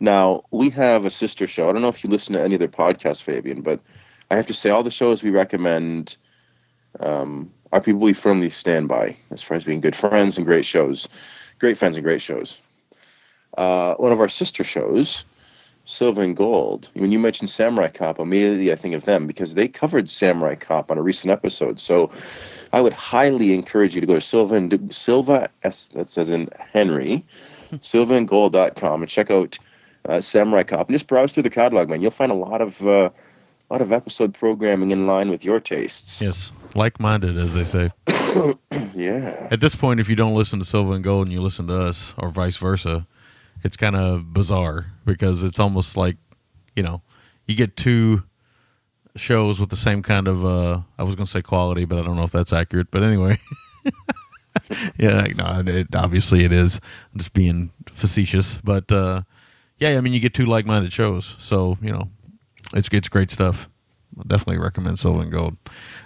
Speaker 2: Now we have a sister show. I don't know if you listen to any of their podcasts, Fabian, but I have to say all the shows we recommend um, are people we firmly stand by as far as being good friends and great shows, great friends and great shows. Uh, one of our sister shows Silver and Gold. When you mentioned Samurai Cop, immediately I think of them because they covered Samurai Cop on a recent episode. So I would highly encourage you to go to Silva and Silva S that says in Henry, silvaandgold.com and check out uh, Samurai Cop and just browse through the catalog, man. You'll find a lot of uh, a lot of episode programming in line with your tastes.
Speaker 1: yes, like minded, as they say.
Speaker 2: Yeah.
Speaker 1: At this point, if you don't listen to Silver and Gold and you listen to us, or vice versa, it's kind of bizarre because it's almost like, you know, you get two shows with the same kind of, uh, I was going to say quality, but I don't know if that's accurate. But anyway. yeah, no, it, obviously it is. I'm just being facetious. But, uh, yeah, I mean, you get two like minded shows. So, you know, it's, it's great stuff. I definitely recommend Silver and Gold.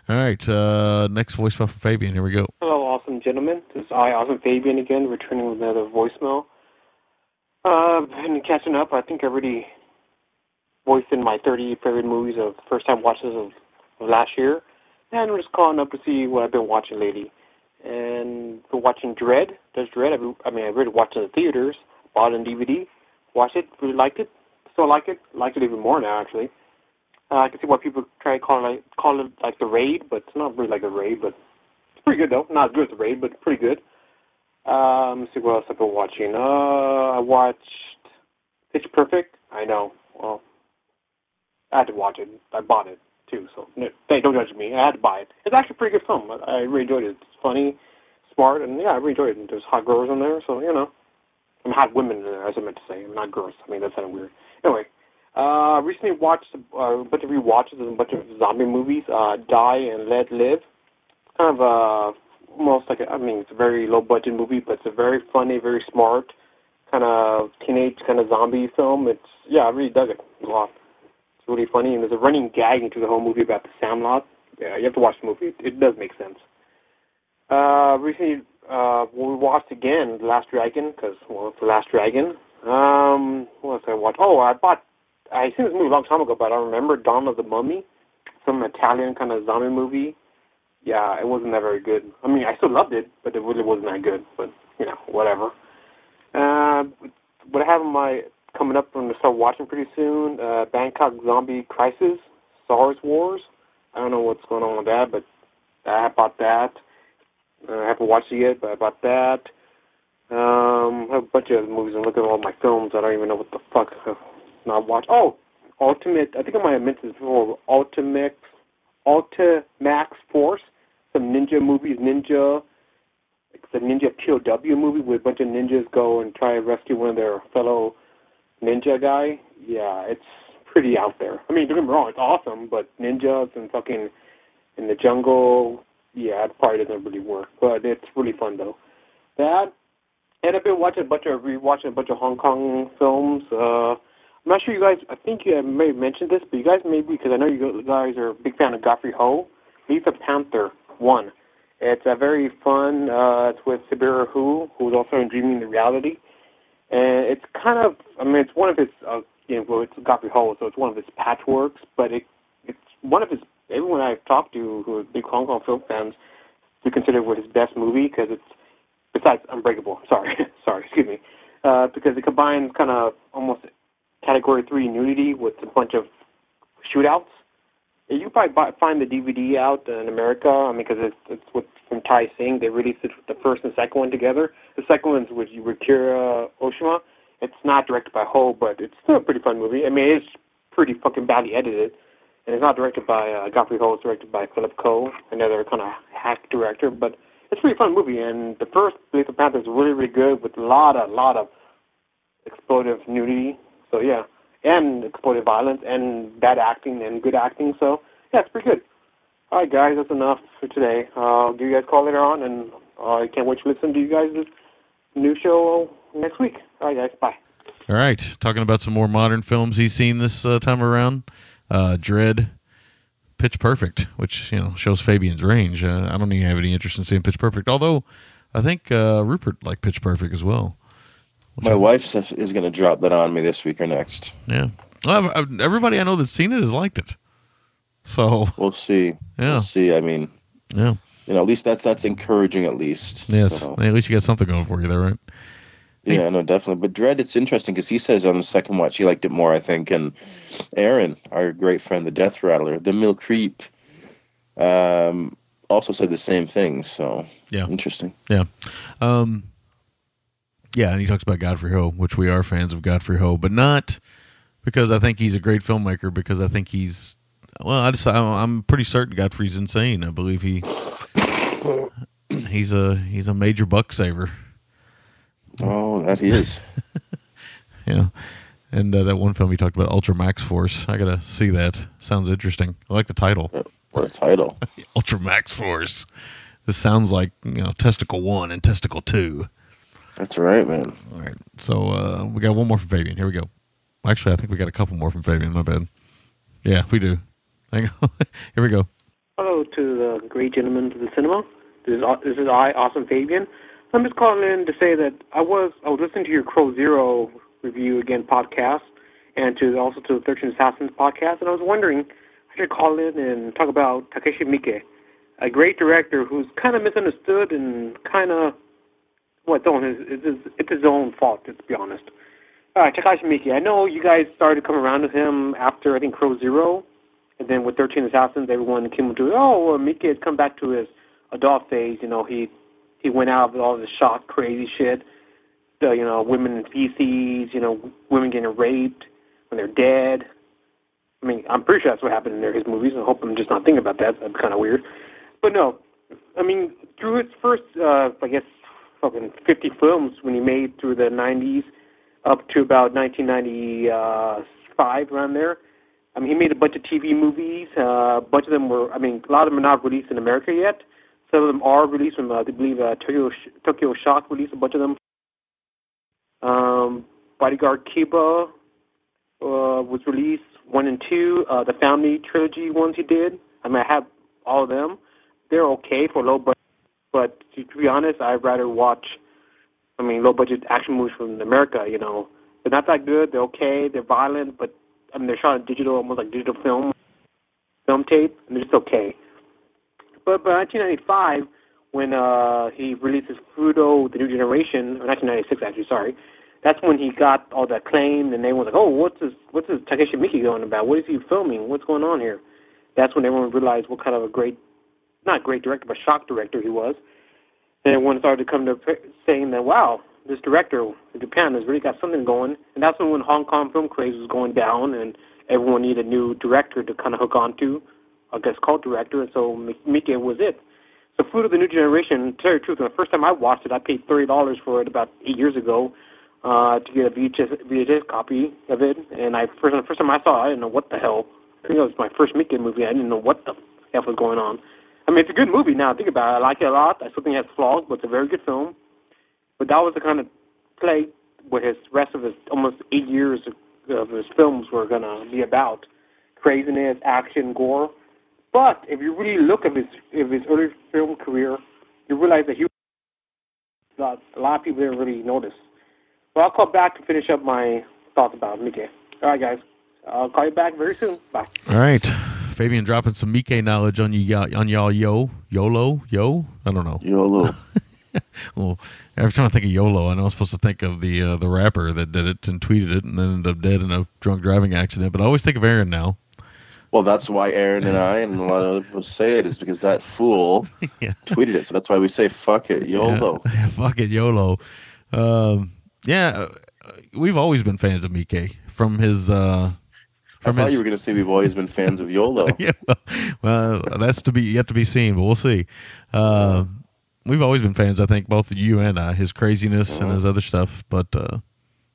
Speaker 1: All right. Uh, next voicemail from Fabian. Here we go.
Speaker 8: Hello, awesome gentlemen. This is I, Awesome Fabian again, returning with another voicemail. Uh, been catching up. I think I already voiced in my 30 favorite movies of first time watches of, of last year. And I'm just calling up to see what I've been watching lately. And been watching Dredd. There's Dredd. I've I mean, I already watched it in the theaters, bought it on DVD, watched it, really liked it. Still like it. Like it even more now, actually. Uh, I can see why people try to call it like, call it like the Raid, but it's not really like the Raid. But it's pretty good though. Not as good as the Raid, but pretty good. Um, let's see what else I've been watching. Uh, I watched Pitch Perfect. I know. Well, I had to watch it. I bought it too. So no, hey, don't judge me. I had to buy it. It's actually a pretty good film. I, I really enjoyed it. It's funny, smart, and yeah, I really enjoyed it. And there's hot girls in there, so you know, I'm hot women in there, as I meant to say. I'm not girls. I mean, that sounded weird. Anyway, uh, recently watched uh, a bunch of rewatches of a bunch of zombie movies. Uh, Die and Let Live. Kind of uh, almost like a, I mean, it's a very low budget movie, but it's a very funny, very smart kind of teenage kind of zombie film. It's yeah, I really dug it a lot. It's really funny, and there's a running gag into the whole movie about the Sandlot. Yeah, you have to watch the movie. It, it does make sense. Uh, recently, uh, we watched again The Last Dragon because well, it's The Last Dragon. Um, what else I watched? Oh, I bought. I seen this movie a long time ago, but I remember Dawn of the Mummy, some Italian kind of zombie movie. Yeah, it wasn't that very good. I mean, I still loved it, but it really wasn't that good. But you know, whatever. Uh, what I have on my coming up, I'm gonna start watching pretty soon. Uh, Bangkok Zombie Crisis, SARS Wars. I don't know what's going on with that, but I bought that. Uh, I haven't watched it yet, but I bought that. Um, I have a bunch of movies. I'm looking at all my films. I don't even know what the fuck not watch. Oh, Ultimate. I think I might have mentioned this before. Ultimate, Ultimax Force. Some ninja movies. Ninja. It's a ninja POW movie where a bunch of ninjas go and try to rescue one of their fellow ninja guy. Yeah, it's pretty out there. I mean, don't get me wrong, it's awesome, but ninjas and fucking in the jungle, yeah, it probably doesn't really work. But it's really fun though. That and I've been watching a bunch of rewatching a bunch of Hong Kong films. Uh I'm not sure you guys. I think you may have mentioned this, but you guys maybe because I know you guys are a big fan of Godfrey Ho. He's a Panther one, It's a very fun. Uh, it's with Sibelle Hu, who's also in Dreaming the Reality, and it's kind of. I mean, it's one of his. Uh, you know, well, it's Godfrey Ho, so it's one of his patchworks, but it it's one of his. Everyone I've talked to who are big Hong Kong film fans, we consider it his best movie because it's besides Unbreakable. Sorry, sorry, excuse me, uh, because it combines kind of almost category three nudity with a bunch of shootouts. You probably buy, find the DVD out in America. I mean, because it's it's with from Tai Sing. They released the first and second one together. The second one's with with Yukari Oshima. It's not directed by Ho, but it's still a pretty fun movie. I mean, it's pretty fucking badly edited, and it's not directed by uh, Godfrey Ho. It's directed by Philip Ko, another kind of hack director. But it's a pretty fun movie, and the first Black Panther is really, really good with a lot, a lot of explosive nudity. So yeah, and explosive violence and bad acting and good acting. So yeah, it's pretty good. All right, guys, that's enough for today. Uh, I'll give you guys a call later on, and uh, I can't wait to listen to you guys' new show next week. All right, guys, bye.
Speaker 1: All right, talking about some more modern films he's seen this uh, time around. Uh, Dredd, Pitch Perfect, which you know shows Fabian's range. Uh, I don't even have any interest in seeing Pitch Perfect, although I think uh, Rupert liked Pitch Perfect as well.
Speaker 9: My wife is going to drop that on me this week or next.
Speaker 1: Yeah, well, I've, I've, everybody I know that's seen it has liked it. So
Speaker 9: we'll see.
Speaker 1: Yeah,
Speaker 9: we'll see. I mean,
Speaker 1: yeah,
Speaker 9: you know, at least that's that's encouraging. At least,
Speaker 1: yes.
Speaker 9: So.
Speaker 1: At least you got something going for you there, right?
Speaker 9: Yeah, no, definitely. But Dredd, it's interesting because he says on the second watch he liked it more, I think. And Aaron, our great friend, the Death Rattler, the Mill Creep, um, also said the same thing. So
Speaker 1: yeah,
Speaker 9: interesting.
Speaker 1: Yeah, um, yeah, and he talks about Godfrey Ho, which we are fans of Godfrey Ho, but not because I think he's a great filmmaker. Because I think he's well, I just I'm pretty certain Godfrey's insane. I believe he he's a he's a major buck saver.
Speaker 9: Oh, that he is.
Speaker 1: yeah. And uh, that one film you talked about, Ultra Max Force. I gotta see that. Sounds interesting. I like the title.
Speaker 9: What title!
Speaker 1: Ultra Max Force. This sounds like you know Testicle One and Testicle Two.
Speaker 9: That's right, man.
Speaker 1: All right. So uh, we got one more from Fabian. Here we go. Actually, I think we got a couple more from Fabian. My bad. Yeah, we do. Hang on. Here we go.
Speaker 8: Hello to the great gentlemen to the cinema. This is this is I, Awesome Fabian. I'm just calling in to say that I was I was listening to your Crow Zero review again podcast, and to also to the Thirteen Assassins podcast, and I was wondering I should call in and talk about Takeshi Miike, a great director who's kind of misunderstood and kind of what well, it's, it's, it's his own fault. To be honest. All right, Takashi Miike. I know you guys started to come around to him after I think Crow Zero, and then with Thirteen Assassins, everyone came to oh well, Miike has come back to his adult phase. You know he he went out with all this shock, crazy shit. The, you know, women in feces, you know, women getting raped when they're dead. I mean, I'm pretty sure that's what happened in there, his movies. I hope I'm just not thinking about that. That's kind of weird. But no, I mean, through his first, uh, I guess, fucking 50 films when he made through the 90s up to about 1995, around there. I mean, he made a bunch of TV movies. Uh, a bunch of them were, I mean, a lot of them are not released in America yet. Some of them are released from, uh, I believe, uh, Tokyo Tokyo Shock released a bunch of them. Um, Bodyguard Kiba uh, was released one and two. Uh, the Family trilogy ones he did. I mean, I have all of them. They're okay for low budget, but to, to be honest, I'd rather watch. I mean, low budget action movies from America. You know, they're not that good. They're okay. They're violent, but I mean, they're shot in digital, almost like digital film, film tape, and they're just okay. But by 1995, when uh, he released his Fudo, The New Generation, or 1996 actually, sorry, that's when he got all the acclaim, and everyone was like, "Oh, what's this? What's this Takeshi Miike going about? What is he filming? What's going on here?" That's when everyone realized what kind of a great, not great director, but shock director he was. And everyone started to come to saying that, "Wow, this director in Japan has really got something going." And that's when Hong Kong film craze was going down, and everyone needed a new director to kind of hook onto. I guess cult director, and so Miike was it. So Food of the New Generation, to tell you the truth, the first time I watched it, I paid thirty dollars for it about eight years ago uh, to get a VHS, VHS copy of it. And I first the first time I saw it, I didn't know what the hell. I think it was my first Miike movie. I didn't know what the f was going on. I mean, it's a good movie now. Think about it. I like it a lot. I still think it has flaws, but it's a very good film. But that was the kind of play what his rest of his almost eight years of his films were gonna be about: craziness, action, gore But if you really look at his of his early film career, you realize that he lot a lot of people didn't really notice. Well, I'll call back to finish up my thoughts about Miike. All right, guys. I'll call you back very soon. Bye.
Speaker 1: All right. Fabian dropping some Miike knowledge on you y'all- on y'all yo YOLO yo I don't know
Speaker 9: YOLO.
Speaker 1: well, every time I think of YOLO, I know I'm supposed to think of the uh, the rapper that did it and tweeted it and then ended up dead in a drunk driving accident. But I always think of Aaron now.
Speaker 2: Well, that's why Aaron and I and a lot of other people say it is because that fool tweeted it. So that's why we say "fuck it, YOLO."
Speaker 1: Yeah, fuck it, YOLO. Um, yeah, uh, we've always been fans of Miike from his. Uh,
Speaker 2: I thought you were going to say we've always been fans of YOLO.
Speaker 1: yeah, well, well, that's to be yet to be seen, but we'll see. Uh, we've always been fans, I think, both you and I, his craziness and his other stuff. But uh,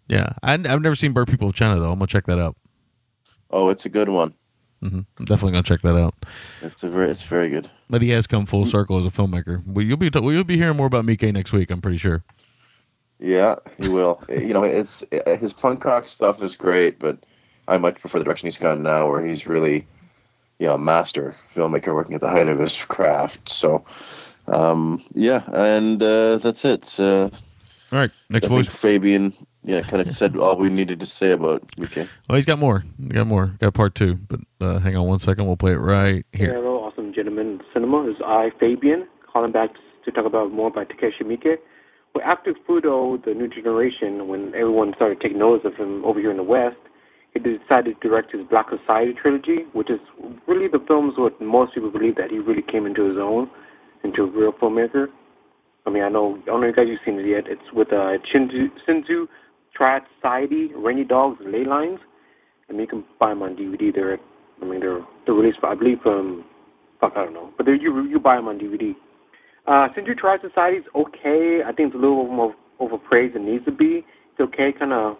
Speaker 1: yeah, I, I've never seen Bird People of China though. I'm gonna check that out.
Speaker 2: Oh, it's a good one.
Speaker 1: hmm I'm definitely gonna check that out.
Speaker 2: It's a very, it's very good.
Speaker 1: But he has come full circle as a filmmaker. Well, you'll be well, you'll be hearing more about Miike next week. I'm pretty sure.
Speaker 2: Yeah, he will. you know, it's his punk rock stuff is great, but I much prefer the direction he's gone now, where he's really, you know, a master filmmaker working at the height of his craft. So, um, yeah, and uh, that's it. Uh,
Speaker 1: All right, next
Speaker 2: I
Speaker 1: voice.
Speaker 2: think Fabian, yeah, kind of said all we needed to say about Miike.
Speaker 1: Oh, he's got more. He got more. Got part two. But uh, hang on one second. We'll play it right here.
Speaker 8: Hello, awesome gentlemen. Cinema This is I, Fabian, calling back to talk about more about Takeshi Miike. Well, after Fudo, the new generation, when everyone started taking notice of him over here in the West, he decided to direct his Black Society trilogy, which is really the films what most people believe that he really came into his own, into a real filmmaker. I mean, I know, I don't know if you guys have seen it yet. It's with uh, Shinzu, Shinzu Triad Society, Rainy Dogs, and Ley Lines. I mean, you can buy them on DVD. They're, I mean, they're they're released, I believe, from fuck, I don't know, but you you buy them on DVD. Uh, Shinju Triad Society is okay. I think it's a little more overpraised than it needs to be. It's okay, kind of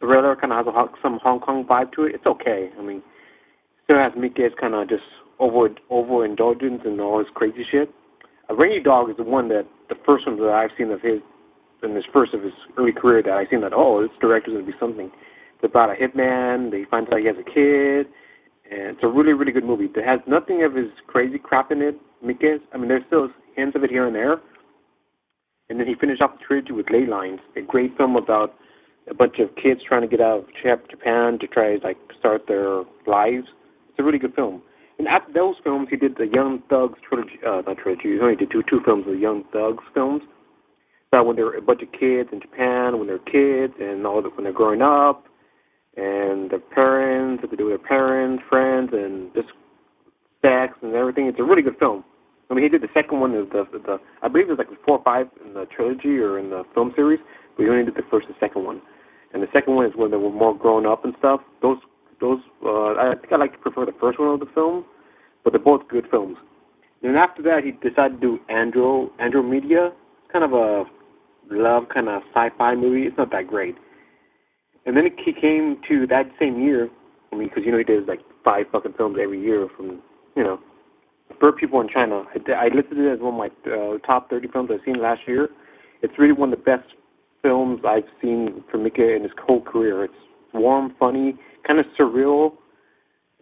Speaker 8: thriller, kind of has a, some Hong Kong vibe to it. It's okay. I mean, still has Miike's kind of just over overindulgence and all his crazy shit. A Rainy Dog is the one that the first one that I've seen of his in his first of his early career that I've seen that oh this director's gonna be something. It's about a hitman. They find out he has a kid, and it's a really really good movie. It has nothing of his crazy crap in it. Miike's. I mean, there's still hints of it here and there. And then he finished off the trilogy with Ley Lines, a great film about a bunch of kids trying to get out of Japan to try like start their lives. It's a really good film. And after those films, he did the Young Thugs trilogy. Uh, not trilogy. He only did two two films, the Young Thugs films. About when they're a bunch of kids in Japan, when they're kids, and all the, when they're growing up, and their parents, what they do with their parents, friends, and just sex and everything. It's a really good film. I mean, he did the second one of the, the, I believe there's like four or five in the trilogy or in the film series, he only did the first and second one. And the second one is when they were more grown up and stuff. Those those uh, I think I like to prefer the first one of the film, but they're both good films. And then after that, he decided to do Andro Andro Media, kind of a love kind of sci-fi movie. It's not that great. And then he came to that same year. I mean, because you know he does like five fucking films every year from you know Bird People in China. I, I listed it as one of my uh, top 30 films I've seen last year. It's really one of the best films I've seen from Miike in his whole career. It's warm, funny, kind of surreal,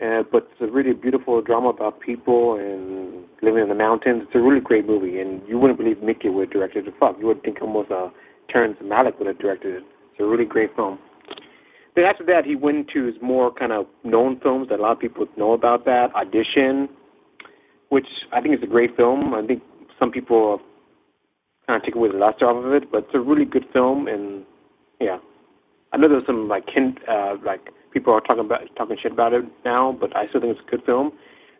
Speaker 8: uh, but it's a really beautiful drama about people and living in the mountains. It's a really great movie, and you wouldn't believe Miike would have directed it. Fuck, you would think almost uh, Terrence Malick would have directed it. It's a really great film. Then after that, he went to his more kind of known films that a lot of people know about. That Audition, which I think is a great film. I think some people kind of take away the luster off of it, but it's a really good film. And yeah, I know there's some like hint, uh, like people are talking about talking shit about it now, but I still think it's a good film.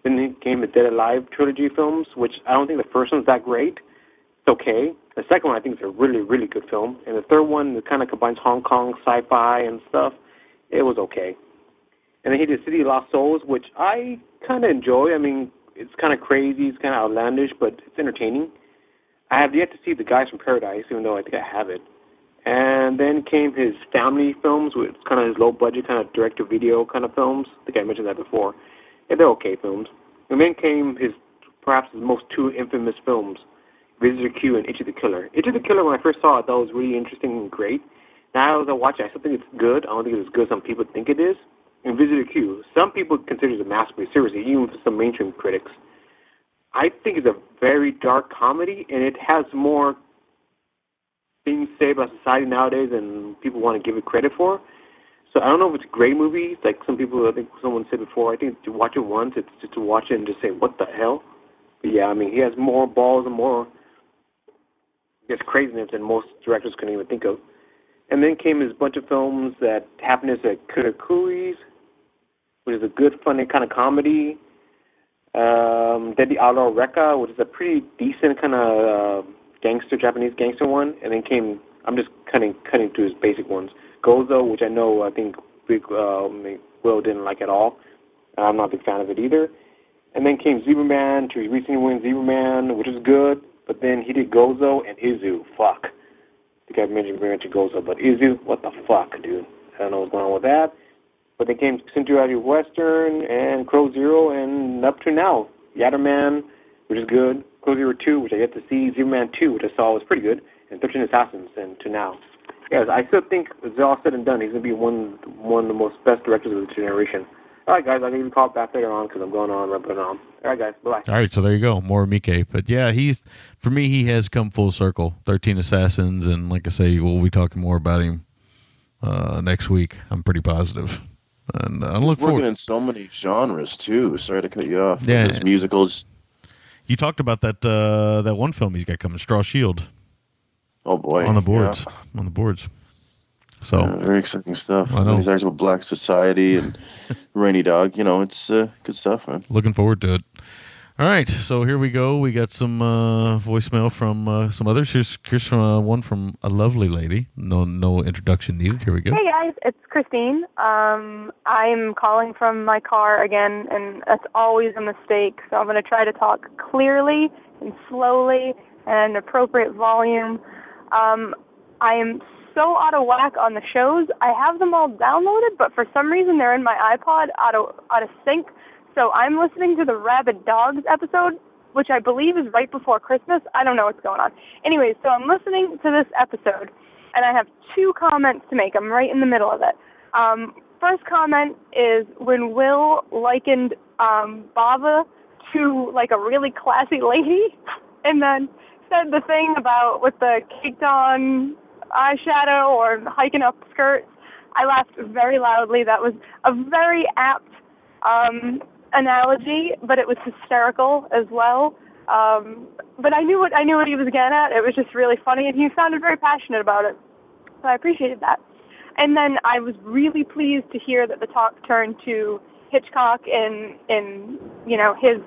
Speaker 8: Then he came the Dead Alive trilogy films, which I don't think the first one's that great. It's okay. The second one I think is a really really good film, and the third one it kind of combines Hong Kong sci-fi and stuff. It was okay. And then he did City of Lost Souls, which I kind of enjoy. I mean, it's kind of crazy, it's kind of outlandish, but it's entertaining. I have yet to see The Guys from Paradise, even though I think I have it. And then came his family films, which kind of his low budget, kind of direct to video kind of films. I think I mentioned that before. Yeah, they're okay films. And then came his perhaps his most two infamous films, Visitor Q and Ichi the Killer. Ichi the Killer, when I first saw it, that was really interesting and great. Now as I watch it, I still think it's good. I don't think it's as good as some people think it is. Invisitor Q. Some people consider it a masterpiece, seriously, even for some mainstream critics. I think it's a very dark comedy, and it has more things say about society nowadays than people want to give it credit for. So I don't know if it's a great movie. Like some people, I think someone said before. I think to watch it once, it's just to watch it and just say, "What the hell?" But yeah, I mean, he has more balls and more, guess, craziness than most directors can even think of. And then came his bunch of films that Happiness at Katakuris, which is a good, funny kind of comedy. Um, the Outlaw Rekka, which is a pretty decent kind of uh, gangster, Japanese gangster one. And then came, I'm just cutting cutting through his basic ones. Gozu, which I know I think Big uh, Will didn't like at all. I'm not a big fan of it either. And then came Zebraman to recently win Zebraman, which is good. But then he did Gozu and Izu. Fuck. I think I mentioned mentioned Gozu, but Izu, what the fuck, dude? I don't know what's going on with that. But they came Century Western and Crow Zero, and up to now, Yatterman, which is good. Crow Zero Two, which I get to see. Zebraman Two, which I saw was pretty good, and Thirteen Assassins, and to now. Yes, I still think it's all said and done. He's gonna be one one of the most best directors of the generation. All right, guys, I'll give you call back later on because I'm going on, it on. All right, guys, bye.
Speaker 1: All right, so there you go, more Miike. But yeah, he's for me, he has come full circle. Thirteen Assassins, and like I say, we'll be talking more about him uh, next week. I'm pretty positive, and I look
Speaker 2: He's working
Speaker 1: forward.
Speaker 2: in so many genres too. Sorry to cut you off.
Speaker 1: Yeah.
Speaker 2: his musicals.
Speaker 1: You talked about that uh, that one film he's got coming, Straw Shield.
Speaker 2: Oh boy,
Speaker 1: on the boards, on the boards. So
Speaker 2: Yeah, very exciting stuff.
Speaker 1: I know.
Speaker 2: He's talks about Black Society and Rainy Dog. You know, it's uh, good stuff, man.
Speaker 1: looking forward to it. All right, so here we go. We got some uh, voicemail from uh, some others. Here's, here's from, uh, one from a lovely lady. No, no introduction needed. Here we go.
Speaker 10: Hey guys, it's Christine. Um, I'm calling from my car again, and that's always a mistake. So I'm going to try to talk clearly and slowly and appropriate volume. Um, I am so out of whack on the shows. I have them all downloaded, but for some reason they're in my iPod out of out of sync. So I'm listening to the Rabid Dogs episode, which I believe is right before Christmas. I don't know what's going on. Anyway, so I'm listening to this episode, and I have two comments to make. I'm right in the middle of it. Um, first comment is when Will likened um, Bava to like a really classy lady, and then said the thing about with the caked on eyeshadow or hiking up skirts. I laughed very loudly. That was a very apt um, analogy, but it was hysterical as well. Um, but I knew what I knew what he was getting at. It was just really funny, and he sounded very passionate about it. So I appreciated that. And then I was really pleased to hear that the talk turned to Hitchcock and in you know his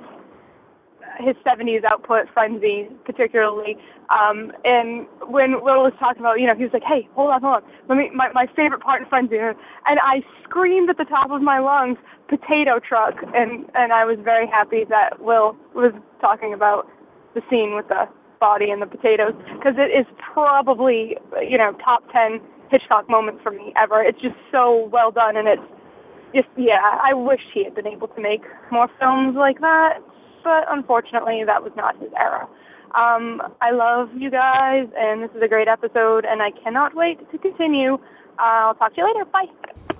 Speaker 10: his 70s output, Frenzy, particularly. Um, and when Will was talking about, you know, he was like, hey, hold on, hold on. Let me, my, my favorite part in Frenzy. And I screamed at the top of my lungs, potato truck. And, and I was very happy that Will was talking about the scene with the body and the potatoes because it is probably, you know, top 10 Hitchcock moments for me ever. It's just so well done and it's just, yeah, I wish he had been able to make more films like that but unfortunately that was not his era. Um, I love you guys, and this is a great episode, and I cannot wait to continue. I'll talk to you later. Bye.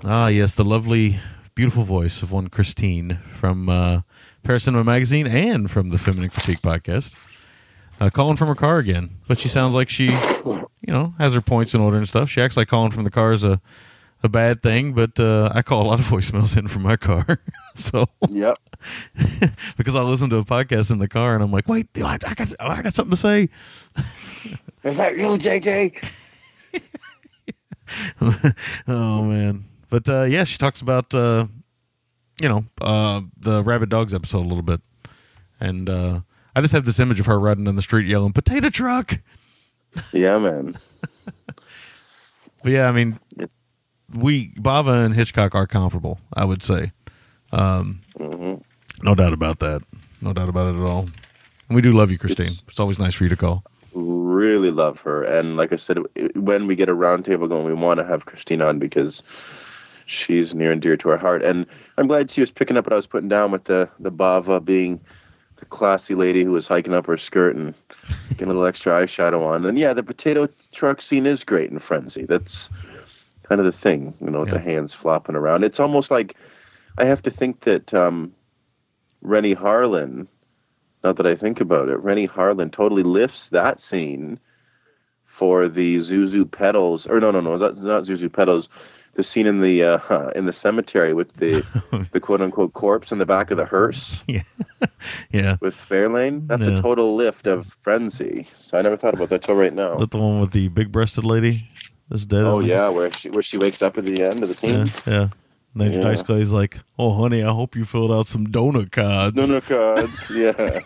Speaker 1: Ah, yes, the lovely, beautiful voice of one Christine from uh, Paris Cinema Magazine and from the Feminine Critique podcast. Uh, calling from her car again, but she sounds like she, you know, has her points in order and stuff. She acts like calling from the car is a, a bad thing, but uh, I call a lot of voicemails in from my car. so
Speaker 2: Yep.
Speaker 1: because I listen to a podcast in the car and I'm like, wait, I, I got I got something to say.
Speaker 2: Is that you, JJ?
Speaker 1: oh man, but uh, yeah, she talks about uh, you know uh, the rabid dogs episode a little bit, and uh, I just have this image of her riding down the street yelling "potato truck."
Speaker 2: Yeah, man.
Speaker 1: But yeah, I mean, we Bava and Hitchcock are comparable. I would say, um, no doubt about that. No doubt about it at all. And we do love you, Christine. It's, always nice for you to call.
Speaker 2: Really love her, and like I said, when we get a roundtable going, we want to have Christine on because she's near and dear to our heart. And I'm glad she was picking up what I was putting down with the the Bava being the classy lady who was hiking up her skirt and getting a little extra eyeshadow on. And yeah, the potato truck scene is great in Frenzy. That's kind of the thing, you know, with the hands flopping around. It's almost like I have to think that um, Renny Harlin. Now that I think about it, Renny Harlin totally lifts that scene for the Zuzu pedals, or no, no, no, that's not Zuzu pedals. The scene in the uh, in the cemetery with the the quote unquote corpse in the back of the hearse.
Speaker 1: Yeah, yeah.
Speaker 2: With Fairlane, that's
Speaker 1: Yeah.
Speaker 2: a total lift of frenzy. So I never thought about that till right now.
Speaker 1: That the one with the big breasted lady that's dead.
Speaker 2: Oh yeah, where she where she wakes up at the end of the
Speaker 1: yeah,
Speaker 2: scene.
Speaker 1: yeah. Major
Speaker 2: Yeah.
Speaker 1: Dice Clay's like, "Oh, honey, I hope you filled out some donut cards."
Speaker 2: No, no cards. Yeah.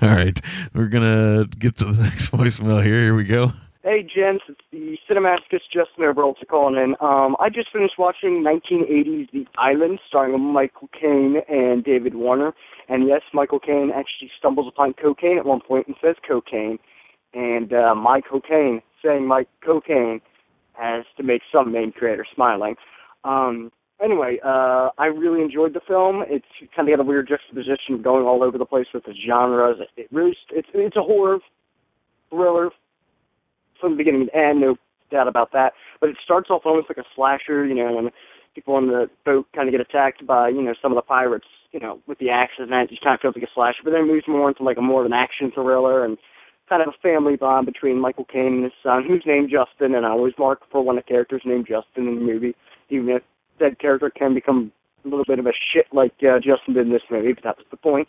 Speaker 1: All right, we're gonna get to the next voicemail here. Here we go.
Speaker 11: Hey, gents, it's the Cinematicus Justin Oberholtz calling in. Um, I just finished watching 1980's The Island, starring Michael Caine and David Warner. And yes, Michael Caine actually stumbles upon cocaine at one point and says cocaine. And uh, my cocaine saying my cocaine has to make some main creator smiling. Um, anyway, uh, I really enjoyed the film. It's kind of got a weird juxtaposition going all over the place with the genres. It really, it's it's a horror thriller from the beginning to end, no doubt about that. But it starts off almost like a slasher, you know, when people on the boat kind of get attacked by, you know, some of the pirates, you know, with the axes and that, it just kind of feels like a slasher. But then it moves more into like a more of an action thriller and kind of a family bond between Michael Caine and his son, who's named Justin, and I always mark for when a character's named Justin in the movie, even if that character can become a little bit of a shit like uh, Justin did in this movie, but that was the point.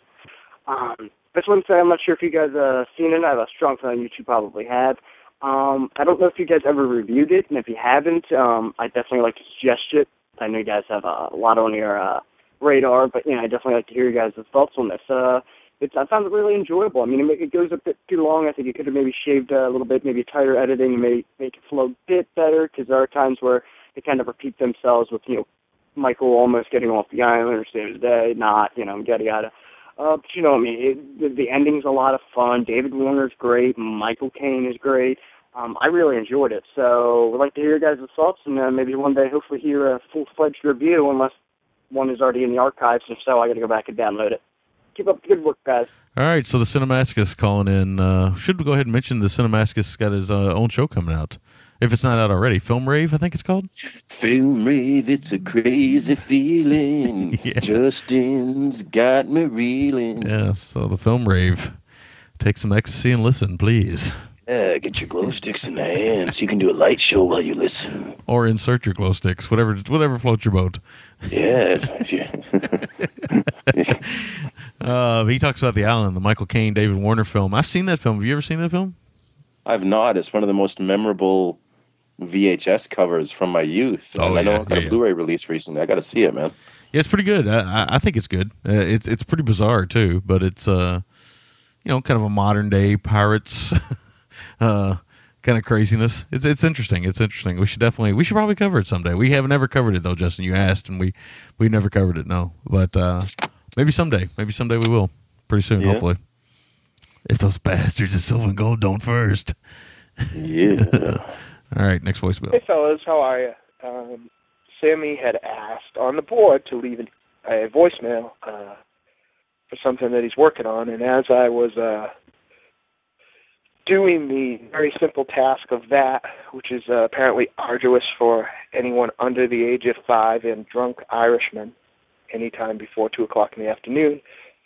Speaker 11: Um, want to say I'm not sure if you guys uh seen it. I have a strong feeling you two probably have. Um, I don't know if you guys ever reviewed it, and if you haven't, um, I definitely like to suggest it. I know you guys have a lot on your uh, radar, but you know, I definitely like to hear you guys' thoughts on this. Uh, it's I found it really enjoyable. I mean, it, it goes a bit too long. I think it could have maybe shaved a little bit, maybe tighter editing, and maybe make it flow a bit better. Because there are times where they kind of repeat themselves with you know Michael almost getting off the island or saving the day, not you know yada yada. Uh, but you know, I mean, it, the, the ending's a lot of fun. David Warner's great. Michael Caine is great. Um, I really enjoyed it. So we'd like to hear your guys' thoughts, and uh, maybe one day, hopefully, hear a full-fledged review, unless one is already in the archives. If so, I got to go back and download it. Keep up the good work, guys.
Speaker 1: All right, so the Cinemascus calling in. Uh, should we go ahead and mention the Cinemascus got his uh, own show coming out? If it's not out already, Film Rave, I think it's called.
Speaker 2: Film rave, it's a crazy feeling. Justin's got me reeling.
Speaker 1: Yeah, so the Film Rave. Take some ecstasy and listen, please.
Speaker 2: Yeah, get your glow sticks in the hand so you can do a light show while you listen.
Speaker 1: Or insert your glow sticks, whatever whatever floats your boat.
Speaker 2: Yeah.
Speaker 1: Uh, he talks about the Island, the Michael Caine, David Warner film. I've seen that film. Have you ever seen that film?
Speaker 2: I've not. It's one of the most memorable VHS covers from my youth.
Speaker 1: Oh,
Speaker 2: and I know
Speaker 1: yeah,
Speaker 2: it got
Speaker 1: yeah,
Speaker 2: a. Blu-ray release recently. I got to see it, man.
Speaker 1: Yeah, it's pretty good. I, I, I think it's good. Uh, it's it's pretty bizarre too, but it's uh, you know, kind of a modern day pirates, uh, kind of craziness. It's it's interesting. It's interesting. We should definitely we should probably cover it someday. We have never covered it though, Justin. You asked, and we we never covered it. No, but uh, maybe someday. Maybe someday we will. Pretty soon,
Speaker 2: Yeah.
Speaker 1: hopefully. If those bastards of Silver and Gold don't first.
Speaker 2: Yeah.
Speaker 1: All right, next voicemail.
Speaker 12: Hey fellas, how are you? Um, Sammy had asked on the board to leave an, a voicemail uh, for something that he's working on, and as I was uh, doing the very simple task of that, which is uh, apparently arduous for anyone under the age of five and drunk Irishmen, anytime before two o'clock in the afternoon,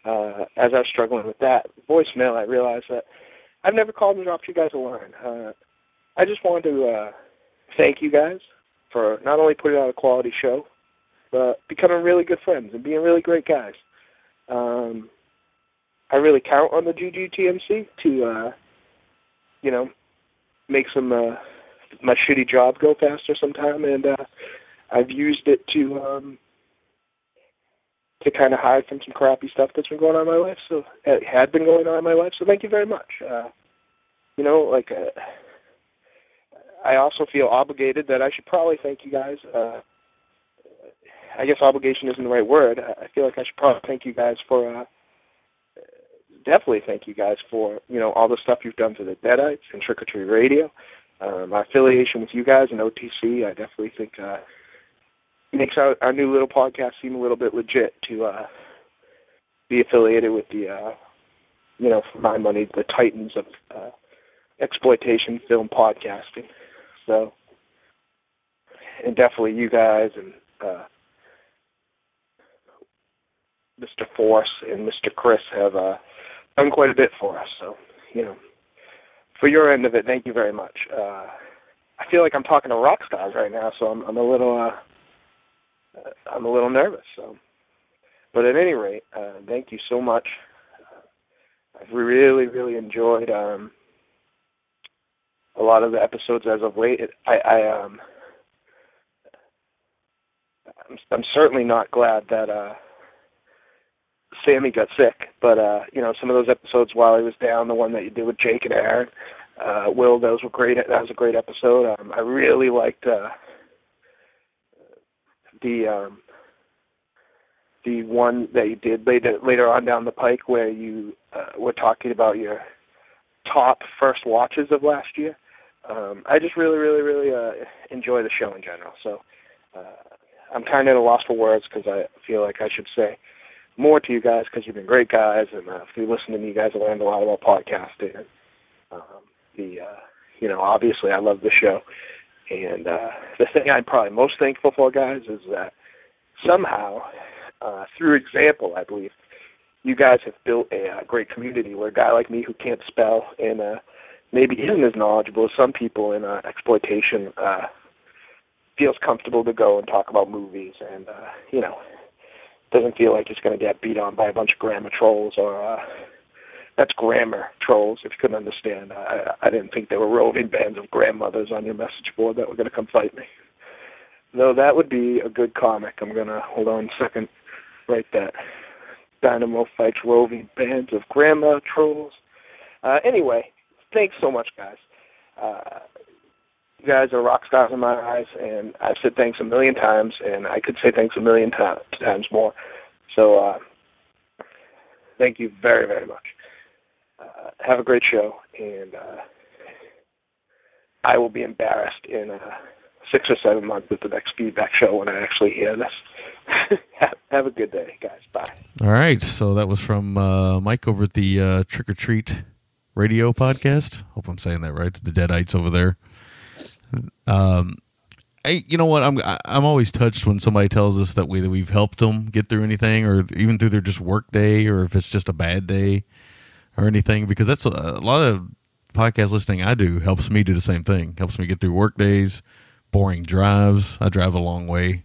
Speaker 12: uh, as I was struggling with that voicemail, I realized that I've never called and dropped you guys a line. Uh, I just wanted to uh, thank you guys for not only putting out a quality show, but becoming really good friends and being really great guys. Um, I really count on the GGTMC to, uh, you know, make some uh, my shitty job go faster sometime, and uh, I've used it to um, to kind of hide from some crappy stuff that's been going on in my life. So it had been going on in my life. So thank you very much. Uh, you know, like uh, I also feel obligated that I should probably thank you guys. Uh, I guess obligation isn't the right word. I feel like I should probably thank you guys for uh, definitely thank you guys for you know all the stuff you've done for the Deadites and Trick or Treat Radio. Uh, my affiliation with you guys and OTC, I definitely think uh, makes our, our new little podcast seem a little bit legit to uh, be affiliated with the uh, you know for my money the titans of uh, exploitation film podcasting. So and definitely you guys and uh, Mr. Force and Mr. Chris have uh, done quite a bit for us. So, you know, for your end of it, thank you very much. Uh, I feel like I'm talking to rock stars right now, so I'm, I'm a little, uh, I'm a little nervous. So, but at any rate, uh, thank you so much. I've really, really enjoyed um, a lot of the episodes as of late. It, I, I um, I'm, I'm certainly not glad that uh, Sammy got sick, but uh, you know, some of those episodes while he was down, the one that you did with Jake and Aaron, uh, Will, those were great. That was a great episode. Um, I really liked uh, the um, the one that you did later later on down the pike, where you uh, were talking about your top first watches of last year. Um, I just really, really, really uh, enjoy the show in general. So uh, I'm kind of at a loss for words because I feel like I should say more to you guys because you've been great guys, and uh, if you listen to me, you guys have learned a lot about podcasting. Um, the uh, you know, obviously, I love the show, and uh, the thing I'm probably most thankful for, guys, is that somehow, uh, through example, I believe, you guys have built a uh, great community where a guy like me who can't spell and uh, maybe isn't as knowledgeable as some people in uh, exploitation uh, feels comfortable to go and talk about movies and uh, you know doesn't feel like he's going to get beat on by a bunch of grammar trolls or uh, that's grammar trolls. If you couldn't understand, I, I didn't think there were roving bands of grandmothers on your message board that were going to come fight me. Though that would be a good comic. I'm going to hold on a second, write that. Dynamo fights roving bands of grandma trolls. Uh, anyway, thanks so much, guys. Uh, you guys are rock stars in my eyes, and I've said thanks a million times, and I could say thanks a million times, times more. So, uh, thank you very, very much. Uh, have a great show, and uh, I will be embarrassed in uh, six or seven months at the next feedback show when I actually hear this. have, have a good day, guys. Bye.
Speaker 1: All right, so that was from uh, Mike over at the uh, Trick or Treat Radio podcast. Hope I'm saying that right. The Deadites over there. Um, I, you know what? I'm I'm always touched when somebody tells us that we that we've helped them get through anything, or even through their just work day, or if it's just a bad day, or anything. Because that's a, a lot of podcast listening I do helps me do the same thing. Helps me get through work days, boring drives. I drive a long way.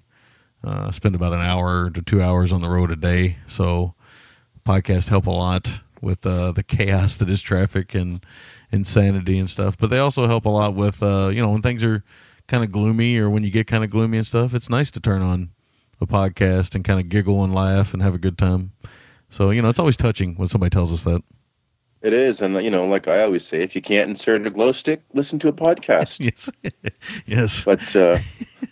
Speaker 1: Uh, spend about an hour to two hours on the road a day, so podcasts help a lot with uh, the chaos that is traffic and insanity and stuff. But they also help a lot with uh, you know when things are kind of gloomy or when you get kind of gloomy and stuff. It's nice to turn on a podcast and kind of giggle and laugh and have a good time. So you know it's always touching when somebody tells us that.
Speaker 2: It is, and you know, like I always say, if you can't insert a glow stick, listen to a podcast.
Speaker 1: yes, yes.
Speaker 2: But uh,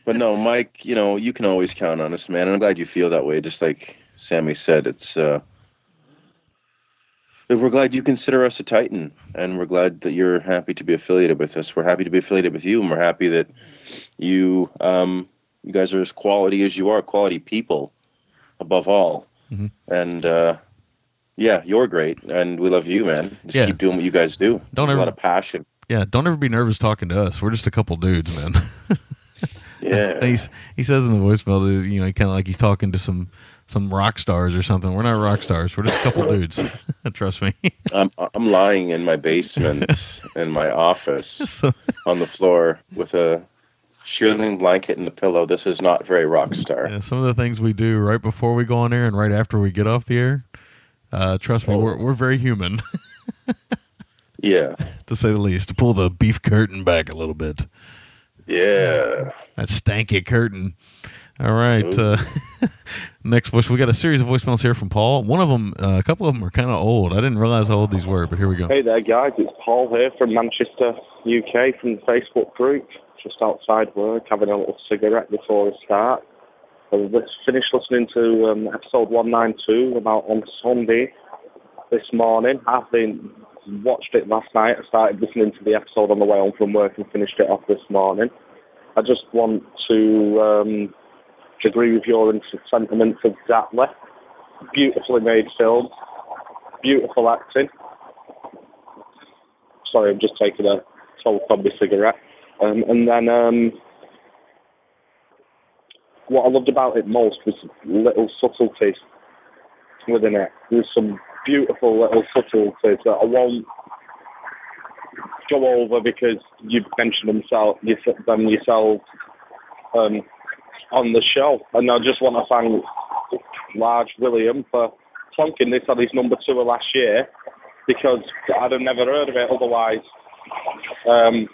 Speaker 2: but no, Mike, you know, you can always count on us, man. And I'm glad you feel that way. Just like Sammy said, it's uh, we're glad you consider us a Titan, and we're glad that you're happy to be affiliated with us. We're happy to be affiliated with you, and we're happy that you um, you guys are as quality as you are, quality people above all.
Speaker 1: Mhm.
Speaker 2: And uh, yeah, you're great, and we love you, man. Just
Speaker 1: Yeah.
Speaker 2: keep doing what you guys do.
Speaker 1: Don't
Speaker 2: a lot of passion.
Speaker 1: Yeah, don't ever be nervous talking to us. We're just a couple dudes, man.
Speaker 2: Yeah.
Speaker 1: He's, he says in the voicemail, you know, kind of like he's talking to some some rock stars or something. We're not rock stars. We're just a couple dudes. Trust me.
Speaker 2: I'm I'm lying in my basement in my office on the floor with a shearling blanket and a pillow. This is not very rock star.
Speaker 1: Yeah, some of the things we do right before we go on air and right after we get off the air. Uh, trust me, we're we're very human,
Speaker 2: Yeah.
Speaker 1: to say the least. To pull the beef curtain back a little bit.
Speaker 2: Yeah.
Speaker 1: That stanky curtain. All right. Uh, next voice. We got a series of voicemails here from Paul. One of them, uh, a couple of them are kind of old. I didn't realize how old these were, but here we go.
Speaker 13: Hey there, guys. It's Paul here from Manchester, UK, from the Facebook group. Just outside work, having a little cigarette before we start. I finished listening to um, episode 192 about on Sunday this morning. I've been watched it last night. I started listening to the episode on the way home from work and finished it off this morning. I just want to um, agree with your sentiments exactly. Beautifully made film, beautiful acting. Sorry, I'm just taking a toll from cigarette. Um, and then um, what I loved about it most was little subtleties within it. There's some beautiful little subtleties that I won't go over because you've mentioned them, them yourself um, on the show. And I just want to thank Large William for plonking this on his number two of last year because I'd have never heard of it otherwise. Um,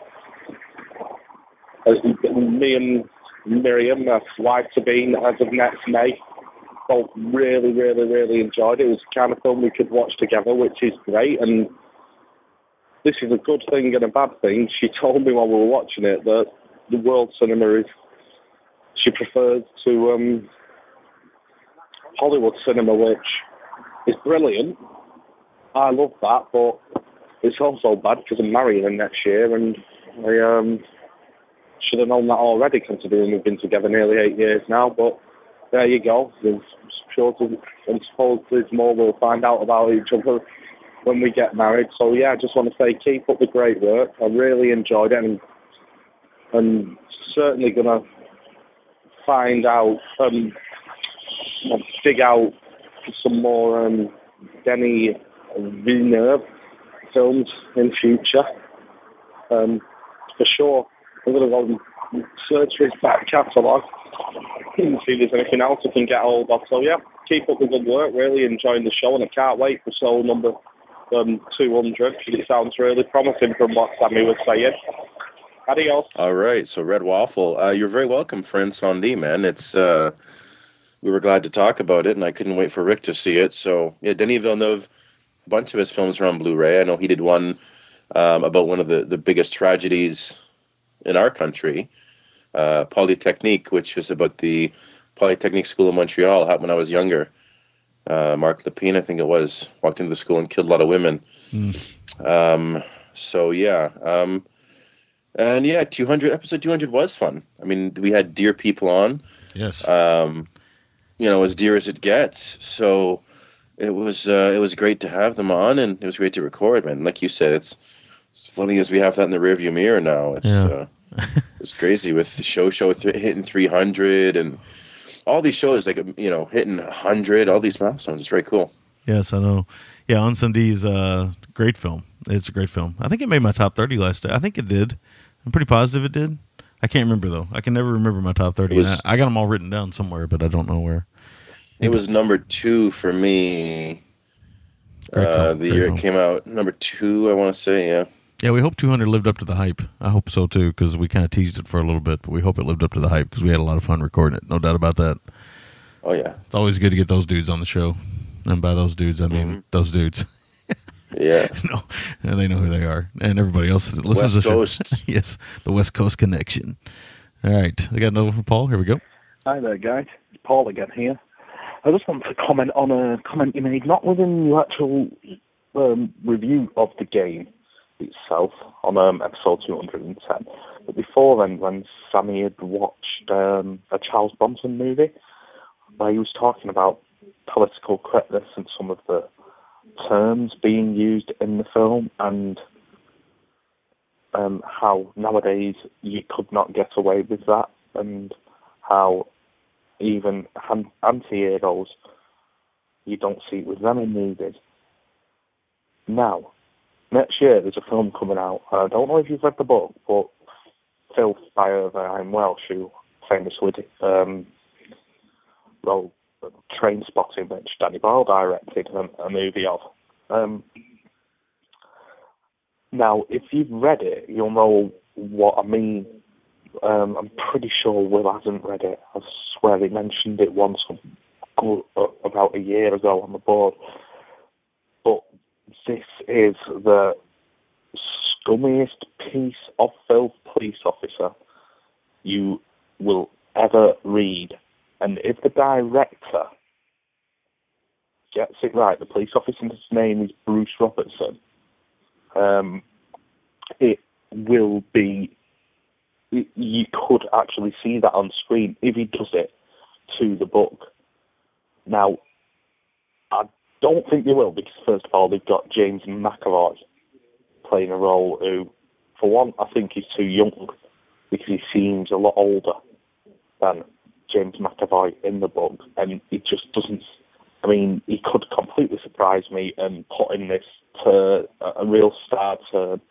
Speaker 13: me and Miriam, my wife to be, as of next May, both really, really, really enjoyed it. It was the kind of film we could watch together, which is great. And this is a good thing and a bad thing. She told me while we were watching it that the world cinema is she prefers to um, Hollywood cinema, which is brilliant. I love that, but it's also bad because I'm marrying her next year, and I um, should have known that already, considering we've been together nearly eight years now. But there you go. There's sure to, and suppose there's more we'll find out about each other when we get married. So yeah, I just want to say keep up the great work. I really enjoyed it, and and certainly gonna find out, um, dig out some more um, Denis Villeneuve films in future. Um, for sure, Gonna go and search his back catalogue and see there's anything else I can get hold of. So yeah, keep up the good work. Really enjoying the show, and I can't wait for show number um, 200 because it sounds really promising from what Sammy was saying. Adios.
Speaker 2: All right, so Red Waffle, uh, you're very welcome, friend Sandy, man. It's uh, we were glad to talk about it, and I couldn't wait for Rick to see it. So yeah, Denis Villeneuve, a bunch of his films are on Blu-ray. I know he did one um, about one of the the biggest tragedies in our country, uh, Polytechnique, which was about the Polytechnique School of Montreal. Happened when I was younger. Uh, Marc Lépine, I think it was, walked into the school and killed a lot of women.
Speaker 1: Mm.
Speaker 2: Um, so yeah, um, and yeah, 200 episode 200 was fun. I mean, we had dear people on.
Speaker 1: Yes.
Speaker 2: Um, you know, as dear as it gets. So it was uh, it was great to have them on, and it was great to record. Man, like you said, it's it's funny as we have that in the rearview mirror now. It's
Speaker 1: Yeah.
Speaker 2: uh, it's crazy with the show show th- hitting 300 and all these shows like you know hitting 100. All these milestones. It's very cool.
Speaker 1: Yes, I know. Yeah, On Sunday's uh, great film. It's a great film. I think it made my top thirty last day. I think it did. I'm pretty positive it did. I can't remember though. I can never remember my top thirty.
Speaker 2: Was-
Speaker 1: and I, I got them all written down somewhere, but I don't know where.
Speaker 2: It was number two for me. Uh, the
Speaker 1: great
Speaker 2: year
Speaker 1: film.
Speaker 2: it came out, number two, I want to say, yeah.
Speaker 1: Yeah, we hope 200 lived up to the hype. I hope so too, because we kind of teased it for a little bit, but we hope it lived up to the hype because we had a lot of fun recording it. No doubt about that.
Speaker 2: Oh yeah,
Speaker 1: It's always good to get those dudes on the show, and by those dudes, I mean
Speaker 2: Mm-hmm.
Speaker 1: those dudes.
Speaker 2: Yeah.
Speaker 1: no, and they know who they are, and everybody else that listens
Speaker 2: West
Speaker 1: to the
Speaker 2: Coast.
Speaker 1: show. yes, the West Coast connection. All right, I got another one from Paul. Here we go.
Speaker 14: Hi there, guys. It's Paul again here. I just want to comment on a comment you made, not within your actual um, review of the game itself on um, episode 210, but before then, when Sammy had watched um, a Charles Bronson movie, where he was talking about political correctness and some of the terms being used in the film, and um, how nowadays you could not get away with that, and how even anti-heroes, you don't see it with them in movies. Now, next year there's a film coming out, I don't know if you've read the book, but Filth Irva I'm Welsh, who famously um, wrote Trainspotting, which Danny Boyle directed a, a movie of. Um, now, if you've read it, you'll know what I mean. Um, I'm pretty sure Will hasn't read it. I swear he mentioned it once uh, about a year ago on the board. This is the scummiest piece of filth police officer you will ever read. And if the director gets it right, the police officer's name is Bruce Robertson. Um, it will be. y- You could actually see that on screen if he does it to the book. Now, don't think they will because first of all they've got James McAvoy playing a role who, for one, I think he's too young because he seems a lot older than James McAvoy in the book, and it just doesn't. I mean, he could completely surprise me and put in this to a real star turn,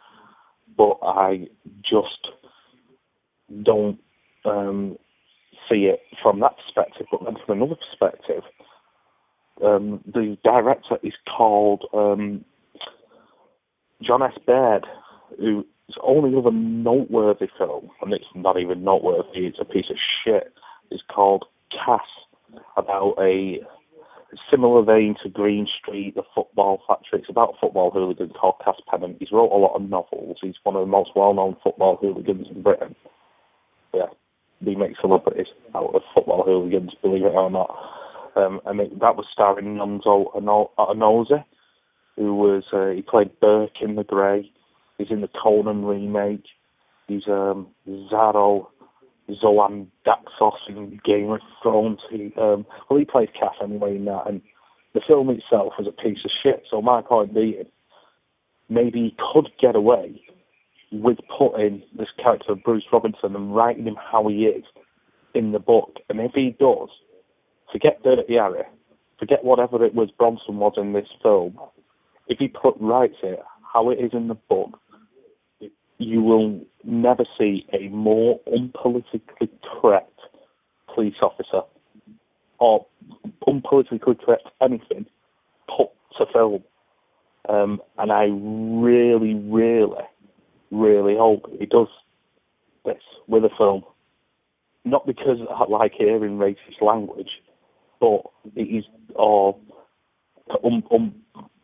Speaker 14: but I just don't um, see it from that perspective. But then from another perspective, um, the director is called um, John S. Baird, who his only other noteworthy film, and it's not even noteworthy, it's a piece of shit, is called Cass, about a similar vein to Green Street, the football factory. It's about a football hooligan called Cass Pennant. He's wrote a lot of novels. He's one of the most well-known football hooligans in Britain. Yeah, he makes celebrities out of football hooligans, believe it or not. Um, and it, that was starring Nonso Anozie, who was uh, he played Burke in The Grey. He's in the Conan remake. He's um, Xaro Xhoan Daxos in Game of Thrones. He um, well, he played Cass anyway in that, and the film itself was a piece of shit. So my point being, maybe he could get away with putting this character of Bruce Robinson and writing him how he is in the book. And if he does, forget Dirty Harry, forget whatever it was Bronson was in this film. If he put writes it how it is in the book, you will never see a more unpolitically correct police officer or unpolitically correct anything put to film. Um, and I really, really, really hope he does this with a film. Not because I like hearing racist language, but it is or um, um,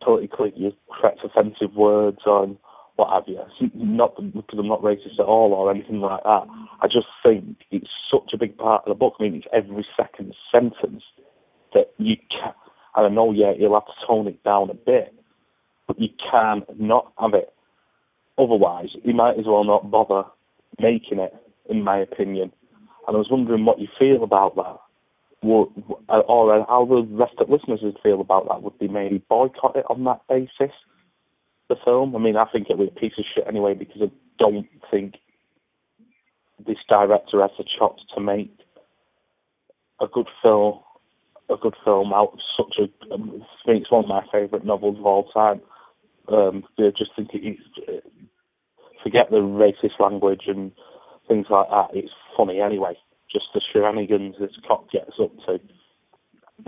Speaker 14: politically correct offensive words on what have you. Not because I'm not racist at all or anything like that. I just think it's such a big part of the book. I mean, it's every second sentence that you can. And I know, yeah, you'll have to tone it down a bit, but you can not have it. Otherwise, you might as well not bother making it, in my opinion. And I was wondering what you feel about that. Would, or how the rest of listeners would feel about that. Would they maybe boycott it on that basis? the film. I mean, I think it was a piece of shit anyway because I don't think this director has the chops to make a good film, a good film out of such a. Um, I it's one of my favourite novels of all time. Um, I just think it, it, forget the racist language and things like that. It's funny anyway. Just the shenanigans this cop gets up to,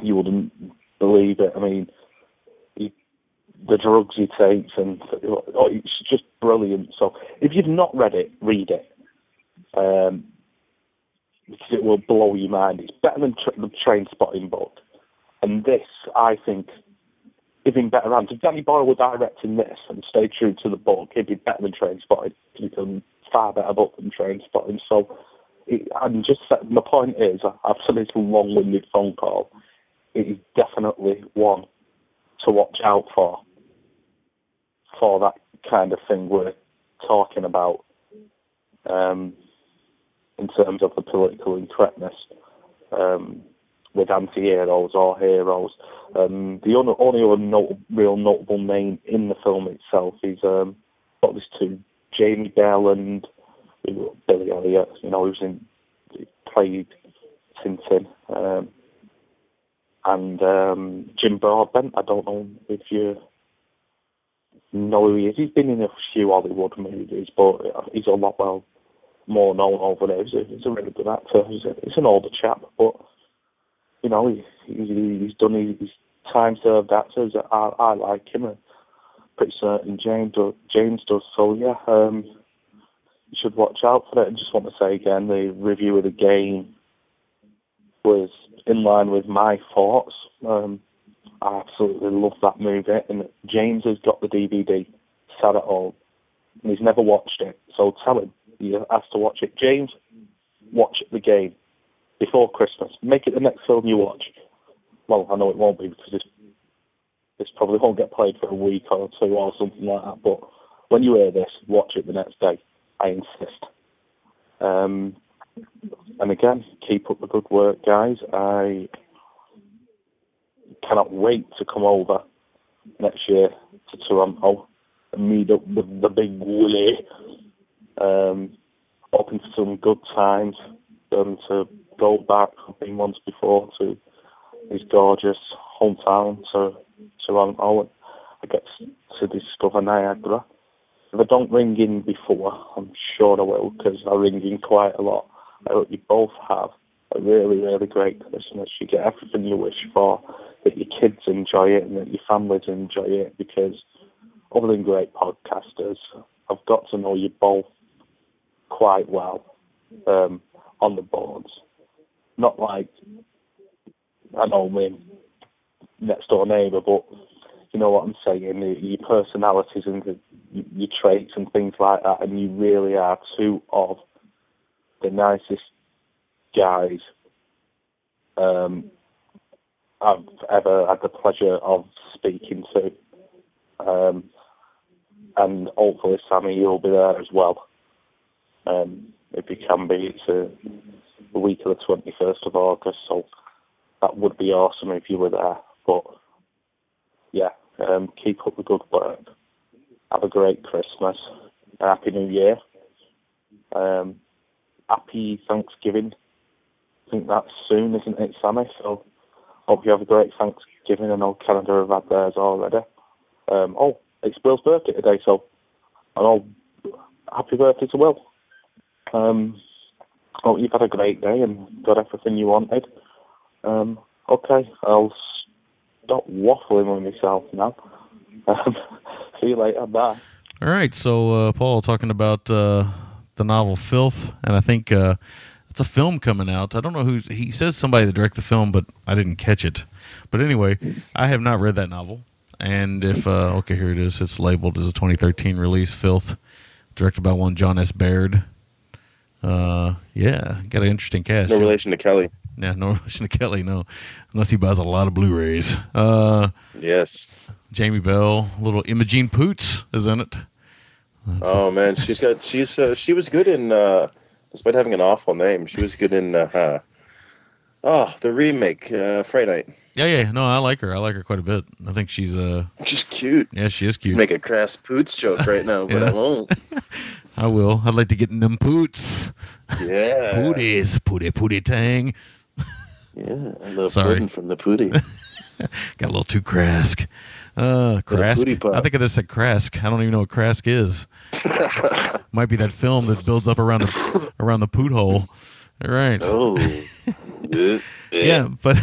Speaker 14: you wouldn't believe it. I mean, the drugs he takes, and oh, it's just brilliant. So if you've not read it, read it. Um, because it will blow your mind. It's better than tra- the Trainspotting book. And this, I think, is in better hands. If Danny Boyle were directing this and stay true to the book, it'd be better than Trainspotting. It's a far better book than Trainspotting. So, I'm just my point is, this long-winded phone call, it is definitely one to watch out for for that kind of thing we're talking about um, in terms of the political incorrectness um, with anti-heroes or heroes. Um, the only, only other not, real notable name in the film itself is um, to Jamie Bell and Billy Elliot. You know, who's in he played Tintin. Um, and um, Jim Broadbent. I don't know if you know who he is. He's been in a few Hollywood movies, but he's a lot well more known over there. He's a, he's a really good actor. He's, a, he's an older chap, but you know he, he he's done his, his time served actors. I, I like him. I'm pretty certain James does, James does. So yeah, um, should watch out for it. I just want to say again, the review of the game was in line with my thoughts. Um, I absolutely love that movie, and James has got the DVD, sat at home, and he's never watched it. So tell him he has to watch it. James, watch the game before Christmas. Make it the next film you watch. Well, I know it won't be because this this probably won't get played for a week or two or something like that. But when you hear this, watch it the next day. I insist. Um, and again, keep up the good work, guys. I cannot wait to come over next year to Toronto and meet up with the big Willie. Um, hoping for some good times, um, to go back. I've been once before to his gorgeous hometown, to Toronto. And I get to discover Niagara. If I don't ring in before, I'm sure I will because I ring in quite a lot. I hope you both have a really, really great Christmas. You get everything you wish for, that your kids enjoy it and that your families enjoy it because other than great podcasters, I've got to know you both quite well um, on the boards. Not like I know my next door neighbour, but you know what I'm saying. Your personalities and the, your traits and things like that, and you really are two of the nicest guys um, I've ever had the pleasure of speaking to. Um, and hopefully, Sammy, you'll be there as well. Um, if you can be, it's uh, the week of the 21st of August, so that would be awesome if you were there. But yeah, um, keep up the good work. Have a great Christmas. and Happy New Year. Um, happy Thanksgiving. I think that's soon, isn't it, Sammy? So hope you have a great Thanksgiving. I know Canada have had theirs already. Um, oh, it's Will's birthday today, so I know happy birthday to Will. Um, hope you've had a great day and got everything you wanted. Um, okay, I'll stop waffling with myself now. Um, see you later. Bye.
Speaker 1: All right, so uh, Paul talking about uh, the novel Filth, and I think uh, it's a film coming out. I don't know who he says somebody that directed the film, but I didn't catch it. But anyway, I have not read that novel, and if uh, okay, here it is. It's labeled as a 2013 release. Filth, directed by one John S. Baird. Uh, yeah, got an interesting cast.
Speaker 2: No relation to Kelly.
Speaker 1: Yeah, no relation to Kelly. No, unless he buys a lot of Blu-rays. Uh,
Speaker 2: Yes.
Speaker 1: Jamie Bell, little Imogen Poots is in it.
Speaker 2: Oh man, she's got she's uh, she was good in uh despite having an awful name, she was good in uh, uh oh the remake uh Fright Night.
Speaker 1: Yeah, yeah. No, I like her. I like her quite a bit. I think she's uh
Speaker 2: She's cute.
Speaker 1: Yeah, she is cute.
Speaker 2: Make a crass poots joke right now, but
Speaker 1: Yeah.
Speaker 2: I won't.
Speaker 1: I will. I'd like to get in them poots.
Speaker 2: Yeah.
Speaker 1: Pooties, pooty pooty tang.
Speaker 2: Yeah, I love
Speaker 1: Sorry.
Speaker 2: pudding from the pooty.
Speaker 1: Got a little too crask. Uh, crask. I think I just said crask. I don't even know what crask is. Might be that film that builds up around the around the poot hole. All right.
Speaker 2: Oh. yeah.
Speaker 1: yeah, but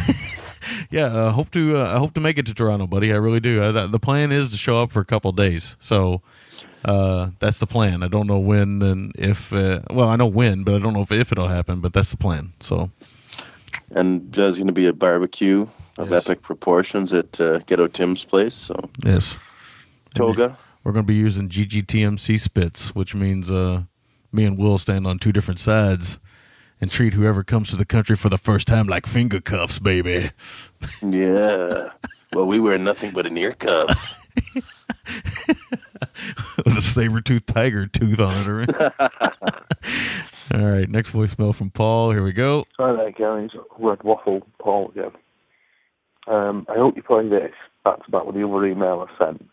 Speaker 1: yeah, uh, hope to uh, I hope to make it to Toronto, buddy. I really do. Uh, the, the plan is to show up for a couple of days, so uh, that's the plan. I don't know when and if. Uh, well, I know when, but I don't know if, if it'll happen. But that's the plan. So
Speaker 2: And there's going to be a barbecue of epic proportions at uh, Ghetto Tim's place. So
Speaker 1: yes,
Speaker 2: toga.
Speaker 1: we're going to be using GGTMC spits, which means uh, me and Will stand on two different sides and treat whoever comes to the country for the first time like finger cuffs, baby.
Speaker 2: Yeah. Well, we wear nothing but an ear cuff.
Speaker 1: with a saber tooth tiger tooth on it. Right? All right, next voicemail from Paul. Here we go.
Speaker 14: Hi there, guys. Red Waffle Paul again. Um, I hope you play this back to back with the other email I sent.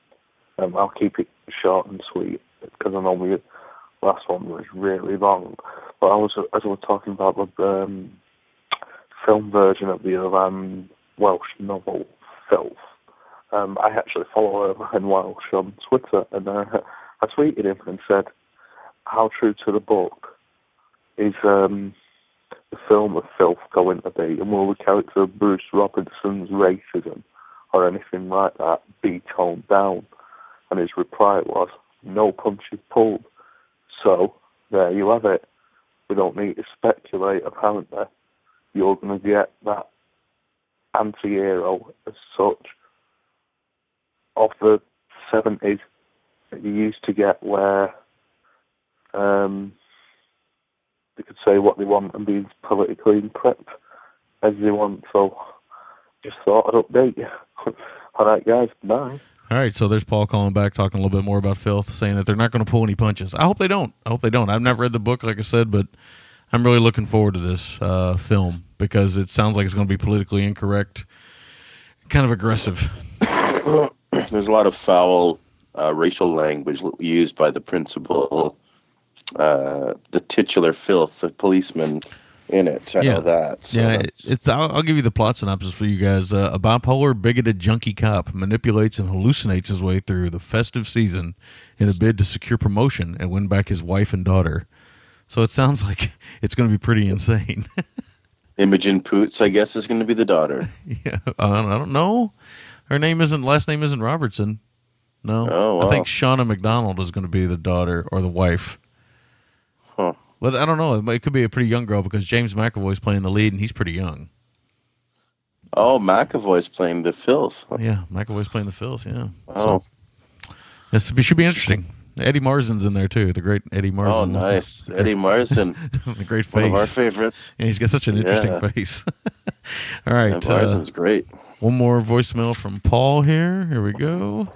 Speaker 14: Um, I'll keep it short and sweet because I know the last one was really long. But I was, as I was talking about the um, film version of the Irvine Welsh novel Filth, um, I actually follow Ryan Welsh on Twitter, and uh, I tweeted him and said, "How true to the book is um, the film of Filth going to be, and will the character of Bruce Robinson's racism or anything like that be toned down?" And his reply was, "No punches pulled." So there you have it. We don't need to speculate. Apparently, you're going to get that anti-hero as such of the 70s that you used to get where um, they could say what they want and be politically incorrect as they want. So just thought I'd update you. All right, guys. Bye.
Speaker 1: All right, so there's Paul calling back, talking a little bit more about filth, saying that they're not going to pull any punches. I hope they don't. I hope they don't. I've never read the book, like I said, but I'm really looking forward to this uh, film because it sounds like it's going to be politically incorrect, kind of aggressive.
Speaker 2: There's a lot of foul uh, racial language used by the principal, uh, the titular filth, the policeman in it. I know that. So
Speaker 1: yeah, it's. I'll, I'll give you the plot synopsis for you guys. Uh, a bipolar, bigoted, junkie cop manipulates and hallucinates his way through the festive season in a bid to secure promotion and win back his wife and daughter. So it sounds like it's going to be pretty insane.
Speaker 2: Imogen Poots, I guess, is going to be the daughter.
Speaker 1: yeah, uh, I don't know. Her name isn't last name isn't Robertson. No,
Speaker 2: Oh,
Speaker 1: I think Shauna Macdonald is going to be the daughter or the wife.
Speaker 2: Huh.
Speaker 1: But I don't know. It, could be a pretty young girl because James McAvoy's playing the lead and he's pretty young.
Speaker 2: Oh, McAvoy's playing the filth.
Speaker 1: Yeah, McAvoy's playing the filth. Yeah.
Speaker 2: Oh.
Speaker 1: So, this should be interesting. Eddie Marsan's in there too. The great Eddie oh, Marsan.
Speaker 2: Oh, nice. Eddie Marsan.
Speaker 1: the great face.
Speaker 2: One of our favorites.
Speaker 1: Yeah, he's got such an interesting
Speaker 2: Yeah.
Speaker 1: face. All right.
Speaker 2: Yeah, Marsan's uh, great.
Speaker 1: One more voicemail from Paul here. Here we go.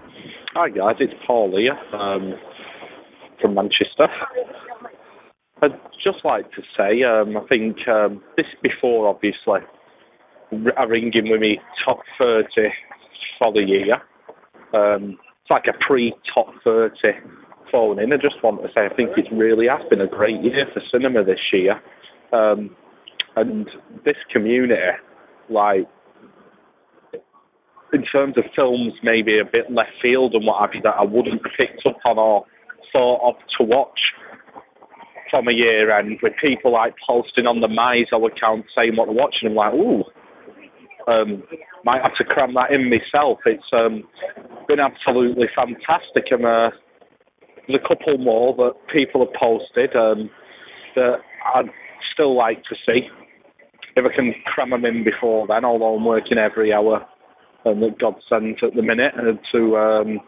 Speaker 13: Hi guys, it's Paul here um, from Manchester. I'd just like to say, um, I think um, this before obviously I with me top 30 for the year. Um, it's like a pre-top 30 phone in. I just want to say I think it really has been a great year for cinema this year. Um, and this community, like in terms of films, maybe a bit left field and what have you that I wouldn't picked up on or thought of to watch from a year end with people like posting on the Mizo account saying what they're watching. I'm like, ooh, um, might have to cram that in myself. It's um, been absolutely fantastic. And uh, there's a couple more that people have posted um, that I'd still like to see. If I can cram them in before then, although I'm working every hour and that God sent at the minute uh, to um,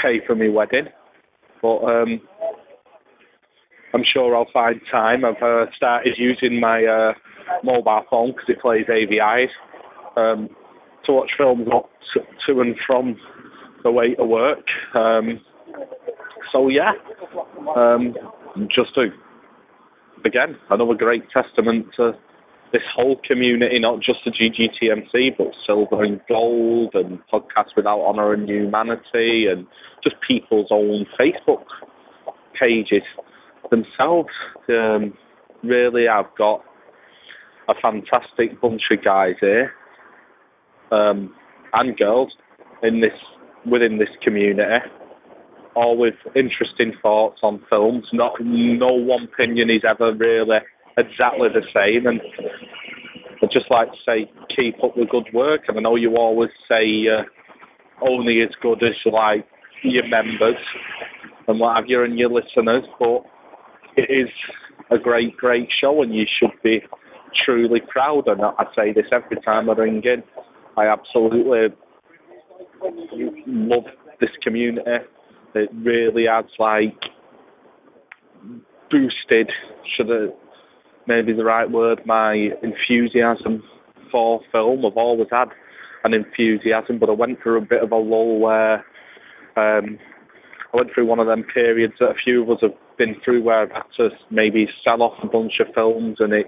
Speaker 13: pay for my wedding. But um, I'm sure I'll find time. I've uh, started using my uh, mobile phone because it plays AVIs um, to watch films up to, and from the way to work. Um, so yeah, um, just to again another great testament to this whole community, not just the GGTMC, but Silver and Gold and Podcasts Without Honor and Humanity and just people's own Facebook pages themselves. Um, really, I've got a fantastic bunch of guys here um, and girls in this within this community, all with interesting thoughts on films. Not no one opinion is ever really exactly the same, and I'd just like to say keep up the good work. And I know you always say uh, only as good as like your members and what have you and your listeners, but it is a great, great show, and you should be truly proud. And I say this every time I ring in. I absolutely love this community. It really has like boosted, should have maybe the right word, my enthusiasm for film. I've always had an enthusiasm, but I went through a bit of a lull where um, I went through one of them periods that a few of us have been through where I've had to maybe sell off a bunch of films and it,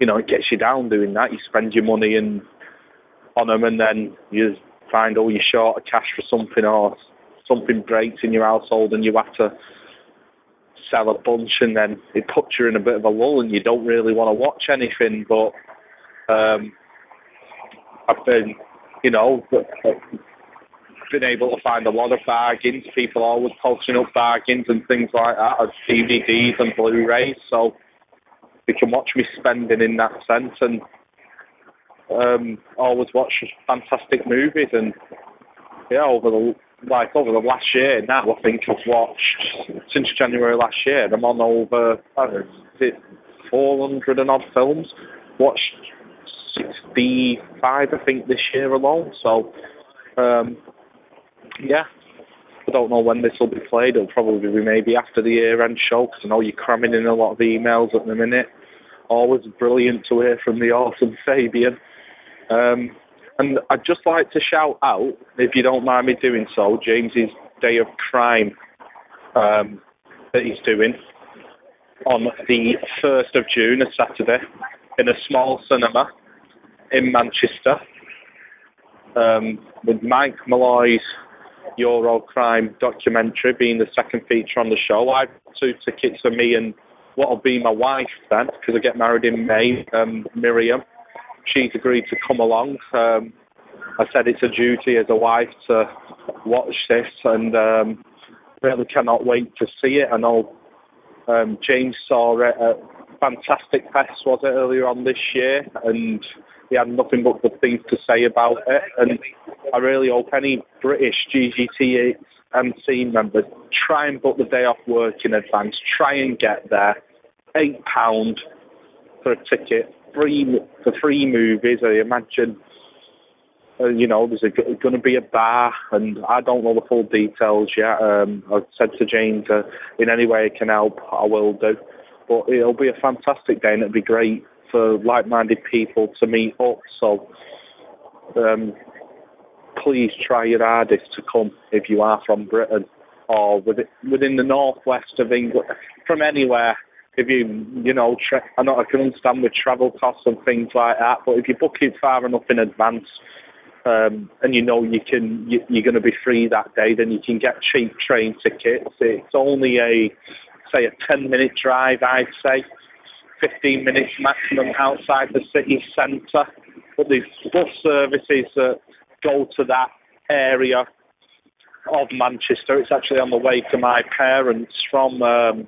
Speaker 13: you know, it gets you down doing that. You spend your money and on them and then you find all you're short of cash for something or something breaks in your household and you have to sell a bunch and then it puts you in a bit of a lull and you don't really want to watch anything. But um I've been you know been able to find a lot of bargains. People always posting up bargains and things like that of DVDs and Blu-rays. So you can watch me spending in that sense and um always watch fantastic movies. And yeah over the like over the last year now, I think I've watched since January last year. I'm on over it 400 and odd films. Watched 65, I think, this year alone. So, um, yeah, I don't know when this will be played. It'll probably be maybe after the year-end show because I know you're cramming in a lot of emails at the minute. Always brilliant to hear from the awesome Fabian. Um, and I'd just like to shout out, if you don't mind me doing so, James's Day of Crime um, that he's doing on the 1st of June, a Saturday, in a small cinema in Manchester um, with Mike Malloy's Euro Crime documentary being the second feature on the show. I have two tickets for me and what'll be my wife then, because I get married in May, um, Miriam. She's agreed to come along. Um, I said it's a duty as a wife to watch this, and um, really cannot wait to see it. I know um, James saw it at Fantastic Fest, was it, earlier on this year, and he had nothing but good things to say about it. And I really hope any British GGT MC members try and book the day off work in advance. Try and get there. Eight pound for a ticket. Free for free movies. I imagine. Uh, you know, there's going to be a bar, and I don't know the full details yet. Um, I've said to James, uh, in any way I can help, I will do. But it'll be a fantastic day, and it'll be great for like-minded people to meet up. So, um, please try your hardest to come if you are from Britain or within, within the northwest of England, from anywhere. If you, you know, tra- I know I can understand with travel costs and things like that, but if you book it far enough in advance, um, and you know you can, you, you're going to be free that day, then you can get cheap train tickets. It's only a, say, a 10 minute drive, I'd say, 15 minutes maximum outside the city centre. But there's bus services that go to that area of Manchester. It's actually on the way to my parents from um,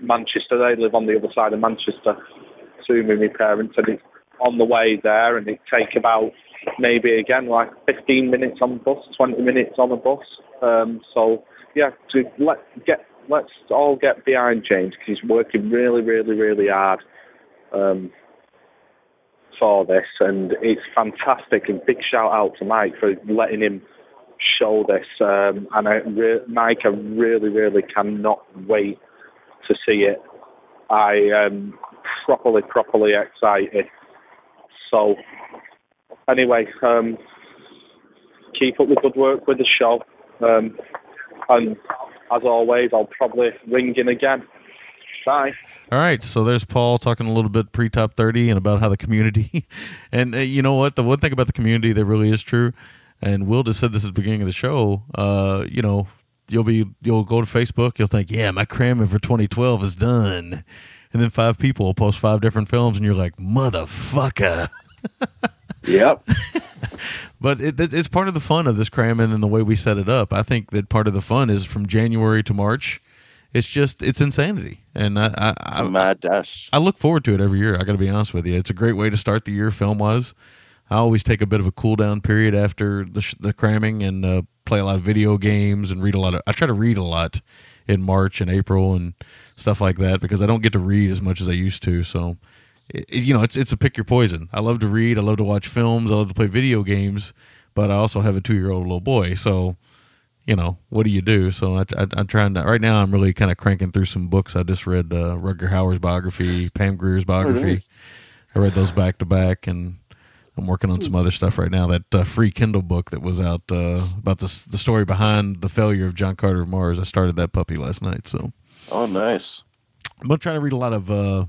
Speaker 13: Manchester. They live on the other side of Manchester to me, my parents, and it's on the way there, and it take about maybe again like 15 minutes on the bus, 20 minutes on the bus. Um, so yeah, to let get let's all get behind James because he's working really, really, really hard um, for this, and it's fantastic. And big shout out to Mike for letting him show this. Um, and I re- Mike, I really, really cannot wait to see it. I am properly, properly excited. So, anyway, um, keep up the good work with the show. Um, and as always, I'll probably ring in again. Bye.
Speaker 1: All right, so there's Paul talking a little bit pre top 30 and about how the community, and uh, you know what? The one thing about the community that really is true, and Will just said this at the beginning of the show, uh, you know, you'll be, you'll go to Facebook, you'll think, yeah, my cramming for 2012 is done. And then five people will post five different films, and you're like, motherfucker.
Speaker 2: Yep.
Speaker 1: but it, it, it's part of the fun of this cramming and the way we set it up. I think that part of the fun is from January to March. It's just it's insanity, and I I, I. I look forward to it every year. I got to be honest with you. It's a great way to start the year film wise. I always take a bit of a cool down period after the sh- the cramming and uh, play a lot of video games and read a lot of. I try to read a lot in March and April and stuff like that because I don't get to read as much as I used to. So it, you know, it's it's a pick your poison. I love to read. I love to watch films. I love to play video games. But I also have a two year old little boy. So, you know, what do you do? So I, I'm trying to. Right now, I'm really kind of cranking through some books. I just read uh, Rutger Hauer's biography, Pam Grier's biography.
Speaker 2: nice.
Speaker 1: I read those back to back, and I'm working on some other stuff right now. That uh, free Kindle book that was out uh, about the the story behind the failure of John Carter of Mars. I started that puppy last night. So
Speaker 2: Oh, nice.
Speaker 1: I'm gonna try to read a lot of uh,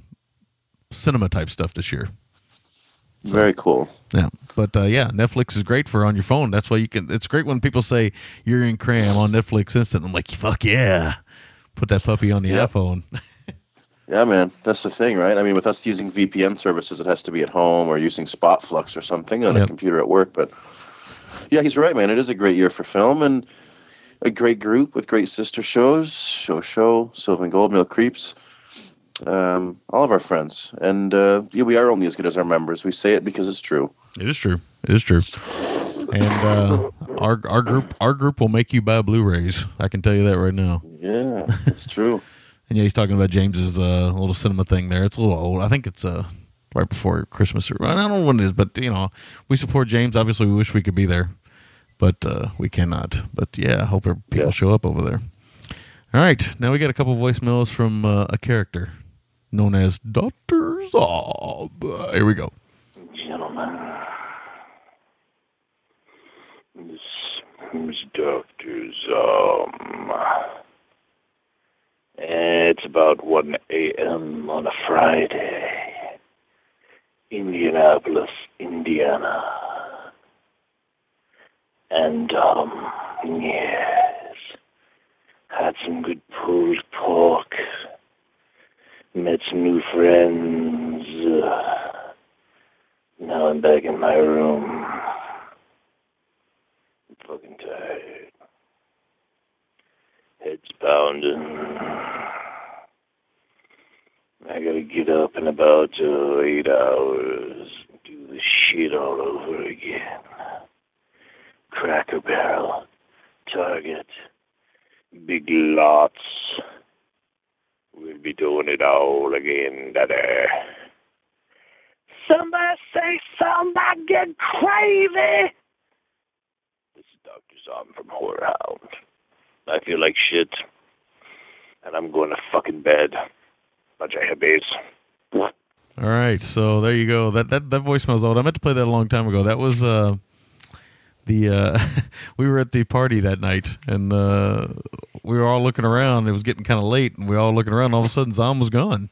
Speaker 1: cinema type stuff this year.
Speaker 2: Very cool.
Speaker 1: Yeah, but uh, yeah, Netflix is great for on your phone. That's why you can. It's great when people say you're in cram on Netflix instant. I'm like, fuck yeah, put that puppy on the
Speaker 2: Yep.
Speaker 1: iPhone.
Speaker 2: Yeah, man. That's the thing, right? I mean, with us using VPN services, it has to be at home or using Spotflux or something on a computer at work. But yeah, he's right, man. It is a great year for film and a great group with great sister shows Show Show, Sylvan Gold, Mill Creeps, um, all of our friends. And uh, yeah, we are only as good as our members. We say it because it's true.
Speaker 1: It is true. It is true. And uh, our our group our group will make you buy Blu-rays. I can tell you that right now.
Speaker 2: Yeah, it's true.
Speaker 1: And yeah, he's talking about James's uh, little cinema thing there. It's a little old. I think it's uh, right before Christmas. Or, I don't know when it is, but you know, we support James. Obviously, we wish we could be there, but uh, we cannot. But yeah, I hope people show up over there. All right, now we got a couple voicemails from uh, a character known as Doctor Zob. Here we go.
Speaker 15: Gentlemen, this is Dr. Zom. It's about 1 a.m. on a Friday. Indianapolis, Indiana. And, um, yes, had some good pulled pork. Friends. Now I'm back in my room. I'm fucking tired. Head's pounding. I gotta get up in about uh, eight hours. Do the shit all over again. Cracker Barrel. Target. Big lots. We'll be doing it all again, Daddy. Somebody say something, I get crazy. This is Dr. Zom from Horror Hound. I feel like shit. And I'm going to fucking bed. Bunch of hippies.
Speaker 1: All right, so there you go. That that that voicemail's old. I meant to play that a long time ago. That was uh, the uh, we were at the party that night, and uh, we were all looking around. It was getting kind of late, and we were all looking around. All of a sudden, Zom was gone.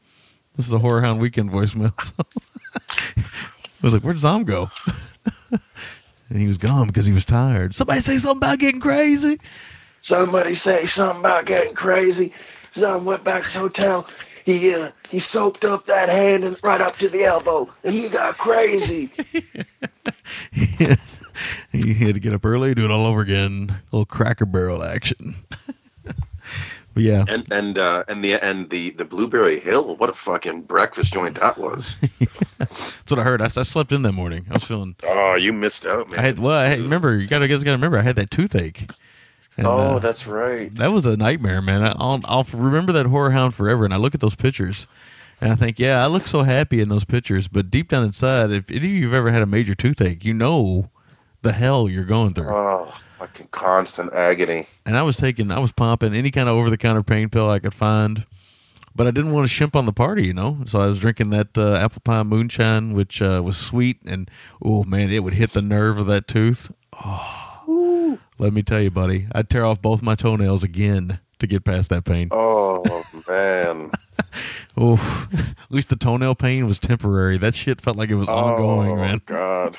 Speaker 1: This is a Horror Hound Weekend voicemail. So I was like, "Where'd Zom go?" and he was gone because he was tired. Somebody say something about getting crazy.
Speaker 2: Somebody say something about getting crazy. Zom went back to the hotel. He uh, he soaked up that hand and right up to the elbow, and he got crazy.
Speaker 1: he had to get up early, do it all over again. A little Cracker Barrel action. Yeah,
Speaker 2: and and uh, and the and the the Blueberry Hill. What a fucking breakfast joint that was.
Speaker 1: that's what I heard. I, I slept in that morning. I was feeling.
Speaker 2: Oh, you missed out, man.
Speaker 1: I had well. I had, remember, you gotta guys gotta remember. I had that toothache. And,
Speaker 2: oh,
Speaker 1: uh,
Speaker 2: that's right.
Speaker 1: that was a nightmare, man. I, I'll, I'll remember that horror hound forever. And I look at those pictures, and I think, yeah, I look so happy in those pictures. But deep down inside, if any of you've ever had a major toothache, you know the hell you're going through.
Speaker 2: Oh, fucking constant agony.
Speaker 1: And I was taking, I was pumping any kind of over the counter pain pill I could find, but I didn't want to shimp on the party, you know. So I was drinking that uh, apple pie moonshine, which uh, was sweet, and oh man, it would hit the nerve of that tooth. Oh, let me tell you, buddy, I'd tear off both my toenails again to get past that pain.
Speaker 2: Oh man.
Speaker 1: Oh, at least the toenail pain was temporary. That shit felt like it was ongoing,
Speaker 2: oh
Speaker 1: man.
Speaker 2: God.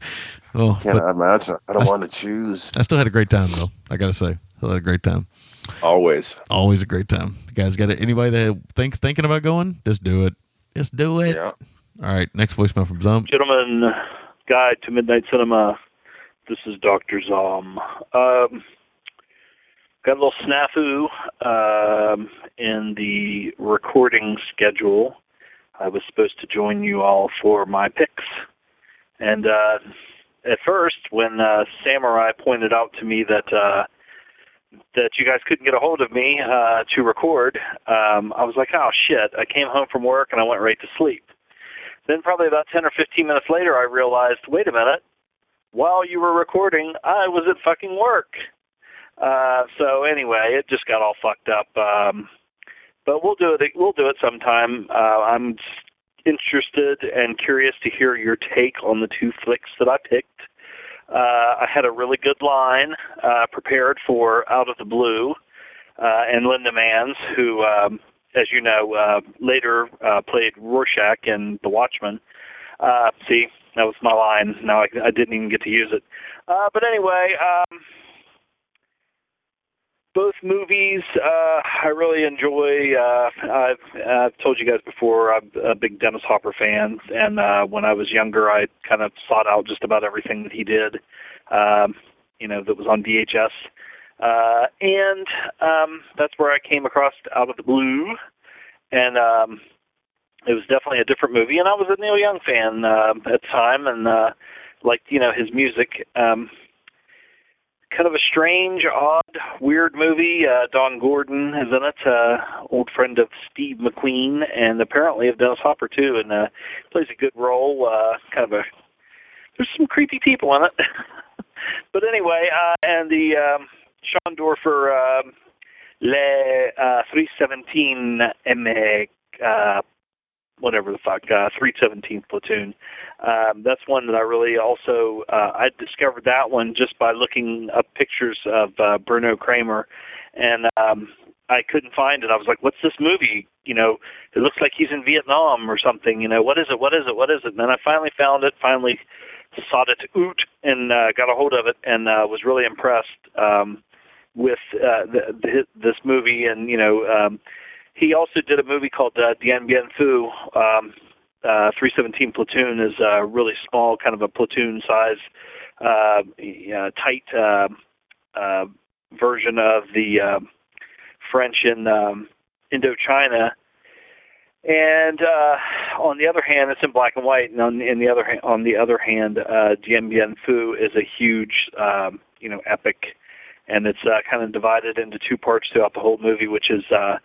Speaker 1: Oh,
Speaker 2: I
Speaker 1: Can't
Speaker 2: imagine. I don't
Speaker 1: I-
Speaker 2: want to choose.
Speaker 1: I still had a great time though. I gotta say, still had a great time.
Speaker 2: Always.
Speaker 1: Always a great time. You guys got it. Anybody that thinks thinking about going, just do it. Just do it.
Speaker 2: Yeah.
Speaker 1: All right. Next voicemail from Zom.
Speaker 16: Gentlemen, Guide to Midnight Cinema. This is Dr. Zom. Um, got a little snafu um, in the recording schedule. I was supposed to join you all for my picks. And uh, at first, when uh, Samurai pointed out to me that uh, that you guys couldn't get a hold of me uh, to record, um, I was like, oh shit! I came home from work and I went right to sleep. Then probably about 10 or 15 minutes later, I realized, wait a minute, while you were recording, I was at fucking work. Uh, so anyway, it just got all fucked up. Um, but we'll do it. We'll do it sometime. Uh, I'm interested and curious to hear your take on the two flicks that I picked. Uh, I had a really good line uh, prepared for Out of the Blue, uh, and Linda Manz, who, um, as you know, uh, later uh, played Rorschach in The Watchmen. Uh, see, that was my line. Now I, I didn't even get to use it. Uh, but anyway, um, both movies uh, I really enjoy. Uh, I've, I've told you guys before I'm a big Dennis Hopper fan, and uh, when I was younger, I kind of sought out just about everything that he did. Um, you know, that was on VHS, uh, and um, that's where I came across Out of the Blue, and um, it was definitely a different movie. And I was a Neil Young fan uh, at the time, and uh, liked you know his music. Um, kind of a strange, odd, weird movie. Uh, Don Gordon is in it, uh, old friend of Steve McQueen, and apparently of Dennis Hopper too, and uh, plays a good role. Uh, kind of a there's some creepy people in it, but anyway, uh, and the um, Schoendoerffer um, Le uh, 317 M uh, whatever the fuck, uh, 317th platoon. Um, that's one that I really also uh, I discovered that one just by looking up pictures of uh, Bruno Cremer, and um, I couldn't find it. I was like, "What's this movie?" You know, it looks like he's in Vietnam or something. You know, what is it? What is it? What is it? And then I finally found it. Finally sought it out and uh, got a hold of it, and uh, was really impressed um, with uh, the, the, this movie. And you know. Um, he also did a movie called uh, Dien Bien Phu. Um, uh, 317 Platoon is a really small, kind of a platoon size, uh, tight uh, uh, version of the uh, French in um, Indochina. And uh, on the other hand, it's in black and white. And on, in the other hand, on the other hand, uh, Dien Bien Phu is a huge, um, you know, epic, and it's uh, kind of divided into two parts throughout the whole movie, which is uh,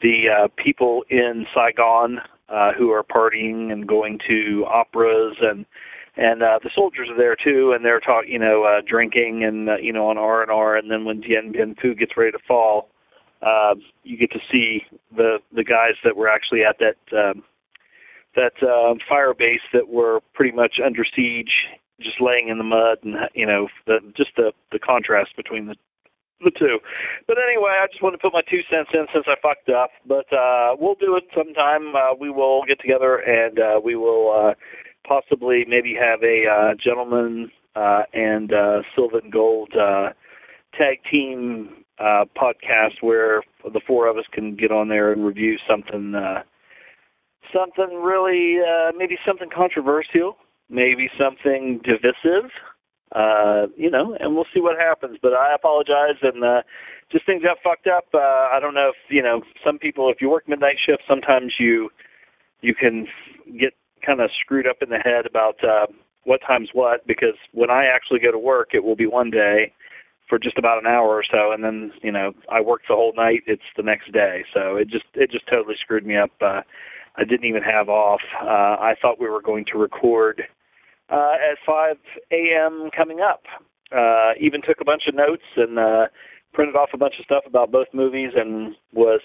Speaker 16: the uh, people in Saigon uh, who are partying and going to operas and and uh, the soldiers are there too, and they're talking, you know, uh, drinking and uh, you know on R and R, and then when Dien Bien Phu gets ready to fall, uh, you get to see the the guys that were actually at that um, that uh, fire base that were pretty much under siege, just laying in the mud, and you know, the, just the the contrast between the the two. But anyway, I just wanted to put my two cents in since I fucked up. But uh, we'll do it sometime. Uh, we will get together and uh, we will uh, possibly maybe have a uh, gentleman uh, and uh, Silver and Gold uh, tag team uh, podcast where the four of us can get on there and review something. Uh, Something really, uh, maybe something controversial, maybe something divisive, uh, you know, and we'll see what happens. But I apologize, and uh, just things got fucked up. Uh, I don't know if you know some people. If you work midnight shift, sometimes you you can get kind of screwed up in the head about uh, what time's what. Because when I actually go to work, it will be one day for just about an hour or so, and then you know I work the whole night. It's the next day, so it just it just totally screwed me up. Uh, I didn't even have off. Uh, I thought we were going to record uh, at 5 a.m. coming up. Uh, even took a bunch of notes and uh, printed off a bunch of stuff about both movies and was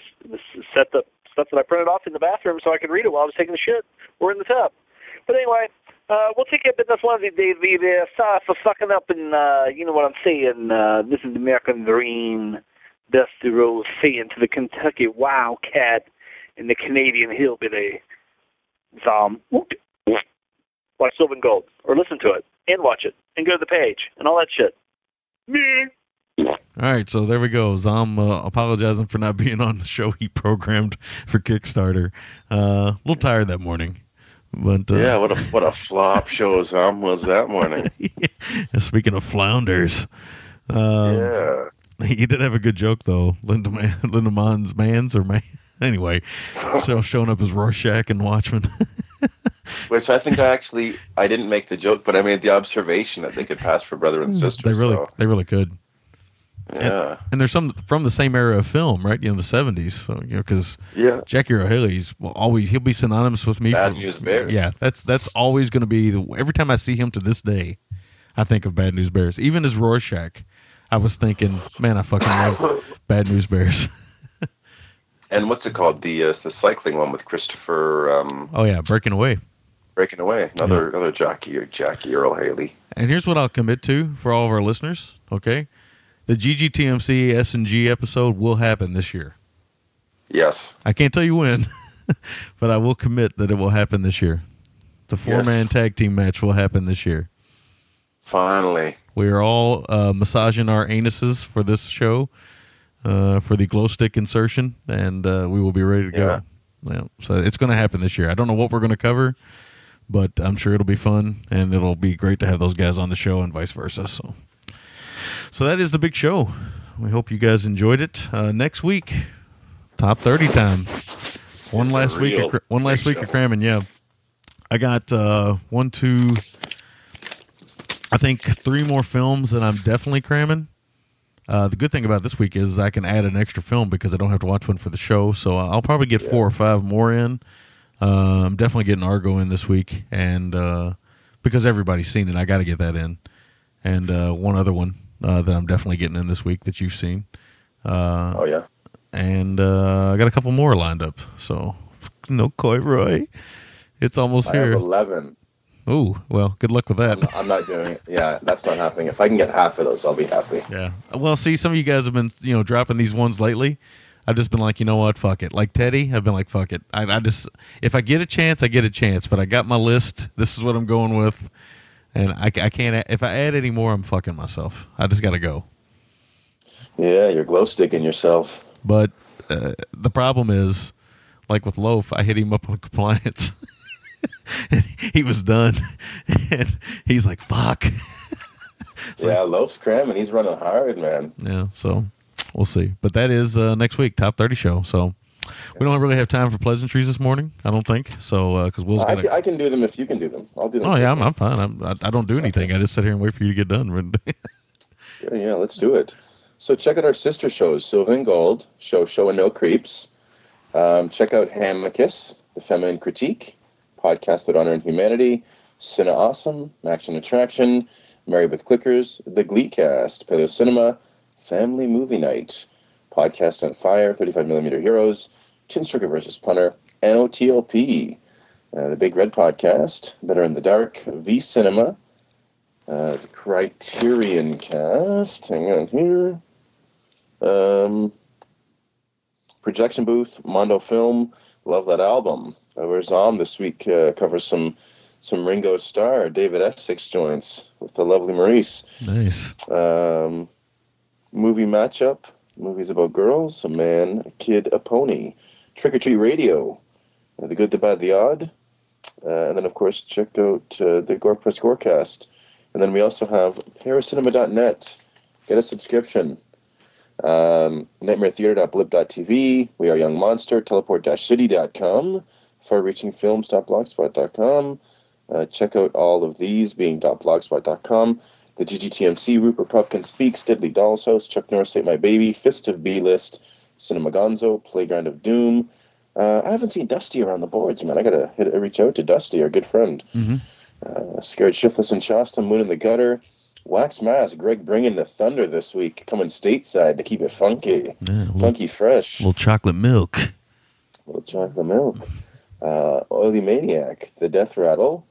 Speaker 16: set the stuff that I printed off in the bathroom so I could read it while I was taking a shit or in the tub. But anyway, uh, we'll take it, but that's one of the the the, the sorry for fucking up and uh, you know what I'm saying. Uh, this is the American Dream. Dusty Rose saying to the Kentucky Wildcat and the Canadian Hillbilly. Zom. Watch Silver and Gold, or listen to it, and watch it, and go to the page, and all that shit.
Speaker 1: All right, so there we go. Zom uh, apologizing for not being on the show he programmed for Kickstarter. Uh, a little tired that morning, but uh,
Speaker 2: yeah, what a what a flop show Zom was that morning.
Speaker 1: Speaking of flounders, um,
Speaker 2: yeah,
Speaker 1: he did have a good joke though. Linda Man, Linda Mons Mans or Man. Anyway, so showing up as Rorschach and Watchmen.
Speaker 2: Which I think I actually I didn't make the joke, but I made the observation that they could pass for brother and hmm. sister.
Speaker 1: they really,
Speaker 2: so,
Speaker 1: they really could.
Speaker 2: yeah.
Speaker 1: And, and there's some from the same era of film, right? You know, the '70s. So you know, because
Speaker 2: Yeah.
Speaker 1: Jackie Earle Haley's will always he'll be synonymous with me.
Speaker 2: Bad
Speaker 1: for,
Speaker 2: News Bears.
Speaker 1: Yeah, that's that's always going to be the. Every time I see him to this day, I think of Bad News Bears. Even as Rorschach, I was thinking, man, I fucking love Bad News Bears.
Speaker 2: And what's it called? The uh, the cycling one with Christopher um,
Speaker 1: oh yeah, breaking away.
Speaker 2: breaking away. Another another Jackie or Jackie Earl Haley.
Speaker 1: And here's what I'll commit to for all of our listeners. Okay, the GGTMC S and G episode will happen this year.
Speaker 2: Yes.
Speaker 1: I can't tell you when, but I will commit that it will happen this year. The four man tag team match will happen this year.
Speaker 2: Finally.
Speaker 1: We are all uh, massaging our anuses for this show, uh, for the glow stick insertion, and uh, we will be ready to go. Yeah, so it's going to happen this year. I don't know what we're going to cover, but I'm sure it'll be fun, and it'll be great to have those guys on the show, and vice versa. So, so that is the big show. We hope you guys enjoyed it. Uh, next week, top thirty time. One last week, of, one last week of cramming. Yeah, I got uh, one, two. I think three more films that I'm definitely cramming. Uh, the good thing about this week is I can add an extra film because I don't have to watch one for the show. So I'll probably get four or five more in. Uh, I'm definitely getting Argo in this week, and uh, because everybody's seen it, I got to get that in. And uh, one other one uh, that I'm definitely getting in this week that you've seen. Uh,
Speaker 2: oh yeah.
Speaker 1: And uh, I got a couple more lined up. So no Coy Roy. It's almost
Speaker 2: I have
Speaker 1: here.
Speaker 2: eleven.
Speaker 1: Oh well, good luck with that.
Speaker 2: I'm not, I'm not doing it. Yeah, that's not happening. If I can get half of those, I'll be happy.
Speaker 1: Yeah. Well, see, some of you guys have been, you know, dropping these ones lately. I've just been like, you know what, fuck it. Like Teddy, I've been like, fuck it. I, I just, if I get a chance, I get a chance. But I got my list. This is what I'm going with, and I, I can't. If I add any more, I'm fucking myself. I just got to go.
Speaker 2: Yeah, you're glow sticking yourself.
Speaker 1: But uh, the problem is, like with Loaf, I hit him up on compliance. and he was done, and he's like, "Fuck."
Speaker 2: yeah, Loaf's cramming. He's running hard, man.
Speaker 1: Yeah, so we'll see. But that is uh, next week, top thirty show. So we don't really have time for pleasantries this morning. I don't think so because Will's
Speaker 2: I
Speaker 1: got.
Speaker 2: I can do them if you can do them. I'll do them.
Speaker 1: Oh yeah, I'm, I'm fine. I'm, I, I don't do anything. I just sit here and wait for you to get done.
Speaker 2: Yeah, yeah, let's do it. So check out our sister shows, Silver and Gold, Show Show and No Creeps. Um, check out Hamicus, The Feminine Critique, podcast with honor and humanity. Cine Awesome, Action Attraction, Married with Clickers, The Gleecast, Paleo Cinema, Family Movie Night, Podcast on Fire, 35mm Heroes, Chinstrigger versus Punter, NOTLP, uh, The Big Red Podcast, Better in the Dark, V Cinema, uh, the Criterion Cast. Hang on here. Um, Projection Booth, Mondo Film. Love that album. Uh, where's Om this week? Uh, covers some some Ringo Starr, David Essex joints with the lovely Maurice.
Speaker 1: Nice.
Speaker 2: Um, movie matchup. Movies about girls. A man, a kid, a pony. Trick or Treat Radio. Uh, the Good, the Bad, the Odd. Uh, and then, of course, check out uh, the Gore Press Gorecast. And then we also have paracinema.net. Get a subscription. Um, NightmareTheater.blip.tv. We are Young Monster. Teleport-city.com. Far-reaching-films.blogspot.com. Uh, check out all of these being .blogspot.com. The GGTMC, Rupert Pupkin Speaks, Deadly Doll's House, Chuck Norris Ate My Baby, Fist of B-List, Cinema Gonzo, Playground of Doom. Uh, I haven't seen Dusty around the boards, man. I gotta hit, reach out to Dusty, our good friend.
Speaker 1: Mm-hmm.
Speaker 2: Uh, Scared Shiftless and Shasta, Moon in the Gutter. Wax Mask, Greg bringing the thunder this week, coming stateside to keep it funky,
Speaker 1: Yeah, little,
Speaker 2: funky fresh.
Speaker 1: little chocolate milk.
Speaker 2: Little chocolate milk. Uh, Oily Maniac, The Death Rattle,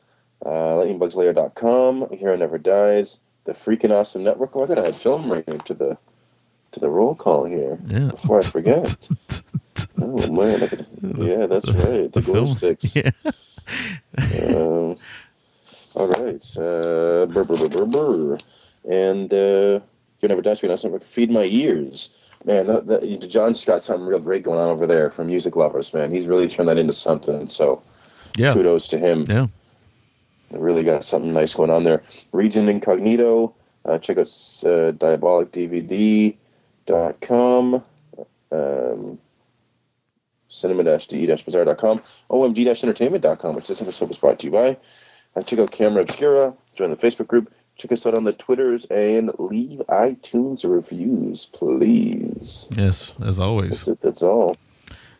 Speaker 2: uh, LightningBugsLair.com, Hero Never Dies, The Freaking Awesome Network. Oh, I gotta add film right to the to the roll call here
Speaker 1: Yeah.
Speaker 2: before I forget. oh man, could, yeah, that's right. The,
Speaker 1: the.
Speaker 2: Gold Sticks.
Speaker 1: Yeah.
Speaker 2: um, all right. Uh, brr, brr, brr, brr, brr. And uh, Hero Never Dies, Freaking Awesome Network. Feed My Ears. Man, that, that, John's got something real great going on over there for music lovers, man. He's really turned that into something. So
Speaker 1: Yeah.
Speaker 2: kudos to him.
Speaker 1: Yeah.
Speaker 2: Really got something nice going on there. Region Incognito. Uh, check out uh, diabolicdvd.com. Um, cinema-de-bazaar.com. omg-entertainment.com, which this episode was brought to you by. Uh, check out Camera Obscura. Join the Facebook group. Check us out on the Twitters and leave iTunes reviews, please.
Speaker 1: Yes, as always.
Speaker 2: That's it. That's all.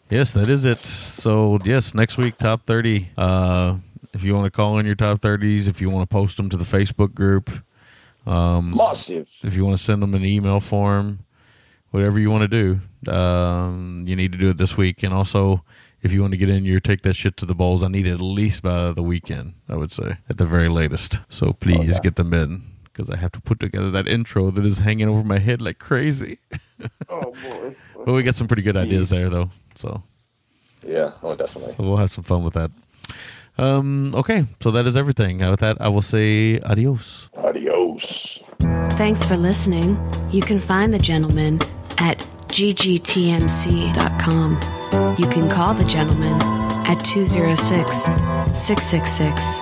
Speaker 1: Yes, that is it. So yes, next week top thirty. Uh, if you want to call in your top thirties, if you want to post them to the Facebook group, um,
Speaker 2: Massive.
Speaker 1: If you want to send them an email form, whatever you want to do, um, you need to do it this week. And also, if you want to get in your take that shit to the bowls, I need it at least by the weekend. I would say at the very latest. So please get them in because I have to put together that intro that is hanging over my head like crazy.
Speaker 2: Oh boy.
Speaker 1: but we got some pretty good ideas there though. So
Speaker 2: Yeah. Oh, definitely.
Speaker 1: so we'll have some fun with that. Um, okay, so that is everything. Uh, With that, I will say adios.
Speaker 2: Adios.
Speaker 17: Thanks for listening. You can find the gentleman at ggtmc.com. You can call the gentleman at 206 666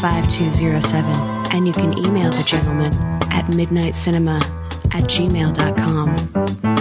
Speaker 17: 5207. And you can email the gentleman at midnitecinema at gmail.com.